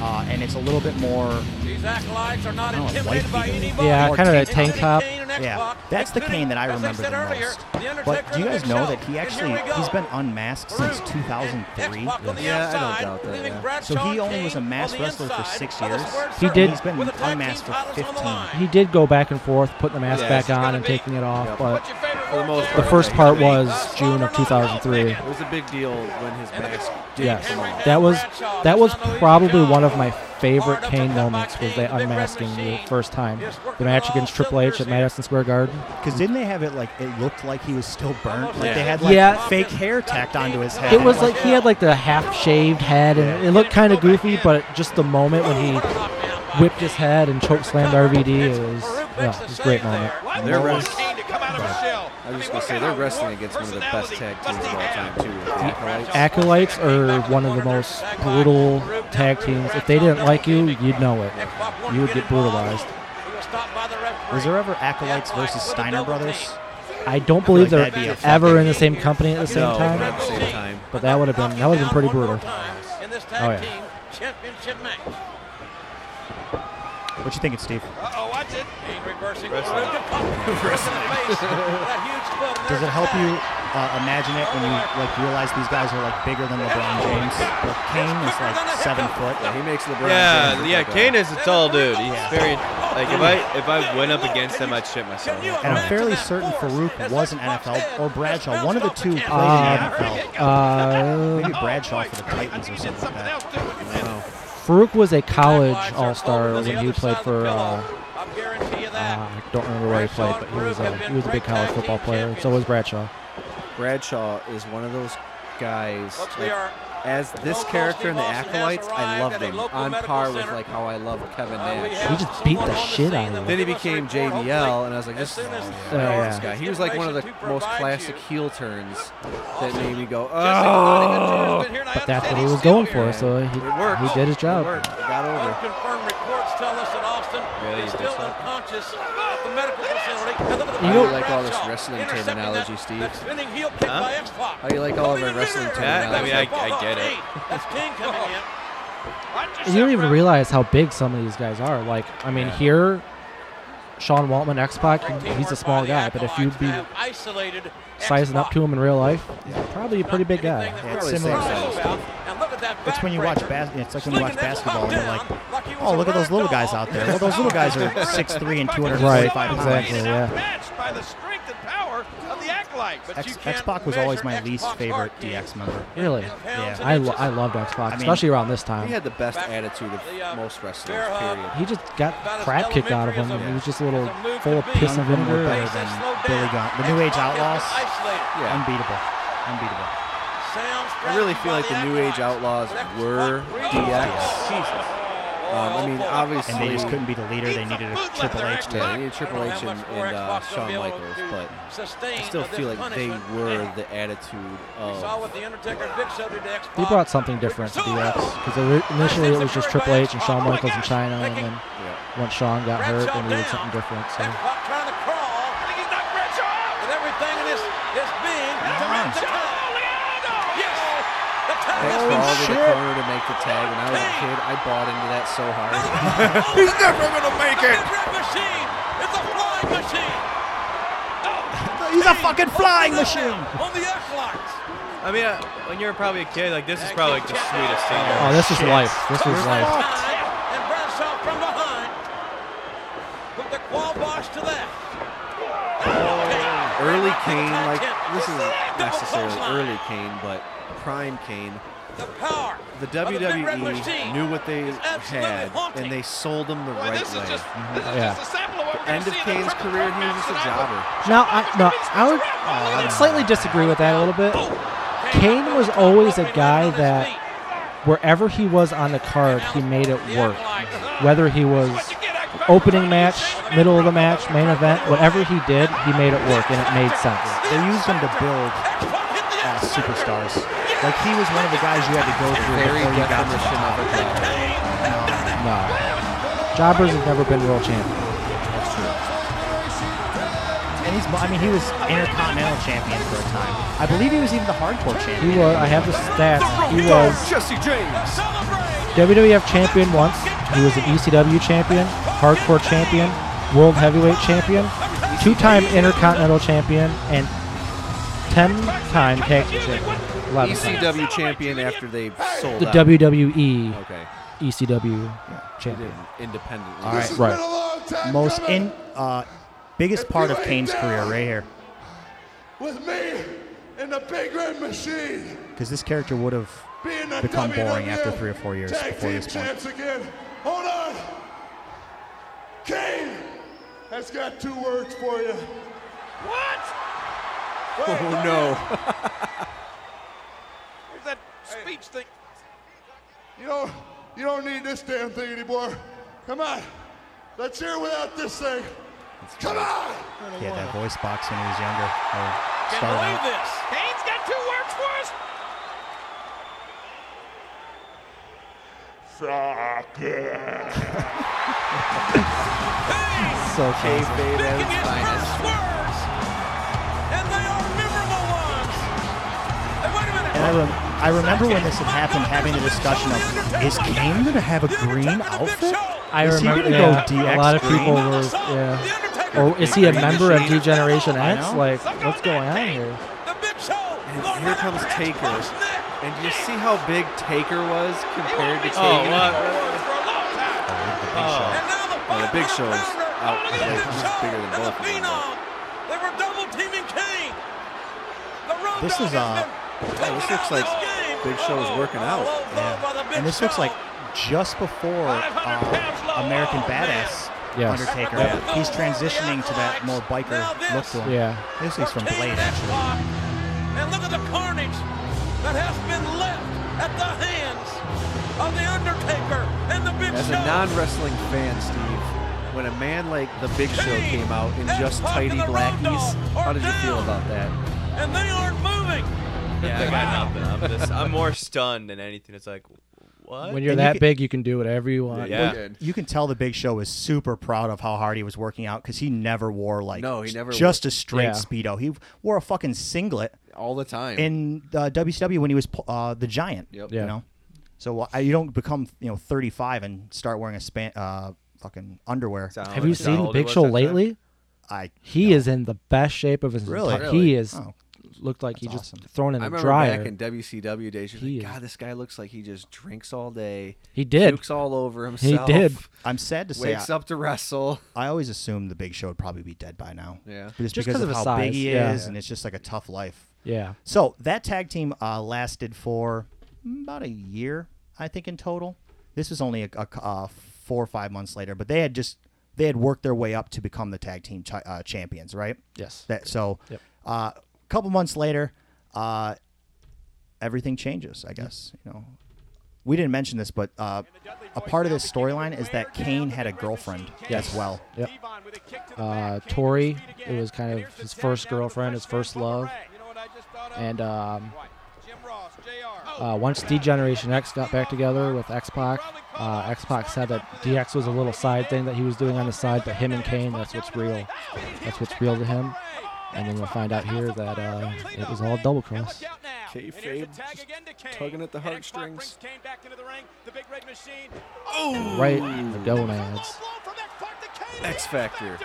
uh, and it's a little bit more. These acolytes are not I know, intimidated by anybody. Yeah, More kind of that tank tank top. Yeah, that's the Kane that I remember the most. But do you guys know that he actually he's been unmasked since 2003? Yeah, I don't doubt that. Yeah. So he only was a masked wrestler for six years. He did- He's been unmasked for 15. He did go back and forth, putting the mask Yeah, back on and taking it off, but For the most the first part was June of 2003. It was a big deal when his mask did Yes, come off. that was that was probably one of my favorite Kane moments. Was they unmasking the first time, the match against Triple H at Madison Square Garden. Because didn't they have it like it looked like he was still burnt? Like they had like Yeah. fake hair tacked onto his head. It was like he had like the half-shaved head, and it looked kind of goofy. But just the moment when he whipped his head and choke slammed RVD, it was yeah, it was a great moment. They're wrest- I was just gonna say they're wrestling against one of the best tag teams of all time too. with The Acolytes. Acolytes are one of the most brutal tag teams. If they didn't like you, you'd know it. You would get brutalized. Was there ever Acolytes versus Steiner Brothers? I don't feel believe like they're be ever in the same company at the same No, time. not at the same time. But that would have been that would have been pretty brutal. In this Oh yeah. Team championship match. What you thinking, Steve? Uh-oh, watch it. He's reversing. Wrestling. Wrestling. that huge foot. Does it help you uh, imagine it when you like realize these guys are like bigger than LeBron James? But Kane is like seven foot. Yeah, he makes LeBron Yeah, James look yeah. like Kane is a tall dude. He's Yeah. very like if I if I went up against him, I'd shit myself. And I'm fairly certain Faarooq was an NFL or Bradshaw. One of the two played Um, in the NFL. uh, Maybe Bradshaw for the Titans or something like that. Faarooq was a college All Star when he played for. Uh, uh, I don't remember where he played, but he was a he was a big college football player. So was Bradshaw. Bradshaw is one of those guys. Like, as this character in the Acolytes, I love them on par with like how I love Kevin Nash. He just beat the shit out of him. Then he became JBL, and I was like, this, oh, yeah. this guy. He was like one of the most classic heel turns that made me go, oh. But that's what he was going for, so he, he did his job. It worked. It got over. Unconfirmed reports tell us that Austin Really? is You did still so? unconscious at the medical facility. And look at the How do you like all this wrestling terminology, Steve? that spinning heel Huh? How do you like all of our wrestling Yeah, I mean, I, I get it. That's King coming in. And you don't even realize how big some of these guys are. Like, I mean, here, Sean Waltman, X Pac, he's a small guy, but if you'd be Isolated. sizing up to him in real life, he's probably a pretty big guy. Yeah, it's similar. It's when you watch bas- It's like when you watch basketball and you're like, oh, look at those little guys out there. Well, those little guys are 6'3 and 245 Right, pounds. exactly, yeah. Matched by the strength and power of the acolyte. You X, can't X-Pac was always my measure least favorite. DX member. Really? Yeah. I, lo- I loved X Pac, I mean- especially around this time. He had the best attitude of most wrestlers, period. He just got crap kicked out of him. and He was just a little full of piss and of them were vinegar. better than Billy Gunn. The New Age Outlaws, Yeah. unbeatable. Unbeatable. I really feel like the New Age Outlaws were DX. Um, I mean, obviously, And they just couldn't be the leader. They needed a Triple H to Yeah, they needed Triple H and, and uh, Shawn Michaels, but I still feel like they were the attitude of. Saw what the Undertaker and Big Show did to X-Pac. He brought something different to DX because initially it was just Triple H and Shawn Michaels in China, and then once Shawn got hurt, they needed something different. So trying to crawl. I think he's knocked Bradshaw out. With everything in his, his being. That's a red tag. Yes. The tag They has crawled been to the corner to make the tag. When I was a kid, I bought into that so hard. He's never gonna make it. machine. It's a flying machine. He's a fucking flying machine. On the acolytes. I mean, uh, when you're probably a kid, like this is probably like the sweetest thing. oh, this is life. This is life. And Bradshaw from behind. With the qual bosh to that. early Kane, like this isn't necessarily early Kane, but prime Kane. The power the WWE knew what they had, and they sold them the right way. Mm-hmm. Yeah. The end of Kane's career, he was just a jobber. Now, I, no, I would I would slightly disagree with that a little bit. Kane was always a guy that wherever he was on the card, he made it work. Whether he was opening match, middle of the match, main event, whatever he did, he made it work, and it made sense. They used him to build uh, superstars. Like he was one of the guys you had to go through Very before you got to the definition top. of a jobber. No, jobbers have never been world champions. That's true. And he's, I mean, he was Intercontinental Champion for a time. I believe he was even the Hardcore Champion. He was. I have the stats. He was Jesse James. WWF champion once. He was an ECW champion, hardcore champion, world heavyweight champion, two-time intercontinental champion, and ten-time tag team champion. Eleven times. ECW champion after they sold The out. WWE Okay. ECW champion. Independently. All right, Right. Most in, uh, biggest part of Kane's career right here, With me in the big red machine. because this character would have Being the become boring after three or four years before team this point. again. Hold on. Kane has got two words for you. What? Oh no. Where's that speech thing? You don't, you don't need this damn thing anymore. Come on. Let's hear without this thing. Come on. He had that voice box when he was younger. Or Can't believe out. this. Kane's got two words for us. Suck it. So Kayfabe at its finest. And they are memorable ones. Hey, wait a minute. And I, rem- I remember when this had happened, having the discussion of is Kane going to have a green outfit? I is remember he yeah, go DX a lot of green? people were yeah. Or oh, is he a member of D-Generation I X? know. Like, what's going on here? And here comes Taker. And do you see how big Taker was compared to Oh, Kagan? what? Oh, the Big Show's out. Like, he's bigger than both of They were double teaming Kane. This is uh, Yeah, this looks like Big Show's working out. yeah. and this looks like just before uh, American Badass Yes. Undertaker. Yeah. He's transitioning to that more biker look to him. Yeah. This is from Blade, actually. And look at the carnage that has been left at the hands of the Undertaker and the Big As Show. a non-wrestling fan, Steve, when a man like the Big Show came out in just tidy blackies, how did you feel about that? and they aren't moving. Yeah, I got nothing. I'm just, I'm more stunned than anything. It's like, what? When you're And you that can- big, you can do whatever you want. Yeah. You can tell the Big Show was super proud of how hard he was working out because he never wore like No, he never just wore- a straight Yeah. speedo. He wore a fucking singlet All the time. in uh, WCW when he was uh, the Giant. Yep. You know, so uh, you don't become you know 35 and start wearing a span uh, fucking underwear. Have you seen Big Show lately? I He is in the best shape of his Really? entire. Really? He is Oh, looked like he that's just awesome. thrown in I a remember dryer. back in WCW days, you're He like, is- God, this guy looks like he just drinks all day. He did. Pukes all over He himself. did. I'm sad to say Wakes I, up to wrestle. I always assumed the Big Show would probably be dead by now. Yeah. Just, Just because 'cause of, of his how big size, he yeah. is, and it's just like a tough life. Yeah. So that tag team uh, lasted for about a year, I think, in total. This was only a, a- uh, four or five months later, but they had just they had worked their way up to become the tag team chi- uh, champions, right? Yes. That so, Yep. uh, a couple months later, uh, everything changes. I guess you know. We didn't mention this, but uh, a part of this storyline is that Kane had a girlfriend Yes. as well. Yep. Uh, Tori, it was kind of his first girlfriend, his first love, and um, uh, once D Generation X got back together with X Pac, uh, X Pac said that DX was a little side thing that he was doing on the side, but him and Kane, that's what's real. That's what's real to him. And then we'll find out here that uh, it was all double cross. Kayfabe tugging at the heartstrings. Oh! Right in the gonads. X Factor.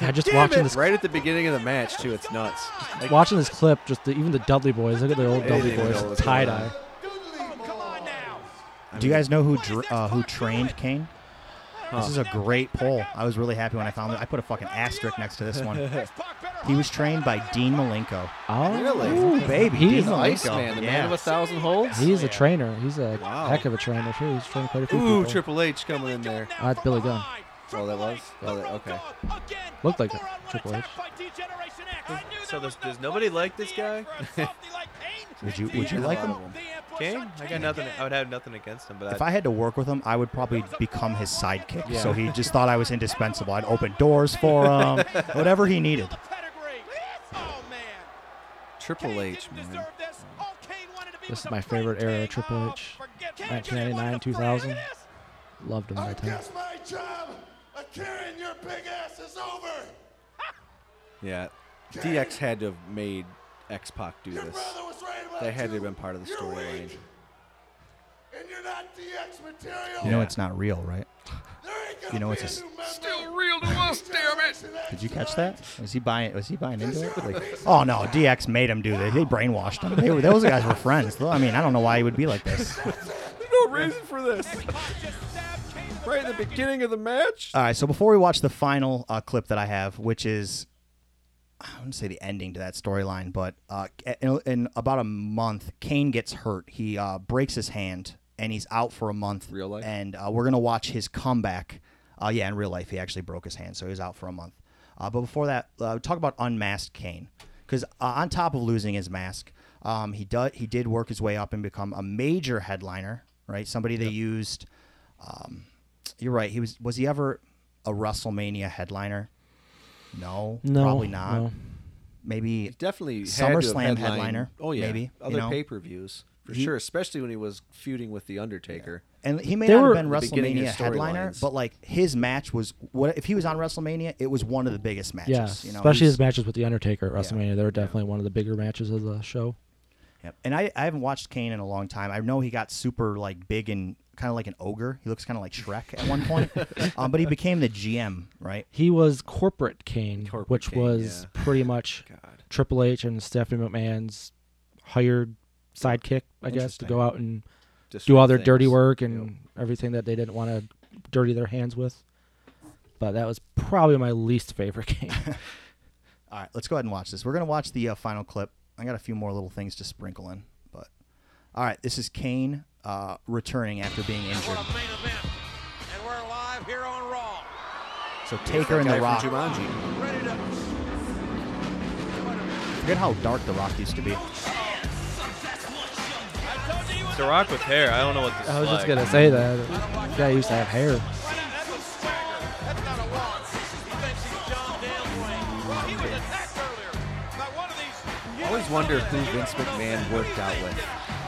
Yeah, just Damn watching it. this right at the beginning of the match too. It's nuts. Like, watching this clip, just the, even the Dudley boys. Look at the old Dudley didn't even know what boys, tie dye. Do you guys know who dr- uh, who trained Kane? Huh. This is a great poll. I was really happy when I found it. I put a fucking asterisk next to this one. he was trained by Dean Malenko. Oh, Really? Ooh, baby, He's Dean the Malenko. Iceman, the yeah. man of a thousand holds. He's a trainer. He's a Wow. heck of a trainer too. He's trained quite a few Ooh, people. Triple H coming in there. Uh, it's Billy Gunn. Oh, that was. Oh, that, okay. Looked like a Triple H. So does, does nobody like this guy? Would you Would you like him? Kane? I got nothing. I would have nothing against him, but If I had to work with him, I would probably become his sidekick. Yeah. So he just thought I was indispensable. I'd open doors for him, whatever he needed. Triple H, man. This is my favorite era of Triple H. 1999, 2000. Loved him that time. Guess my job of carrying your big ass is over. Yeah. DX had to have made X Pac do this. They had to have been part of the storyline. And you're not DX material. You know it's not real, right? You know it's a. s- Still real to us, damn it. Did you catch that? Was he buying? Was he buying into it? Like, oh no, DX made him do this. They brainwashed him. They were, those guys were friends. I mean, I don't know why he would be like this. There's no reason for this. Right in the beginning of the match. All right, so before we watch the final uh, clip that I have, which is, I wouldn't say the ending to that storyline, but uh, in, in about a month, Kane gets hurt. He uh, breaks his hand, and he's out for a month. Real life? And uh, we're gonna watch his comeback. Uh, yeah, in real life, he actually broke his hand, so he was out for a month. Uh, but before that, uh, talk about unmasked Kane, because uh, on top of losing his mask, um, he did he did work his way up and become a major headliner. Right, somebody they used. Um, you're right. He was. Was he ever a WrestleMania headliner? No, No, probably not. no. Maybe Definitely had to have SummerSlam headlined- headliner. Oh yeah. maybe Other you know? pay per views. For He- sure, especially when he was feuding with the Undertaker. And he may They not have been the beginning of WrestleMania headliner, storylines. but like his match was what if he was on WrestleMania? It was one of the biggest matches. Yeah, you know, especially he's- his matches with the Undertaker at WrestleMania. They were definitely one of the bigger matches of the show. Yep. And I, I haven't watched Kane in a long time. I know he got super like big and kind of like an ogre. He looks kind of like Shrek at one point. um, but he became the GM, right? He was corporate Kane, which Kane, was yeah. pretty much Triple H and Stephanie McMahon's hired sidekick, I guess, to go out and do all their Disrupt dirty work and everything that they didn't want to dirty their hands with. But that was probably my least favorite Kane. All right, let's go ahead and watch this. We're gonna watch the uh, final clip. I got a few more little things to sprinkle in, but all right, this is Kane uh, returning after being injured. And we're live here on Raw. So Taker and The Rock. Ready to Forget how dark The Rock used to be. The Rock with hair. I don't know what this I was is just like. gonna say that. Guy used to have hair. Always wonder who Vince McMahon worked out with.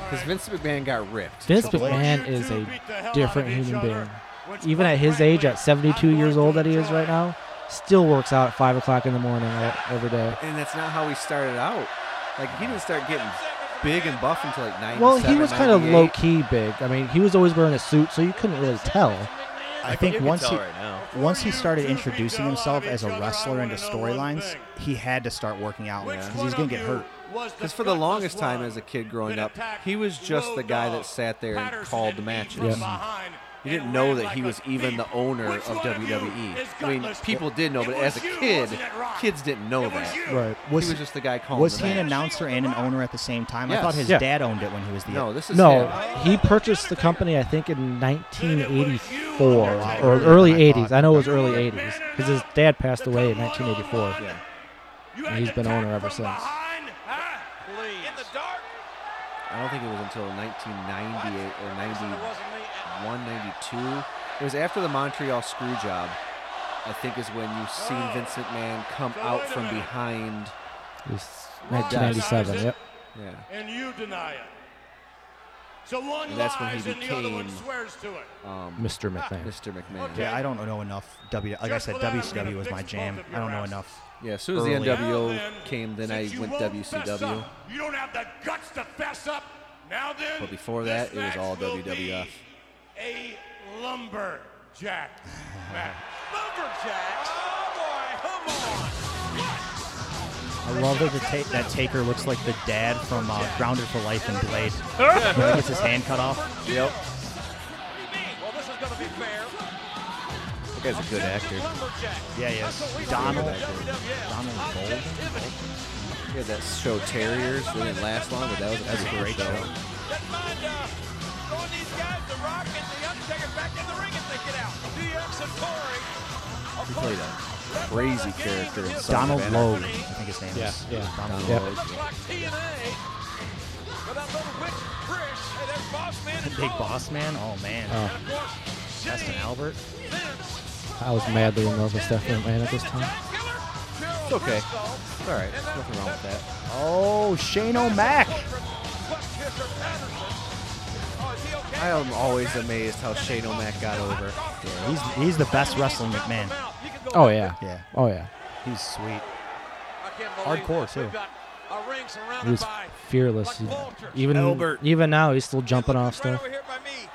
Because Vince McMahon got ripped. Vince McMahon is a different human being. Even at his age, at 72 years old that he is right now, still works out at 5 o'clock in the morning every day. And that's not how he started out. Like, he didn't start getting big and buff until like 97, Well, he was kind of low key big. I mean, he was always wearing a suit, so you couldn't really tell. I think once he right now. once he started introducing himself as a wrestler into storylines, he had to start working out because he was gonna get hurt. Because for the longest time as a kid growing up, he was just the guy that sat there and called the matches. Yeah. You didn't know that he was even the owner of WWE. I mean, people did know, but as a kid, kids didn't know that. Right. Was he was just the guy calling Was the he an announcer and an owner at the same time? I thought his Yeah. dad owned it when he was the No, this is No, him. he purchased the company, I think, in 1984 or early 80s. I know it was early 80s because his dad passed away in 1984. Yeah. And he's been owner ever since. I don't think it was until 1998 or 91, 92. It was after the Montreal screw job. I think is when you seen Vincent McMahon come out from behind. It was 1997, yep. Yeah. And you deny it. So one And that's when he and the other one became swears to it. um, Mr. McMahon. Mr. McMahon. Yeah, I don't know enough. W, like I said, WCW was my jam. I don't know enough. Yeah, as soon as early. the NWO came, then I went won't WCW. up, You don't have the guts to fess up. Now then. But before that, it was all will be WWF. A lumberjack match. Lumberjacks. Oh boy, come on. I love that the ta- that Taker looks like the dad from uh, Grounded for Life and Blade. when he gets his hand cut off. Yep. Well, this is going to be fair. That guy's a good actor. Yeah, yes. is. Donald. Donald Logue. He had that show Terriers. It didn't last long, but that was a That's a pretty great good show. Doesn't mind uh, throwing these guys, The Rock and The Undertaker, back in the ring if they get out. DX and Corey. He played a crazy character in Donald of Logue, I think his name Yeah, is. yeah. Donald Yep. Logue. Like TNA. With that little witch Trish. Hey, there's Boss Man and Big Boss Man. Oh man. Oh. And Justin Shane, Albert. Vince, I was madly in love with Stephanie McMahon at this time. It's okay. It's all right. There's nothing wrong with that. Oh, Shane O'Mac. I am always amazed how Shane O'Mac got over. Yeah, he's he's the best wrestling McMahon. Oh yeah. Yeah. Oh yeah. He's sweet. I can't believe Hardcore too. We've got a ring surrounded He was fearless. Even Albert. even now, he's still jumping off stuff. Over here by me.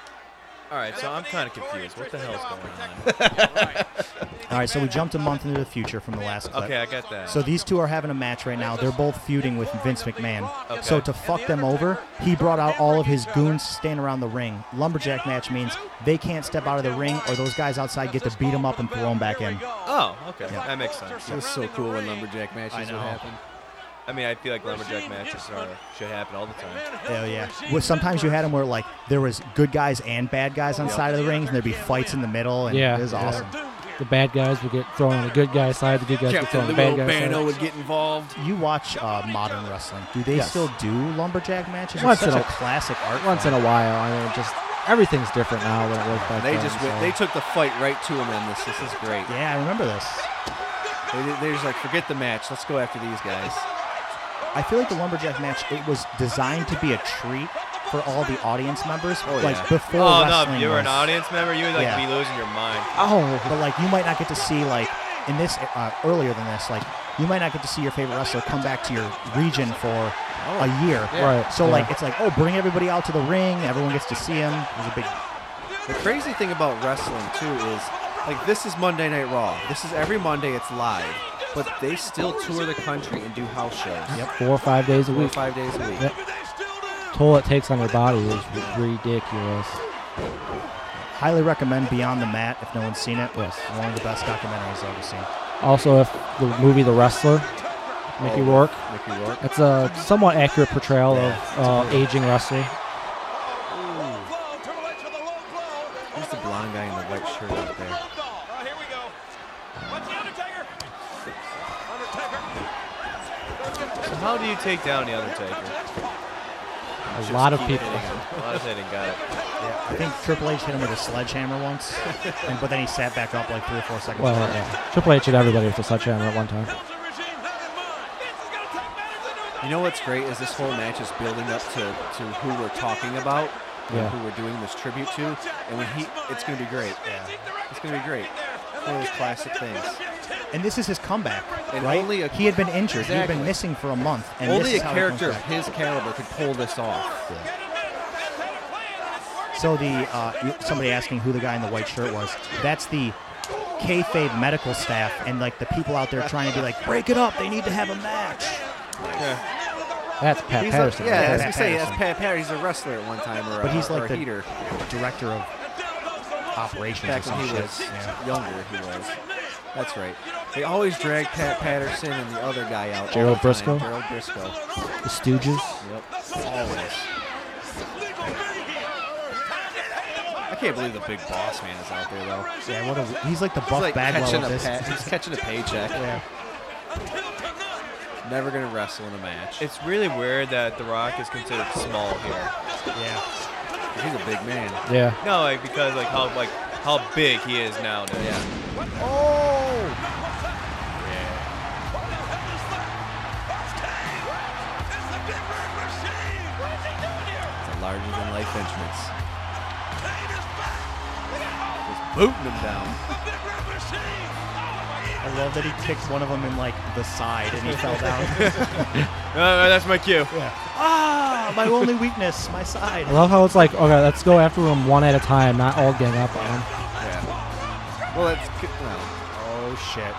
All right, so I'm kind of confused. What the hell is going on? All right, so we jumped a month into the future from the last clip. Okay, I got that. So these two are having a match right now. They're both feuding with Vince McMahon. Okay. So to fuck them over, he brought out all of his goons to stand around the ring. Lumberjack match means they can't step out of the ring, or those guys outside get to beat them up and throw them back in. Oh, okay, that makes sense. It was so cool when lumberjack matches would happen. I mean, I feel like lumberjack matches are should happen all the time. Hell yeah. Well, sometimes you had them where like there was good guys and bad guys on side of the rings, and there'd be fights in the middle, and Yeah. it was yeah. awesome. The bad guys would get thrown on the good guy side. The good guys would get thrown on Captain the Lou bad guy Albano side. would get involved. You watch uh, modern wrestling. Do they Yes. still do lumberjack matches? Once it's in such a- a classic art. Once in form. a while, I mean, just everything's different now than it was back They then. just went, so- they took the fight right to him in this. This is great. Yeah, I remember this. They, they're just like, forget the match. Let's go after these guys. I feel like the lumberjack match it was designed to be a treat for all the audience members. Oh, like yeah. before Oh, no, wrestling if you were an audience member, you would like Yeah. be losing your mind. Oh, but like you might not get to see like in this uh, earlier than this, like you might not get to see your favorite wrestler come back to your region for a year. Yeah. So Yeah. like it's like oh, bring everybody out to the ring. Everyone gets to see him. There's a big. The crazy thing about wrestling too is, like, this is Monday Night Raw. This is every Monday. It's live, but they still tour the country and do house shows. Yep. Four or five days a Four or week. five days a week. Yep. Toll it takes on your body is ridiculous. Highly recommend Beyond the Mat if no one's seen it. Yes. One of the best documentaries I've ever seen. Also, if the movie The Wrestler, Mickey Oh, Rourke, Mickey Rourke. it's a somewhat accurate portrayal of uh, aging wrestling. You take down the Undertaker? A Just lot of people. A lot of hitting. Got it. Yeah, I think Triple H hit him with a sledgehammer once, and, but then he sat back up like three or four seconds Well, later. yeah. Triple H hit everybody with a sledgehammer at one time. You know what's great is this whole match is building up to, to who we're talking about, and Yeah. who we're doing this tribute to, and when he, it's going to be great. Yeah, it's going to be great. One of those classic things. And this is his comeback, And right? only a- he had been injured. He had been missing for a month. And Only this a is how he comes character of his caliber could pull this off. So the uh, somebody asking who the guy in the white shirt was. That's the kayfabe medical staff and like the people out there trying to be like, break it up. They need to have a match. Yeah. That's Pat He's Patterson. A, yeah, right as there. we say, that's Pat Patterson. He's a wrestler at one time, or, But a, he's or like a the heater. director of operations Back or some when he shit. was Yeah. younger, he was. That's right. They always drag Pat Patterson and the other guy out. all Gerald the. Brisco? Gerald Brisco. The Stooges. Yep. Always. I can't believe the big boss man is out there though. Yeah, what a, he's like the He's Buff like Bagwell of this. pa- he's catching a paycheck. Yeah. Never gonna wrestle in a match. It's really weird that The Rock is considered small here. Yeah. He's a big man. Yeah. No, like because like how like how big he is nowadays. Yeah. Oh! It's a larger than life entrance. Just booting him down. I love that he kicked one of them in like the side and he fell down. Uh, that's my cue. Yeah. Ah, my only weakness, my side. I love how it's like, okay, let's go after them one at a time, not all gang up on him. Yeah. Well, that's good. Well, Oh shit.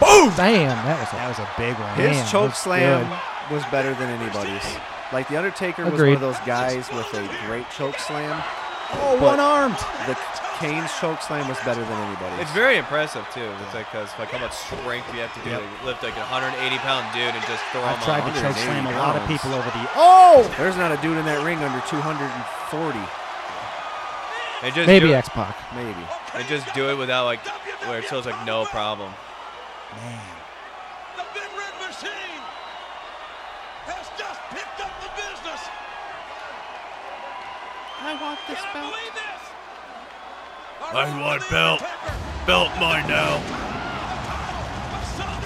Boom! Damn, that was a, That was a big one. his Man, choke slam good. was better than anybody's. Like the Undertaker was one of those guys with a great choke slam. Oh, but one armed. The Kane's choke slam was better than anybody's. It's very impressive too. It's like because like how much strength you have to do Yep. to lift like a 180 pound dude and just throw I've him tried on. to choke 180 slam a lot of people over the. Oh! There's not a dude in that ring under 240. They just Maybe X Pac. Maybe. They just do it without like where it feels like no problem. Man. The Big Red Machine has just picked up the business. I want this belt. Believe this. I want belt. Belt mine now.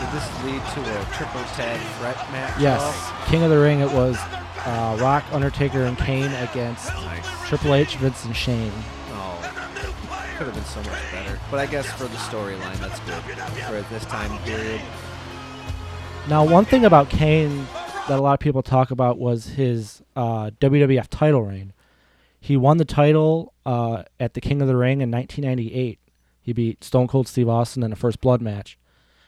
Did this lead to a triple tag threat match? Yes. Ross? King of the Ring, it was uh, Rock, Undertaker, and Kane against Nice. Triple H, Vince, and Shane. Oh, could have been so much better. But I guess for the storyline, that's good. For this time period. Now, one thing about Kane that a lot of people talk about was his uh, WWF title reign. He won the title uh, at the King of the Ring in 1998. He beat Stone Cold Steve Austin in a First Blood match.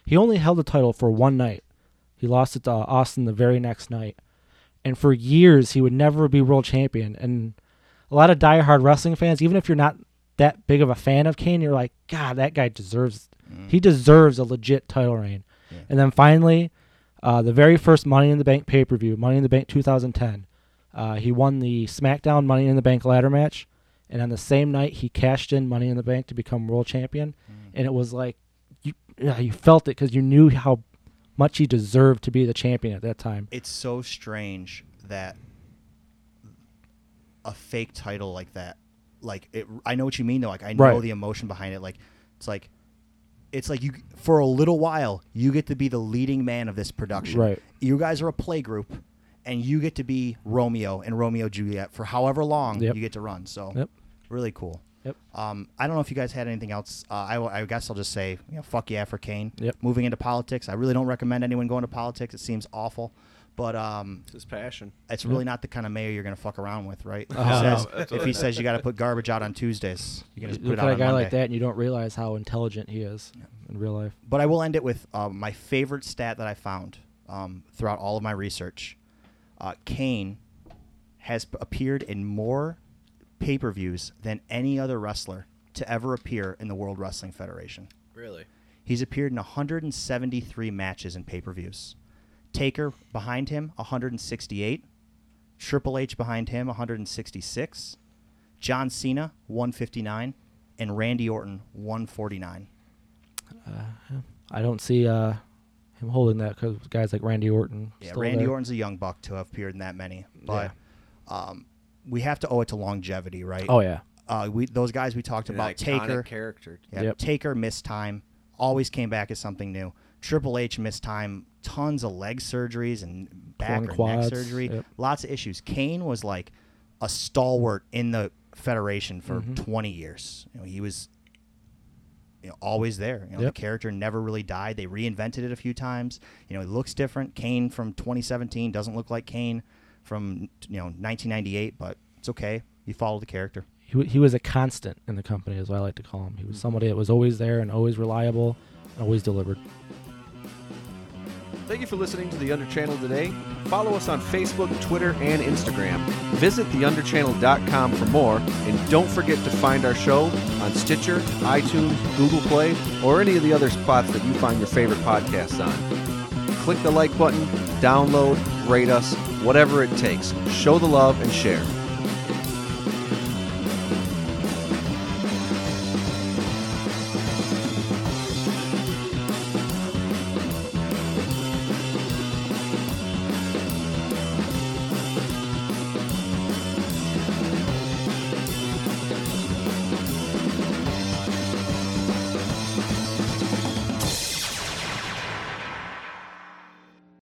He only held the title for one night. He lost it to Austin the very next night. And for years, he would never be world champion. And a lot of diehard wrestling fans, even if you're not that big of a fan of Kane, you're like, God, that guy deserves. He deserves a legit title reign. And then finally, uh, the very first Money in the Bank pay per view, Money in the Bank 2010, uh, he won the SmackDown Money in the Bank ladder match. And on the same night, he cashed in Money in the Bank to become world champion. And it was like, you, yeah, you felt it because you knew how much he deserved to be the champion at that time. It's so strange that a fake title like that, like it. I know what you mean though. Like I know Right. the emotion behind it. Like it's like. It's like you for a little while you get to be the leading man of this production. Right. You guys are a play group, and you get to be Romeo and Romeo Juliet for however long Yep. you get to run. So Yep. really cool. Yep. Um, I don't know if you guys had anything else. Uh, I, I guess I'll just say, you know, fuck yeah for Kane. Yep. Moving into politics, I really don't recommend anyone going to politics. It seems awful, but um, It's his passion. it's really not the kind of mayor you're going to fuck around with, right? If Oh, he says, that's if he says you got to put garbage out on Tuesdays, you can You just put look it out at a on guy Monday. like that, and you don't realize how intelligent he is in real life. But I will end it with uh, my favorite stat that I found um, throughout all of my research. Uh, Kane has appeared in more pay per views than any other wrestler to ever appear in the World Wrestling Federation. Really? He's appeared in 173 matches in pay per views. Taker behind him, 168. Triple H behind him, 166. John Cena, 159. And Randy Orton, 149. I don't see uh, him holding that because guys like Randy Orton. Yeah, Randy there. Orton's a young buck to have appeared in that many, but um, we have to owe it to longevity, right? Oh, yeah. Uh, we those guys we talked An about Taker character. Yeah, Yep. Taker missed time, always came back as something new. Triple H missed time, tons of leg surgeries and back Torn or neck surgery, yep. lots of issues. Kane was like a stalwart in the federation for Mhm. 20 years. You know, he was you know, always there. You know, Yep. the character never really died. They reinvented it a few times. You know, he looks different. Kane from 2017 doesn't look like Kane from you know 1998, but it's okay. You follow the character. He, he was a constant in the company, what I like to call him. He was mm-hmm. somebody that was always there and always reliable and always delivered. Thank you for listening to The Under Channel today. Follow us on Facebook, Twitter, and Instagram. Visit theunderchannel.com for more, and don't forget to find our show on Stitcher, iTunes, Google Play, or any of the other spots that you find your favorite podcasts on. Click the like button, download, rate us, whatever it takes. Show the love and share.